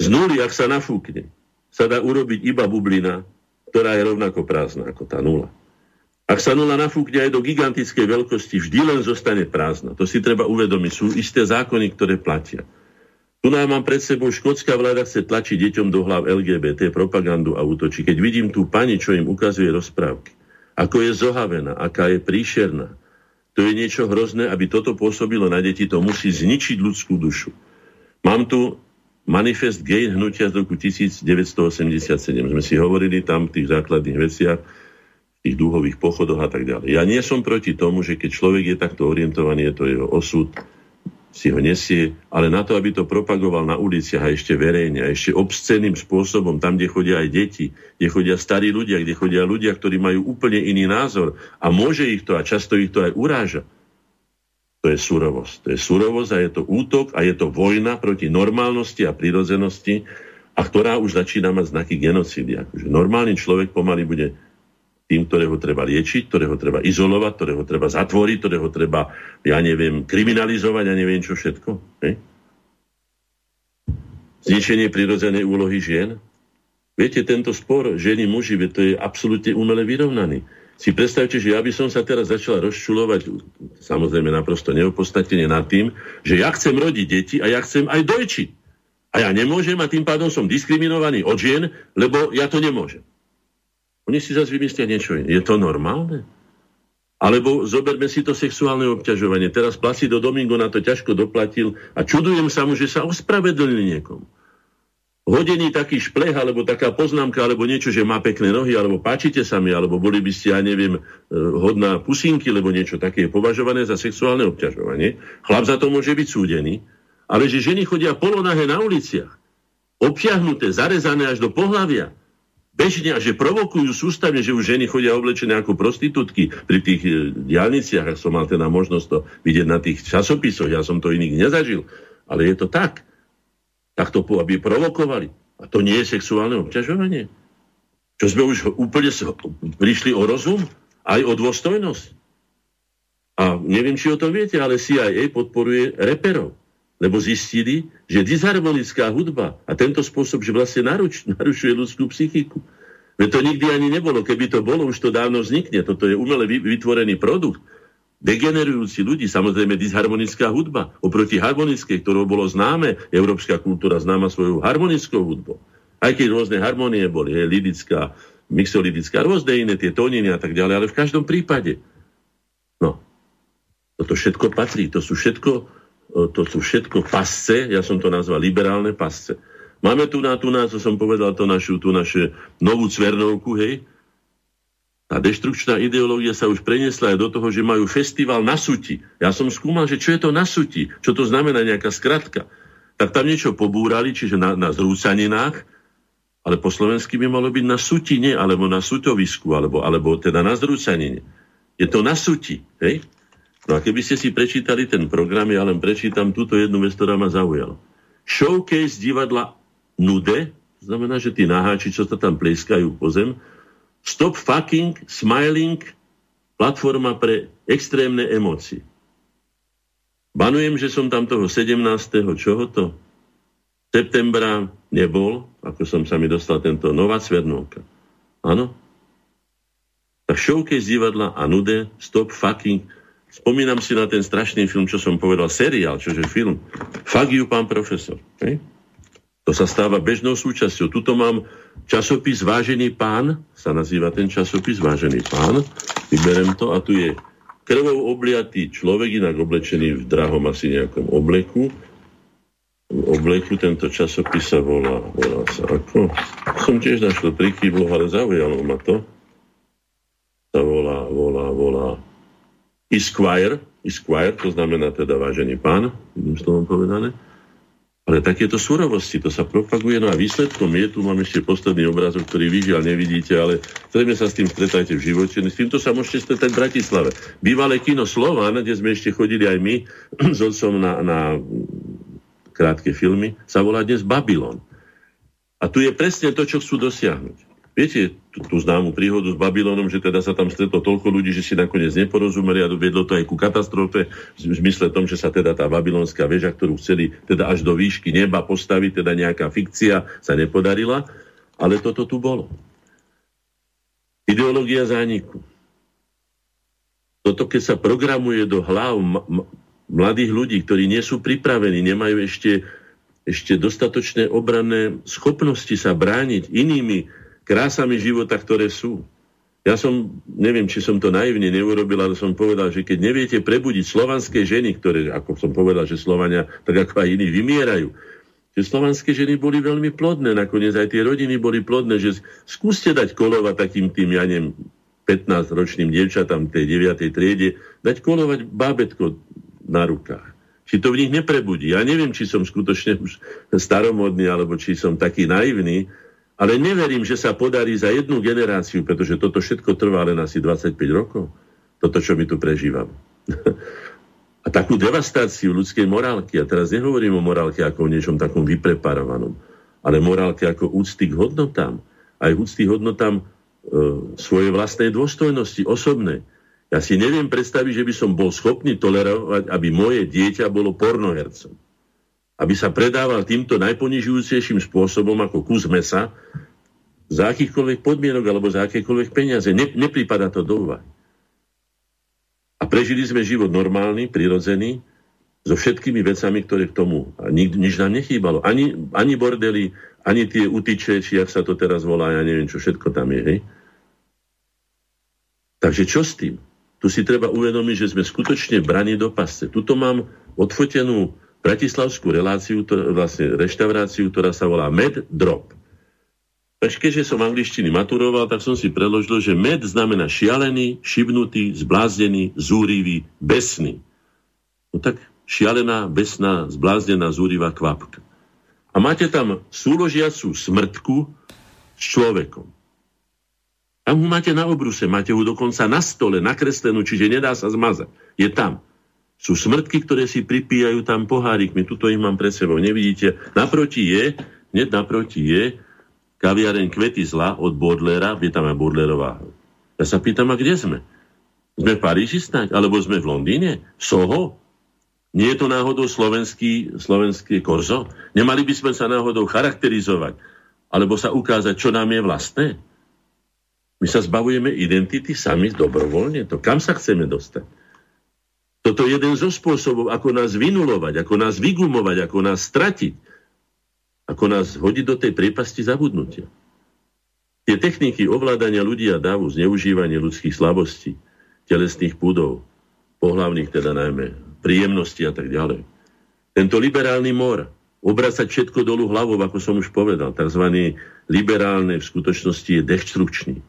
Z nuly, ak sa nafúkne, sa dá urobiť iba bublina, ktorá je rovnako prázdna ako tá nula. Ak sa nula nafúkne aj do gigantickej veľkosti, vždy len zostane prázdna. To si treba uvedomiť. Sú isté zákony, ktoré platia. Tu nám mám pred sebou škótska vláda chce tlačiť deťom do hlav LGBT propagandu a útočí. Keď vidím tú pani, čo im ukazuje rozprávky, ako je zohavená, aká je príšerná, to je niečo hrozné, aby toto pôsobilo na deti, to musí zničiť ľudskú dušu. Mám tu manifest gay hnutia z roku 1987. Sme si hovorili tam v tých základných veciach, v tých dúhových pochodoch a tak ďalej. Ja nie som proti tomu, že keď človek je takto orientovaný, je to jeho osud, si ho nesie, ale na to, aby to propagoval na uliciach a ešte verejne a ešte obsceným spôsobom, tam, kde chodia aj deti, kde chodia starí ľudia, kde chodia ľudia, ktorí majú úplne iný názor a môže ich to a často ich to aj uráža. To je surovosť. To je surovosť a je to útok a je to vojna proti normálnosti a prírodzenosti a ktorá už začína mať znaky genocídy. Akože normálny človek pomaly bude tým, ktorého treba liečiť, ktorého treba izolovať, ktorého treba zatvoriť, ktorého treba, ja neviem, kriminalizovať a neviem čo všetko. Ne? Zničenie prirodzenej úlohy žien. Viete, tento spor ženy muži, to je absolútne umele vyrovnaný. Si predstavte, že ja by som sa teraz začal rozčulovať, samozrejme naprosto neopostatene nad tým, že ja chcem rodiť deti a ja chcem aj dojčiť. A ja nemôžem a tým pádom som diskriminovaný od žien, lebo ja to nemôžem. Oni si zase vymyslia niečo. Je to normálne? Alebo zoberme si to sexuálne obťažovanie. Teraz Placido Domingo na to ťažko doplatil a čudujem sa mu, že sa ospravedlnili niekomu. Hodený taký šplech, alebo taká poznámka, alebo niečo, že má pekné nohy, alebo páčite sa mi, alebo boli by ste, ja neviem, e, hodná pusinky, lebo niečo také je považované za sexuálne obťažovanie. Chlap za to môže byť súdený, ale že ženy chodia polonahe na uliciach, obťahnuté, zarezané až do pohlavia, bežne a že provokujú sústavne, že už ženy chodia oblečené ako prostitútky pri tých e, diálniciach, ak som mal teda možnosť to vidieť na tých časopisoch, ja som to iných nezažil, ale je to tak. Tak to, aby provokovali. A to nie je sexuálne obťažovanie. Čo sme už úplne prišli o rozum, aj o dôstojnosť. A neviem, či o tom viete, ale CIA podporuje reperov lebo zistili, že disharmonická hudba a tento spôsob, že vlastne naruč, narušuje ľudskú psychiku. Veď to nikdy ani nebolo. Keby to bolo, už to dávno vznikne. Toto je umele vytvorený produkt. Degenerujúci ľudí, samozrejme disharmonická hudba. Oproti harmonickej, ktorou bolo známe, európska kultúra známa svojou harmonickou hudbou. Aj keď rôzne harmonie boli, je, lidická, mixolidická, rôzne iné tie tóniny a tak ďalej, ale v každom prípade. No, toto všetko patrí, to sú všetko to sú všetko pasce, ja som to nazval liberálne pasce. Máme tu na, tu na, co som povedal, to našu, tu naše novú cvernovku, hej. Tá deštrukčná ideológia sa už preniesla aj do toho, že majú festival na suti. Ja som skúmal, že čo je to na suti, čo to znamená nejaká skratka. Tak tam niečo pobúrali, čiže na, na zrúcaninách, ale po slovensky by malo byť na sutine, alebo na sutovisku, alebo, alebo teda na zrúcanine. Je to na suti, hej? No a keby ste si prečítali ten program, ja len prečítam túto jednu vec, ktorá ma zaujala. Showcase divadla Nude, znamená, že tí naháči, čo sa tam pleskajú po zem, Stop fucking, smiling, platforma pre extrémne emócie. Banujem, že som tam toho 17. čoho to? Septembra nebol, ako som sa mi dostal tento Nová Cvernovka. Áno? Tak showcase divadla a nude, stop fucking, Spomínam si na ten strašný film, čo som povedal, seriál, čože film. Fakt ju, pán profesor. Okay? To sa stáva bežnou súčasťou. Tuto mám časopis Vážený pán, sa nazýva ten časopis Vážený pán. Vyberem to a tu je krvou obliatý človek, inak oblečený v drahom asi nejakom obleku. V obleku tento časopis sa volá, volá sa ako? Som tiež našiel prikývlo, ale zaujalo ma to. Sa volá, volá, volá Esquire, Esquire, to znamená teda vážený pán, jedným slovom povedané. Ale takéto surovosti, to sa propaguje. No a výsledkom je, tu mám ešte posledný obrázok, ktorý vy žiaľ nevidíte, ale zrejme sa s tým stretajte v živote. S týmto sa môžete stretať v Bratislave. Bývalé kino Slovan, kde sme ešte chodili aj my s otcom na, na krátke filmy, sa volá dnes Babylon. A tu je presne to, čo chcú dosiahnuť. Viete tú, tú známu príhodu s Babylonom, že teda sa tam stretlo toľko ľudí, že si nakoniec neporozumeli a viedlo to aj ku katastrofe v zmysle tom, že sa teda tá babylonská väža, ktorú chceli teda až do výšky neba postaviť, teda nejaká fikcia, sa nepodarila. Ale toto tu bolo. Ideológia zániku. Toto, keď sa programuje do hlav mladých ľudí, ktorí nie sú pripravení, nemajú ešte, ešte dostatočné obranné schopnosti sa brániť inými krásami života, ktoré sú. Ja som, neviem, či som to naivne neurobil, ale som povedal, že keď neviete prebudiť slovanské ženy, ktoré, ako som povedal, že Slovania, tak ako aj iní, vymierajú, že slovanské ženy boli veľmi plodné, nakoniec aj tie rodiny boli plodné, že skúste dať kolova takým tým, ja neviem, 15-ročným dievčatám tej 9. triede, dať kolovať bábetko na rukách. či to v nich neprebudí. Ja neviem, či som skutočne už staromodný, alebo či som taký naivný, ale neverím, že sa podarí za jednu generáciu, pretože toto všetko trvá len asi 25 rokov. Toto, čo my tu prežívame. a takú devastáciu ľudskej morálky, a teraz nehovorím o morálke ako o niečom takom vypreparovanom, ale morálke ako úcty k hodnotám, aj úcty hodnotám e, svojej vlastnej dôstojnosti, osobnej. Ja si neviem predstaviť, že by som bol schopný tolerovať, aby moje dieťa bolo pornohercom aby sa predával týmto najponižujúcejším spôsobom ako kus mesa za akýchkoľvek podmienok alebo za akékoľvek peniaze. Ne, nepripada to do úvahy. A prežili sme život normálny, prirodzený, so všetkými vecami, ktoré k tomu. A nik, nič nám nechýbalo. Ani, ani bordely, ani tie utiče, či jak sa to teraz volá, ja neviem, čo všetko tam je. Hej? Takže čo s tým? Tu si treba uvedomiť, že sme skutočne brani do pasce. Tuto mám odfotenú bratislavskú reláciu, vlastne reštauráciu, ktorá sa volá Med Drop. Takže keďže som angličtiny maturoval, tak som si preložil, že med znamená šialený, šibnutý, zbláznený, zúrivý, besný. No tak šialená, besná, zbláznená, zúrivá kvapka. A máte tam súložiacu smrtku s človekom. Tam ho máte na obruse, máte ho dokonca na stole, nakreslenú, čiže nedá sa zmazať. Je tam. Sú smrtky, ktoré si pripíjajú tam pohárikmi. Tuto ich mám pred sebou. Nevidíte? Naproti je, hneď naproti je kaviareň Kvety zla od Bordlera, je tam aj Bordlerová. Ja sa pýtam, a kde sme? Sme v Paríži snať? Alebo sme v Londýne? Soho? Nie je to náhodou slovenský, slovenský korzo? Nemali by sme sa náhodou charakterizovať? Alebo sa ukázať, čo nám je vlastné? My sa zbavujeme identity sami dobrovoľne. To kam sa chceme dostať? Toto je jeden zo spôsobov, ako nás vynulovať, ako nás vygumovať, ako nás stratiť, ako nás hodiť do tej priepasti zabudnutia. Tie techniky ovládania ľudí a dávu, zneužívanie ľudských slabostí, telesných púdov, pohlavných teda najmä, príjemnosti a tak ďalej. Tento liberálny mor, obracať všetko dolu hlavou, ako som už povedal, tzv. liberálne v skutočnosti je deštrukčný.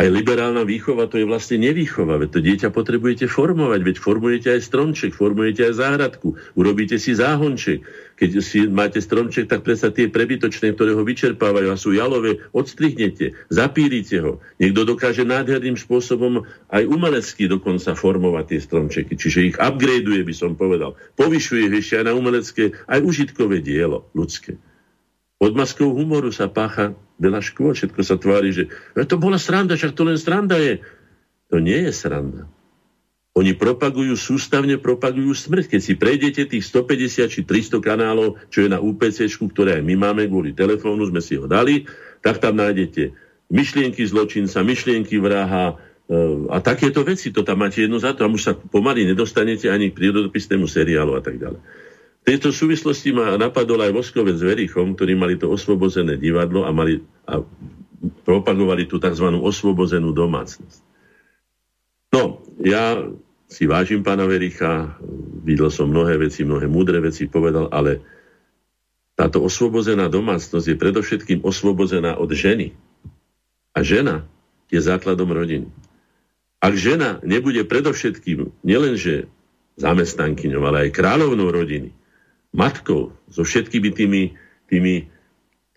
Aj liberálna výchova to je vlastne nevýchova, veď to dieťa potrebujete formovať, veď formujete aj stromček, formujete aj záhradku, urobíte si záhonček. Keď si máte stromček, tak predsa tie prebytočné, ktoré ho vyčerpávajú a sú jalové, odstrihnete, zapírite ho. Niekto dokáže nádherným spôsobom aj umelecky dokonca formovať tie stromčeky, čiže ich upgradeuje, by som povedal. Povyšuje ešte aj na umelecké, aj užitkové dielo ľudské. Pod maskou humoru sa pácha veľa škôl, všetko sa tvári, že to bola sranda, však to len sranda je. To nie je sranda. Oni propagujú, sústavne propagujú smrť. Keď si prejdete tých 150 či 300 kanálov, čo je na UPC, ktoré aj my máme kvôli telefónu, sme si ho dali, tak tam nájdete myšlienky zločinca, myšlienky vraha, e, a takéto veci, to tam máte jedno za to a už sa pomaly nedostanete ani k prírodopisnému seriálu a tak ďalej. V tejto súvislosti ma napadol aj Voskovec s Verichom, ktorí mali to osvobozené divadlo a, mali, a propagovali tú tzv. osvobozenú domácnosť. No, ja si vážim pána Vericha, videl som mnohé veci, mnohé múdre veci povedal, ale táto osvobozená domácnosť je predovšetkým osvobozená od ženy. A žena je základom rodiny. Ak žena nebude predovšetkým nielenže zamestnankyňou, ale aj kráľovnou rodiny, matkou, so všetkými tými, tými,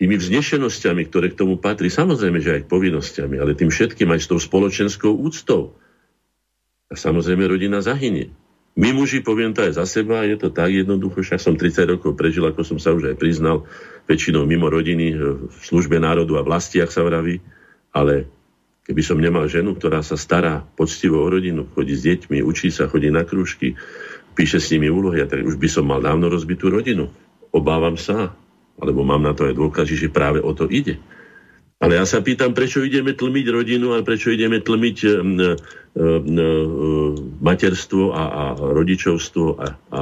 tými vznešenosťami, ktoré k tomu patrí, samozrejme, že aj povinnosťami, ale tým všetkým aj s tou spoločenskou úctou. A samozrejme rodina zahynie. My muži, poviem to aj za seba, je to tak jednoducho, však som 30 rokov prežil, ako som sa už aj priznal, väčšinou mimo rodiny, v službe národu a vlasti, ak sa vraví, ale keby som nemal ženu, ktorá sa stará poctivo o rodinu, chodí s deťmi, učí sa, chodí na krúžky, píše s nimi úlohy, a tak už by som mal dávno rozbitú rodinu. Obávam sa, alebo mám na to aj dôkazy, že práve o to ide. Ale ja sa pýtam, prečo ideme tlmiť rodinu a prečo ideme tlmiť e, e, e, materstvo a, a rodičovstvo a, a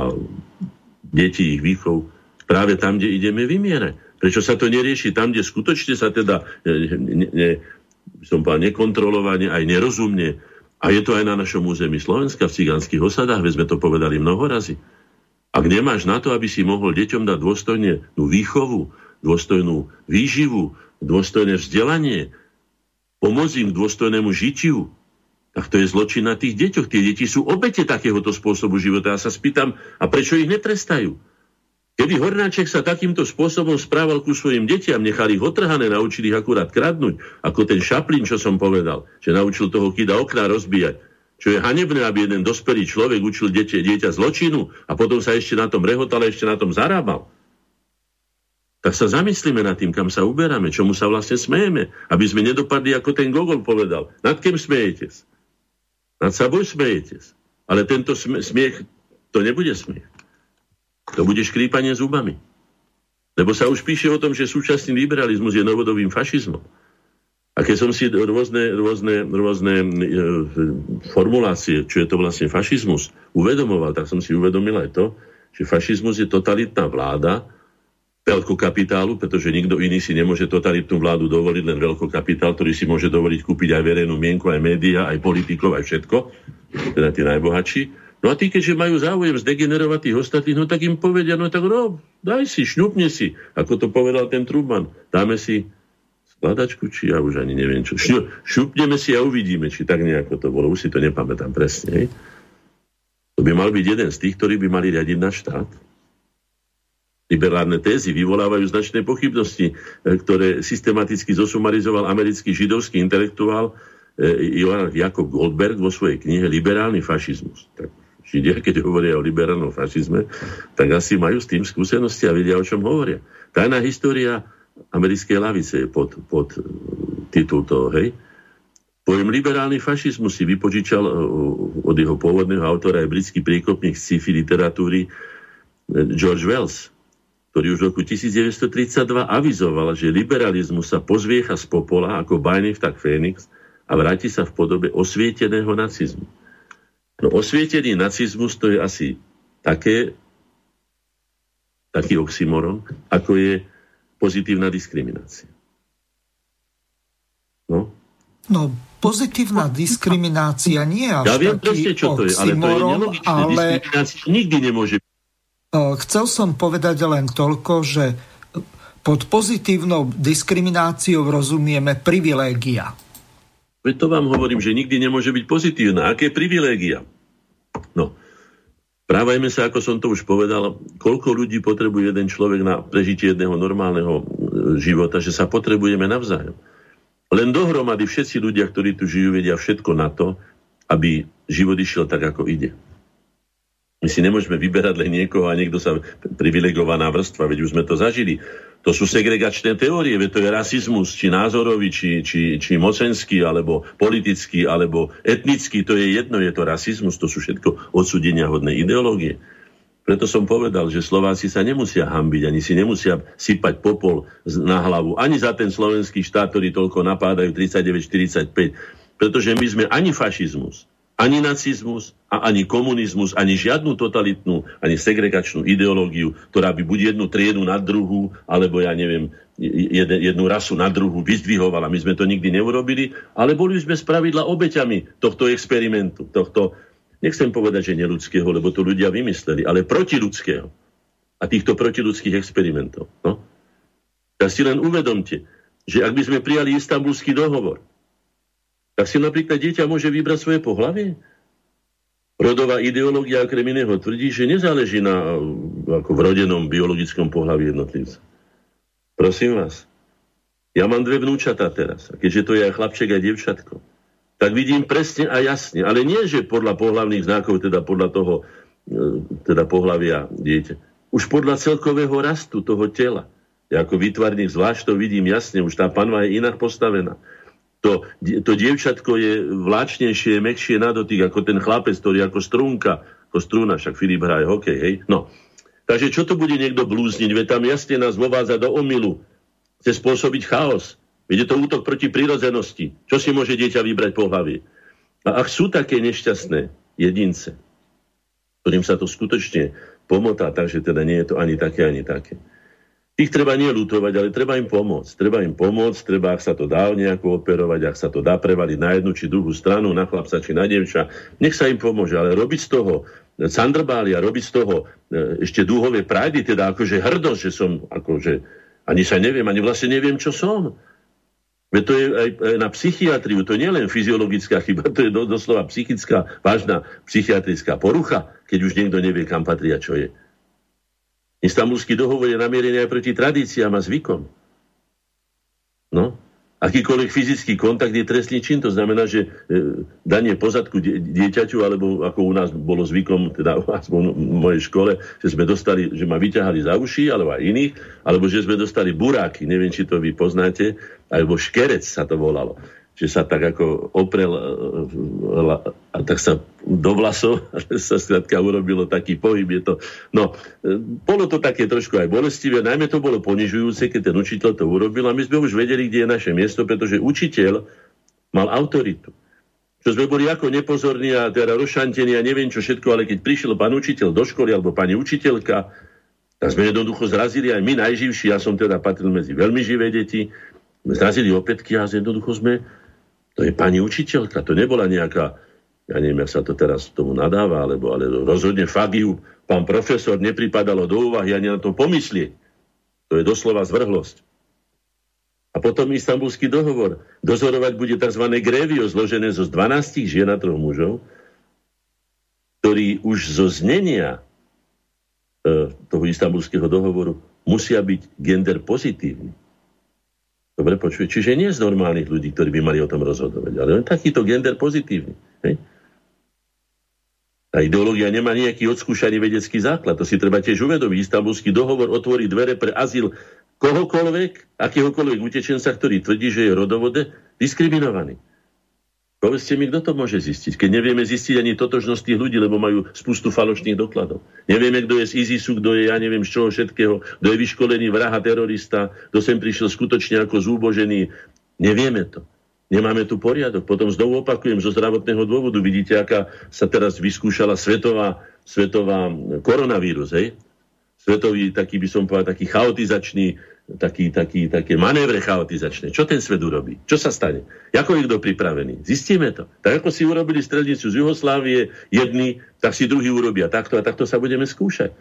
deti, ich výchov práve tam, kde ideme vymierať. Prečo sa to nerieši tam, kde skutočne sa teda ne, ne, som povedal, nekontrolovane, aj nerozumne a je to aj na našom území Slovenska, v cigánskych osadách, veď sme to povedali mnoho razy. Ak nemáš na to, aby si mohol deťom dať dôstojne výchovu, dôstojnú výživu, dôstojné vzdelanie, pomôcť im k dôstojnému žitiu, tak to je zločin na tých deťoch. Tie deti sú obete takéhoto spôsobu života. Ja sa spýtam, a prečo ich netrestajú? Keby Hornáček sa takýmto spôsobom správal ku svojim detiam, nechali ich otrhané, naučili ich akurát kradnúť, ako ten Šaplín, čo som povedal, že naučil toho kida okná rozbíjať, čo je hanebné, aby jeden dospelý človek učil dieťa, dieťa zločinu a potom sa ešte na tom rehotal a ešte na tom zarábal. Tak sa zamyslíme nad tým, kam sa uberáme, čomu sa vlastne smejeme, aby sme nedopadli, ako ten Gogol povedal. Nad kým smejete? Nad sebou smejete. Ale tento smiech, to nebude smiech. To bude škrípanie zubami. Lebo sa už píše o tom, že súčasný liberalizmus je novodobým fašizmom. A keď som si rôzne, rôzne, rôzne e, formulácie, čo je to vlastne fašizmus, uvedomoval, tak som si uvedomil aj to, že fašizmus je totalitná vláda veľkokapitálu, pretože nikto iný si nemôže totalitnú vládu dovoliť, len veľkokapitál, ktorý si môže dovoliť kúpiť aj verejnú mienku, aj médiá, aj politikov, aj všetko, teda tí najbohatší. No a tí, keďže majú záujem zdegenerovať tých ostatných, no tak im povedia, no tak no, daj si, šňupne si, ako to povedal ten Truman. Dáme si skladačku, či ja už ani neviem čo. šupneme si a uvidíme, či tak nejako to bolo. Už si to nepamätám presne. To by mal byť jeden z tých, ktorí by mali riadiť na štát. Liberálne tézy vyvolávajú značné pochybnosti, e, ktoré systematicky zosumarizoval americký židovský intelektuál e, Johan Jakob Goldberg vo svojej knihe Liberálny fašizmus. Tak Židia, keď hovoria o liberálnom fašizme, tak asi majú s tým skúsenosti a vedia, o čom hovoria. Tajná história americkej lavice je pod, pod uh, titul toho, hej. Pojem liberálny fašizmus si vypožičal uh, od jeho pôvodného autora aj britský priekopník sci-fi literatúry uh, George Wells, ktorý už v roku 1932 avizoval, že liberalizmus sa pozviecha z popola ako bajný vtak Fénix a vráti sa v podobe osvieteného nacizmu. No osvietený nacizmus to je asi také, taký oxymoron, ako je pozitívna diskriminácia. No? No, pozitívna diskriminácia nie je až Ja viem presne, čo to je, ale to je nelogičné. Ale... Diskriminácia nikdy nemôže Chcel som povedať len toľko, že pod pozitívnou diskrimináciou rozumieme privilégia. Veď to vám hovorím, že nikdy nemôže byť pozitívna. Aké privilégia? No, právajme sa, ako som to už povedal, koľko ľudí potrebuje jeden človek na prežitie jedného normálneho e, života, že sa potrebujeme navzájom. Len dohromady všetci ľudia, ktorí tu žijú, vedia všetko na to, aby život išiel tak, ako ide. My si nemôžeme vyberať len niekoho a niekto sa privilegovaná vrstva, veď už sme to zažili. To sú segregačné teórie, veď to je rasizmus, či názorový, či, či, či mocenský, alebo politický, alebo etnický, to je jedno, je to rasizmus, to sú všetko odsudenia hodné ideológie. Preto som povedal, že Slováci sa nemusia hambiť, ani si nemusia sypať popol na hlavu, ani za ten slovenský štát, ktorý toľko napádajú 39-45, pretože my sme ani fašizmus, ani nacizmus a ani komunizmus, ani žiadnu totalitnú, ani segregačnú ideológiu, ktorá by buď jednu triedu na druhú, alebo ja neviem, jednu rasu na druhú vyzdvihovala. My sme to nikdy neurobili, ale boli sme spravidla obeťami tohto experimentu, tohto, nechcem povedať, že neludského, lebo to ľudia vymysleli, ale protiludského a týchto protiludských experimentov. No? Tak si len uvedomte, že ak by sme prijali istambulský dohovor, tak si napríklad dieťa môže vybrať svoje pohlavie. Rodová ideológia okrem iného tvrdí, že nezáleží na ako v rodenom biologickom pohľavi jednotlivca. Prosím vás, ja mám dve vnúčatá teraz, a keďže to je aj chlapček, aj devčatko, tak vidím presne a jasne, ale nie, že podľa pohľavných znakov, teda podľa toho, e, teda pohľavia dieťa, už podľa celkového rastu toho tela. Ja ako výtvarník zvlášť to vidím jasne, už tá panva je inak postavená to, to dievčatko je vláčnejšie, mekšie na dotyk ako ten chlapec, ktorý ako strúnka, ako strúna, však Filip hraje hokej, hej. No. Takže čo to bude niekto blúzniť? Veď tam jasne nás vovádza do omilu. Chce spôsobiť chaos. Veď je to útok proti prírodzenosti. Čo si môže dieťa vybrať po hlavie? A ak sú také nešťastné jedince, ktorým sa to skutočne pomotá, takže teda nie je to ani také, ani také, Tých treba nie lutovať, ale treba im pomôcť. Treba im pomôcť, treba, ak sa to dá nejako operovať, ak sa to dá prevaliť na jednu či druhú stranu, na chlapca či na dievča, nech sa im pomôže, ale robiť z toho Sandrbália, robiť z toho e, ešte dúhové prajdy, teda akože hrdosť, že som akože ani sa neviem, ani vlastne neviem, čo som. Veď to je aj, na psychiatriu, to nie je len fyziologická chyba, to je do, doslova psychická, vážna psychiatrická porucha, keď už niekto nevie, kam patrí a čo je. Istanbulský dohovor je namierený aj proti tradíciám a zvykom. No, akýkoľvek fyzický kontakt je trestný čin, to znamená, že e, danie pozadku die, dieťaťu, alebo ako u nás bolo zvykom, teda aspoň v mojej škole, že sme dostali, že ma vyťahali za uši, alebo aj iných, alebo že sme dostali buráky, neviem, či to vy poznáte, alebo škerec sa to volalo že sa tak ako oprel e, a tak sa do vlasov sa skrátka urobilo taký pohyb. Je to, no, e, bolo to také trošku aj bolestivé, najmä to bolo ponižujúce, keď ten učiteľ to urobil a my sme už vedeli, kde je naše miesto, pretože učiteľ mal autoritu. Čo sme boli ako nepozorní a teda rozšantení a neviem čo všetko, ale keď prišiel pán učiteľ do školy alebo pani učiteľka, tak sme jednoducho zrazili aj my najživší, ja som teda patril medzi veľmi živé deti, zrazili opätky a jednoducho sme to je pani učiteľka, to nebola nejaká, ja neviem, jak sa to teraz tomu nadáva, alebo, ale rozhodne fagiu pán profesor nepripadalo do úvahy ani na to pomyslieť. To je doslova zvrhlosť. A potom istambulský dohovor. Dozorovať bude tzv. grévio, zložené zo 12 žien a troch mužov, ktorí už zo znenia e, toho istambulského dohovoru musia byť gender pozitívni. Dobre počuje. Čiže nie z normálnych ľudí, ktorí by mali o tom rozhodovať, ale len takýto gender pozitívny. Hej? Tá ideológia nemá nejaký odskúšaný vedecký základ. To si treba tiež uvedomiť. Istanbulský dohovor otvorí dvere pre azyl kohokoľvek, akéhokoľvek utečenca, ktorý tvrdí, že je rodovode diskriminovaný. Povedzte mi, kto to môže zistiť, keď nevieme zistiť ani totožnosť tých ľudí, lebo majú spustu falošných dokladov. Nevieme, kto je z ISISu, kto je, ja neviem, z čoho všetkého, kto je vyškolený vraha terorista, kto sem prišiel skutočne ako zúbožený. Nevieme to. Nemáme tu poriadok. Potom znovu opakujem, zo zdravotného dôvodu vidíte, aká sa teraz vyskúšala svetová, svetová koronavírus. Hej? Svetový, taký by som povedal, taký chaotizačný taký, taký, také manévre chaotizačné. Čo ten svet urobí? Čo sa stane? Ako je kto pripravený? Zistíme to. Tak ako si urobili strelnicu z Jugoslávie jedni, tak si druhý urobia takto a takto sa budeme skúšať.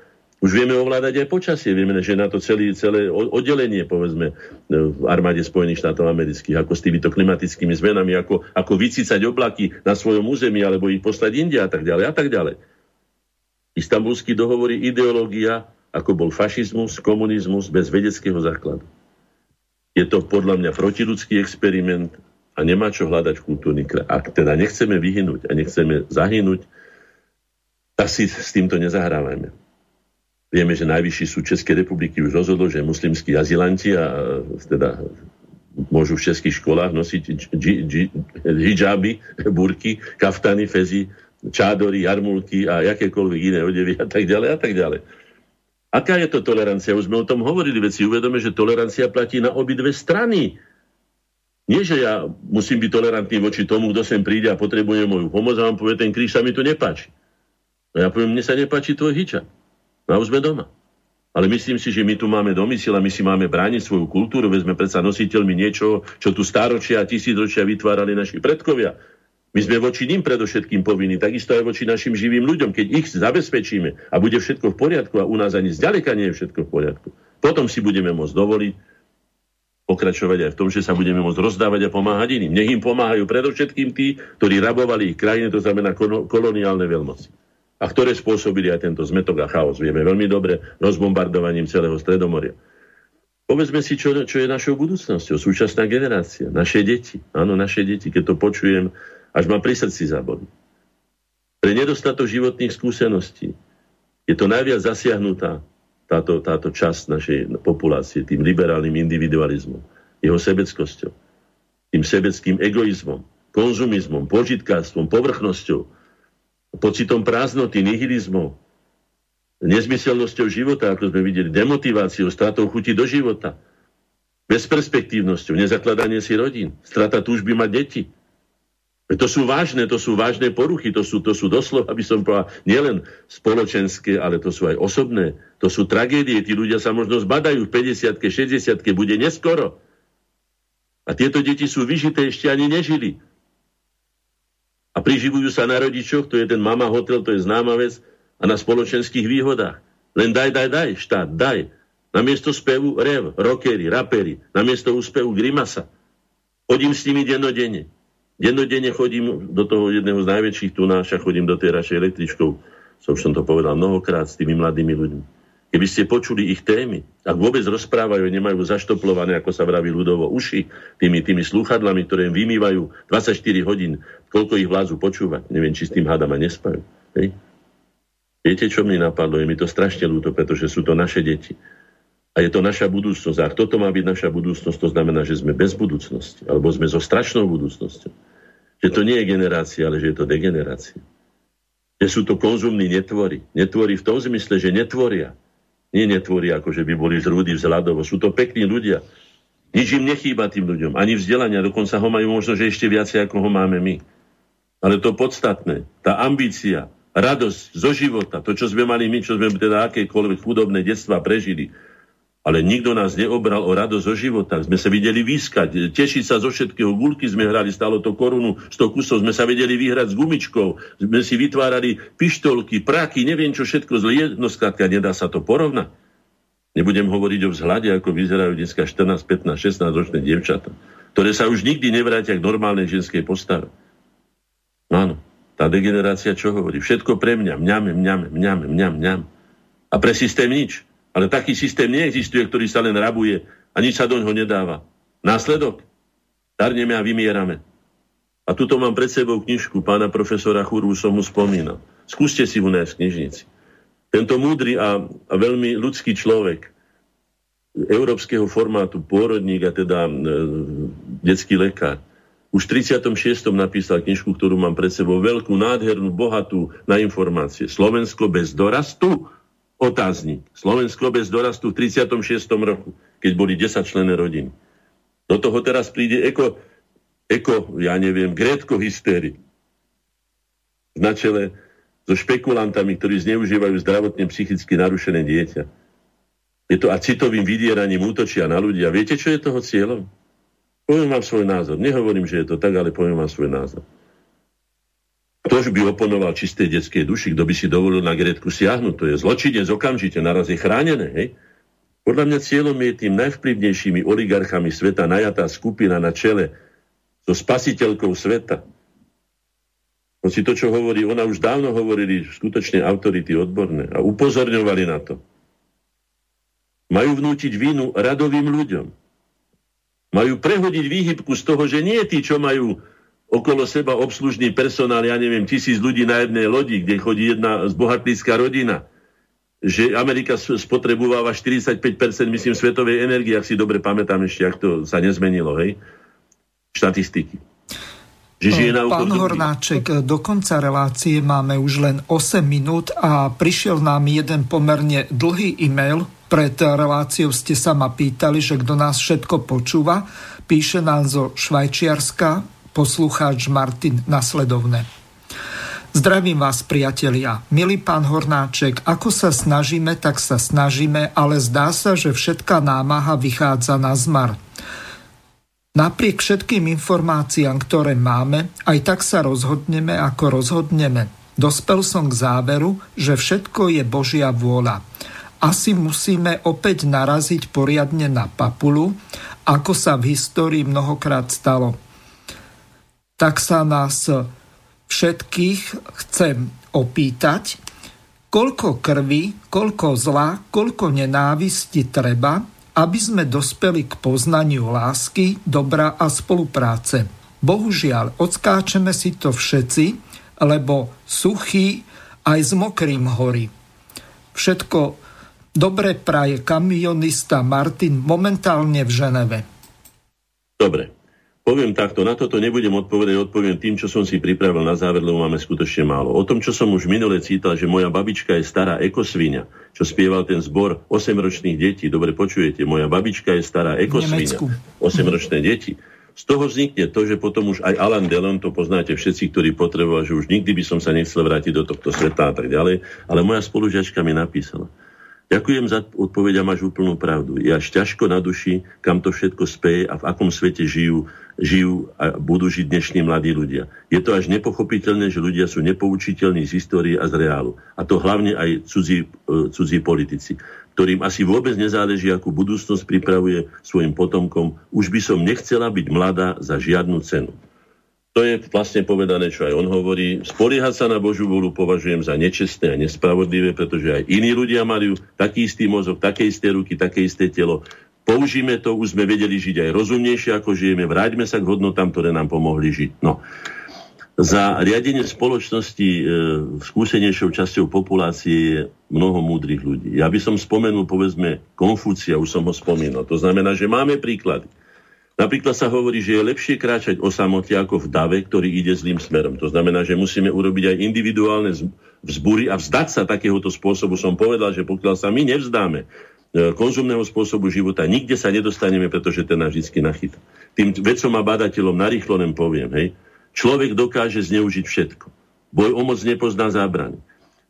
Už vieme ovládať aj počasie, vieme, že na to celé, celé oddelenie, povedzme, v armáde Spojených štátov amerických, ako s týmito klimatickými zmenami, ako, ako vycícať oblaky na svojom území, alebo ich poslať India a tak ďalej a tak ďalej. Istambulský dohovor ideológia, ako bol fašizmus, komunizmus bez vedeckého základu. Je to podľa mňa protiludský experiment a nemá čo hľadať v kultúrny kraj. Ak teda nechceme vyhnúť a nechceme zahynúť, tak si s týmto nezahrávajme. Vieme, že najvyšší súd Českej republiky už rozhodol, že muslimskí azilanti a teda môžu v českých školách nosiť hijaby, burky, kaftany, fezy, čádory, jarmulky a jakékoľvek iné odevy a tak ďalej a tak ďalej. Aká je to tolerancia? Už sme o tom hovorili, veď si uvedome, že tolerancia platí na obidve strany. Nie, že ja musím byť tolerantný voči tomu, kto sem príde a potrebuje moju pomoc a vám povie, ten kríž sa mi tu nepáči. No ja poviem, mne sa nepáči tvoj hyča. No a už sme doma. Ale myslím si, že my tu máme domysel a my si máme brániť svoju kultúru, veď sme predsa nositeľmi niečo, čo tu stáročia a tisícročia vytvárali naši predkovia. My sme voči ním predovšetkým povinní, takisto aj voči našim živým ľuďom. Keď ich zabezpečíme a bude všetko v poriadku a u nás ani zďaleka nie je všetko v poriadku, potom si budeme môcť dovoliť pokračovať aj v tom, že sa budeme môcť rozdávať a pomáhať iným. Nech im pomáhajú predovšetkým tí, ktorí rabovali ich krajine, to znamená koloniálne veľmoci. A ktoré spôsobili aj tento zmetok a chaos. Vieme veľmi dobre rozbombardovaním celého Stredomoria. Povedzme si, čo, čo je našou budúcnosťou, súčasná generácia, naše deti. Áno, naše deti, keď to počujem, až ma pri srdci zaboli. Pre nedostatok životných skúseností je to najviac zasiahnutá táto, táto časť našej populácie tým liberálnym individualizmom, jeho sebeckosťou, tým sebeckým egoizmom, konzumizmom, požitkárstvom, povrchnosťou, pocitom prázdnoty, nihilizmom, nezmyselnosťou života, ako sme videli, demotiváciou, stratou chuti do života, bezperspektívnosťou, nezakladanie si rodín, strata túžby mať deti, to sú vážne, to sú vážne poruchy, to sú, to sú doslova, aby som povedal, nielen spoločenské, ale to sú aj osobné. To sú tragédie, tí ľudia sa možno zbadajú v 50 60 bude neskoro. A tieto deti sú vyžité, ešte ani nežili. A priživujú sa na rodičoch, to je ten mama hotel, to je známa vec, a na spoločenských výhodách. Len daj, daj, daj, štát, daj. Namiesto spevu rev, rockery, rapery, namiesto úspevu grimasa. Chodím s nimi dennodenne. Dennodenne chodím do toho jedného z najväčších tunáša, chodím do tej rašej električkou. Som som to povedal mnohokrát s tými mladými ľuďmi. Keby ste počuli ich témy, ak vôbec rozprávajú, nemajú zaštoplované, ako sa vraví ľudovo, uši tými, tými slúchadlami, ktoré im vymývajú 24 hodín, koľko ich vlázu počúvať. Neviem, či s tým hádam nespajú. Hej? Viete, čo mi napadlo? Je mi to strašne ľúto, pretože sú to naše deti. A je to naša budúcnosť. A ak toto má byť naša budúcnosť, to znamená, že sme bez budúcnosti. Alebo sme so strašnou budúcnosťou. Že to nie je generácia, ale že je to degenerácia. Že sú to konzumní netvory. Netvory v tom zmysle, že netvoria nie netvorí, ako že by boli z rúdy vzhľadovo. Sú to pekní ľudia. Nič im nechýba tým ľuďom. Ani vzdelania. Dokonca ho majú možno, že ešte viacej, ako ho máme my. Ale to podstatné, tá ambícia, radosť zo života, to, čo sme mali my, čo sme teda akékoľvek chudobné detstva prežili, ale nikto nás neobral o radosť zo života. Sme sa videli výskať, tešiť sa zo všetkého. Gulky sme hrali, stalo to korunu, 100 kusov. Sme sa vedeli vyhrať s gumičkou. Sme si vytvárali pištolky, praky, neviem čo všetko. Zle jedno skrátka, nedá sa to porovnať. Nebudem hovoriť o vzhľade, ako vyzerajú dneska 14, 15, 16 ročné dievčatá, ktoré sa už nikdy nevrátia k normálnej ženskej postave. Áno, tá degenerácia čo hovorí? Všetko pre mňa, mňam, mňam, mňam, mňam, mňam. A pre systém nič. Ale taký systém neexistuje, ktorý sa len rabuje a nič sa do ňoho nedáva. Následok? Starneme a vymierame. A tuto mám pred sebou knižku pána profesora Churu, som mu spomínal. Skúste si ju nájsť v knižnici. Tento múdry a, a veľmi ľudský človek európskeho formátu, pôrodník a teda e, detský lekár, už v 36. napísal knižku, ktorú mám pred sebou, veľkú, nádhernú, bohatú na informácie. Slovensko bez dorastu Otáznik. Slovensko bez dorastu v 36. roku, keď boli 10 člené rodiny. Do toho teraz príde eko, eko ja neviem, grétko hystéri. Na čele so špekulantami, ktorí zneužívajú zdravotne psychicky narušené dieťa. Je to a citovým vydieraním útočia na ľudia. Viete, čo je toho cieľom? Poviem vám svoj názor. Nehovorím, že je to tak, ale poviem vám svoj názor. Kto by oponoval čistej detskej duši, kto by si dovolil na Gretku siahnuť, to je zločinec okamžite, naraz je chránené. Hej? Podľa mňa cieľom je tým najvplyvnejšími oligarchami sveta najatá skupina na čele so spasiteľkou sveta. Hoci to, čo hovorí, ona už dávno hovorili skutočne autority odborné a upozorňovali na to. Majú vnútiť vínu radovým ľuďom. Majú prehodiť výhybku z toho, že nie tí, čo majú okolo seba obslužný personál, ja neviem, tisíc ľudí na jednej lodi, kde chodí jedna zbohatlícká rodina, že Amerika spotrebováva 45%, myslím, svetovej energie, ak si dobre pamätám ešte, ak to sa nezmenilo, hej? Štatistiky. Že žije na Pán Hornáček, do konca relácie máme už len 8 minút a prišiel nám jeden pomerne dlhý e-mail. Pred reláciou ste sa ma pýtali, že kto nás všetko počúva. Píše nám zo Švajčiarska, poslucháč Martin nasledovne. Zdravím vás, priatelia. Milý pán Hornáček, ako sa snažíme, tak sa snažíme, ale zdá sa, že všetká námaha vychádza na zmar. Napriek všetkým informáciám, ktoré máme, aj tak sa rozhodneme, ako rozhodneme. Dospel som k záveru, že všetko je Božia vôľa. Asi musíme opäť naraziť poriadne na papulu, ako sa v histórii mnohokrát stalo tak sa nás všetkých chcem opýtať, koľko krvi, koľko zla, koľko nenávisti treba, aby sme dospeli k poznaniu lásky, dobra a spolupráce. Bohužiaľ, odskáčeme si to všetci, lebo suchý aj s mokrým horí. Všetko dobre praje kamionista Martin momentálne v Ženeve. Dobre, Poviem takto, na toto nebudem odpovedať, odpoviem tým, čo som si pripravil na záver, lebo máme skutočne málo. O tom, čo som už minule cítal, že moja babička je stará ekosvíňa, čo spieval ten zbor 8-ročných detí. Dobre počujete, moja babička je stará ekosvíňa, 8-ročné deti. Z toho vznikne to, že potom už aj Alan Delon, to poznáte všetci, ktorí potrebovali, že už nikdy by som sa nechcel vrátiť do tohto sveta a tak ďalej. Ale moja spolužiačka mi napísala. Ďakujem za odpoveď a máš úplnú pravdu. Je až ťažko na duši, kam to všetko speje a v akom svete žijú, žijú a budú žiť dnešní mladí ľudia. Je to až nepochopiteľné, že ľudia sú nepoučiteľní z histórie a z reálu. A to hlavne aj cudzí, e, cudzí politici. ktorým asi vôbec nezáleží, akú budúcnosť pripravuje svojim potomkom, už by som nechcela byť mladá za žiadnu cenu. To je vlastne povedané, čo aj on hovorí. Spoliehať sa na Božiu vôľu považujem za nečestné a nespravodlivé, pretože aj iní ľudia majú taký istý mozog, také isté ruky, také isté telo. Použíme to, už sme vedeli žiť aj rozumnejšie, ako žijeme. Vráťme sa k hodnotám, ktoré nám pomohli žiť. No. Za riadenie spoločnosti e, skúsenejšou časťou populácie je mnoho múdrych ľudí. Ja by som spomenul, povedzme, Konfúcia, už som ho spomínal. To znamená, že máme príklady. Napríklad sa hovorí, že je lepšie kráčať o samote ako v dave, ktorý ide zlým smerom. To znamená, že musíme urobiť aj individuálne vzbury a vzdať sa takéhoto spôsobu. Som povedal, že pokiaľ sa my nevzdáme e, konzumného spôsobu života, nikde sa nedostaneme, pretože ten nás vždy nachytá. Tým vedcom a badateľom narýchlo len poviem, hej, človek dokáže zneužiť všetko. Boj o moc nepozná zábrany.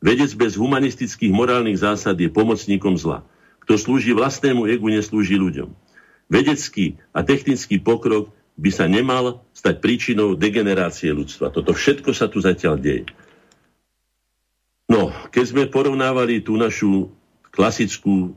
Vedec bez humanistických morálnych zásad je pomocníkom zla. Kto slúži vlastnému egu, neslúži ľuďom. Vedecký a technický pokrok by sa nemal stať príčinou degenerácie ľudstva. Toto všetko sa tu zatiaľ deje. No, keď sme porovnávali tú našu klasickú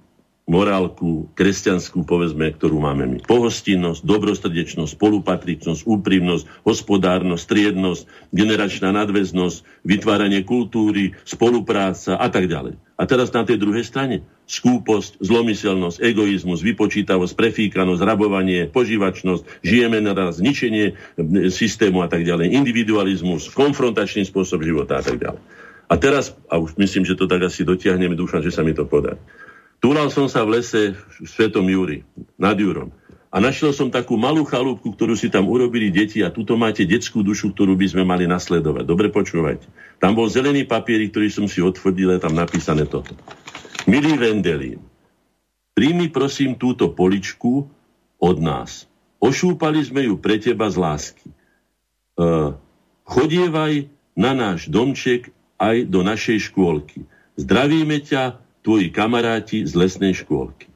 morálku kresťanskú, povedzme, ktorú máme my. Pohostinnosť, dobrostrdečnosť, spolupatričnosť, úprimnosť, hospodárnosť, striednosť, generačná nadväznosť, vytváranie kultúry, spolupráca a tak ďalej. A teraz na tej druhej strane skúposť, zlomyselnosť, egoizmus, vypočítavosť, prefíkanosť, rabovanie, požívačnosť, žijeme naraz, zničenie systému a tak ďalej, individualizmus, konfrontačný spôsob života a tak ďalej. A teraz, a už myslím, že to tak asi dotiahneme, dúfam, že sa mi to podarí. Túlal som sa v lese v Svetom Júri, nad Júrom. A našiel som takú malú chalúbku, ktorú si tam urobili deti a tuto máte detskú dušu, ktorú by sme mali nasledovať. Dobre počúvajte. Tam bol zelený papierik, ktorý som si otvrdil, je tam napísané toto. Milý Vendelín, príjmi prosím túto poličku od nás. Ošúpali sme ju pre teba z lásky. Uh, chodievaj na náš domček aj do našej škôlky. Zdravíme ťa, tvoji kamaráti z lesnej škôlky.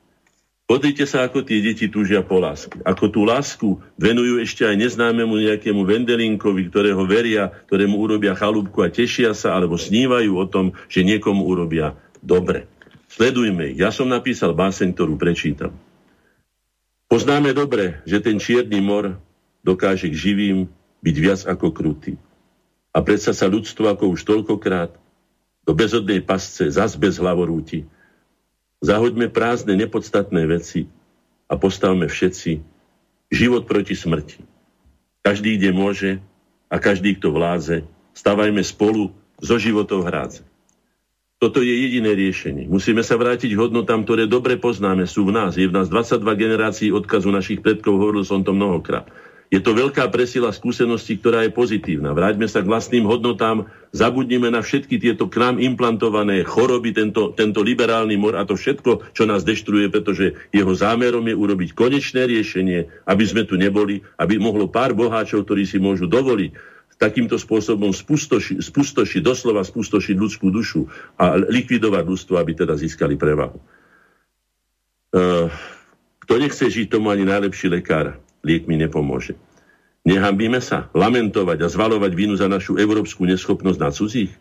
Pozrite sa, ako tie deti túžia po láske. Ako tú lásku venujú ešte aj neznámemu nejakému vendelinkovi, ktorého veria, ktorému urobia chalúbku a tešia sa, alebo snívajú o tom, že niekomu urobia dobre. Sledujme ich. Ja som napísal báseň, ktorú prečítam. Poznáme dobre, že ten čierny mor dokáže k živým byť viac ako krutý. A predsa sa ľudstvo ako už toľkokrát do bezodnej pasce, zas bez hlavorúti. Zahoďme prázdne, nepodstatné veci a postavme všetci život proti smrti. Každý, kde môže a každý, kto vláze, stavajme spolu zo životov hrádze. Toto je jediné riešenie. Musíme sa vrátiť hodnotám, ktoré dobre poznáme, sú v nás. Je v nás 22 generácií odkazu našich predkov, hovoril som to mnohokrát. Je to veľká presila skúsenosti, ktorá je pozitívna. Vráťme sa k vlastným hodnotám, zabudnime na všetky tieto k nám implantované choroby, tento, tento liberálny mor a to všetko, čo nás deštruje, pretože jeho zámerom je urobiť konečné riešenie, aby sme tu neboli, aby mohlo pár boháčov, ktorí si môžu dovoliť takýmto spôsobom spustošiť, spustoši, doslova spustošiť ľudskú dušu a likvidovať ľudstvo, aby teda získali prevahu. Uh, kto nechce žiť, tomu ani najlepší lekár liek mi nepomôže. Nehambíme sa lamentovať a zvalovať vinu za našu európsku neschopnosť na cudzích?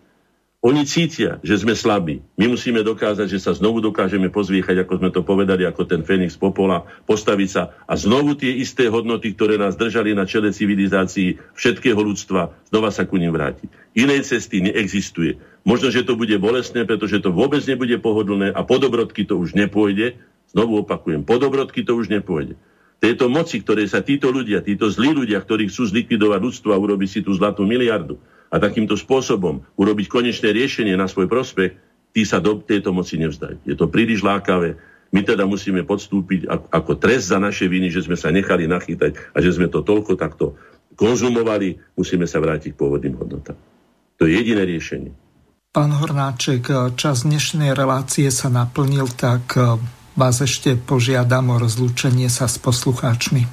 Oni cítia, že sme slabí. My musíme dokázať, že sa znovu dokážeme pozviechať, ako sme to povedali, ako ten Fénix Popola, postaviť sa a znovu tie isté hodnoty, ktoré nás držali na čele civilizácií všetkého ľudstva, znova sa ku nim vrátiť. Inej cesty neexistuje. Možno, že to bude bolestné, pretože to vôbec nebude pohodlné a po dobrodky to už nepôjde. Znovu opakujem, po dobrodky to už nepôjde tejto moci, ktoré sa títo ľudia, títo zlí ľudia, ktorí chcú zlikvidovať ľudstvo a urobiť si tú zlatú miliardu a takýmto spôsobom urobiť konečné riešenie na svoj prospech, tí sa do tejto moci nevzdajú. Je to príliš lákavé. My teda musíme podstúpiť ako trest za naše viny, že sme sa nechali nachytať a že sme to toľko takto konzumovali, musíme sa vrátiť k pôvodným hodnotám. To je jediné riešenie. Pán Hornáček, čas dnešnej relácie sa naplnil, tak vás ešte požiadam o rozlúčenie sa s poslucháčmi.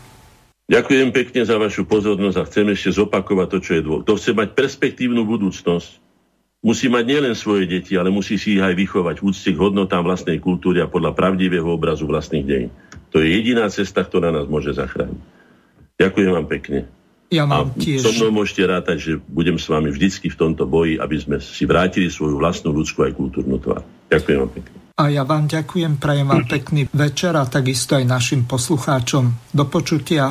Ďakujem pekne za vašu pozornosť a chcem ešte zopakovať to, čo je dôležité. Kto chce mať perspektívnu budúcnosť, musí mať nielen svoje deti, ale musí si ich aj vychovať v úcte k hodnotám vlastnej kultúry a podľa pravdivého obrazu vlastných dejín. To je jediná cesta, ktorá nás môže zachrániť. Ďakujem vám pekne. Ja mám a tiež... so mnou môžete rátať, že budem s vami vždycky v tomto boji, aby sme si vrátili svoju vlastnú ľudskú aj kultúrnu tvár. Ďakujem vám pekne. A ja vám ďakujem, prajem vám pekný večer a takisto aj našim poslucháčom. Do počutia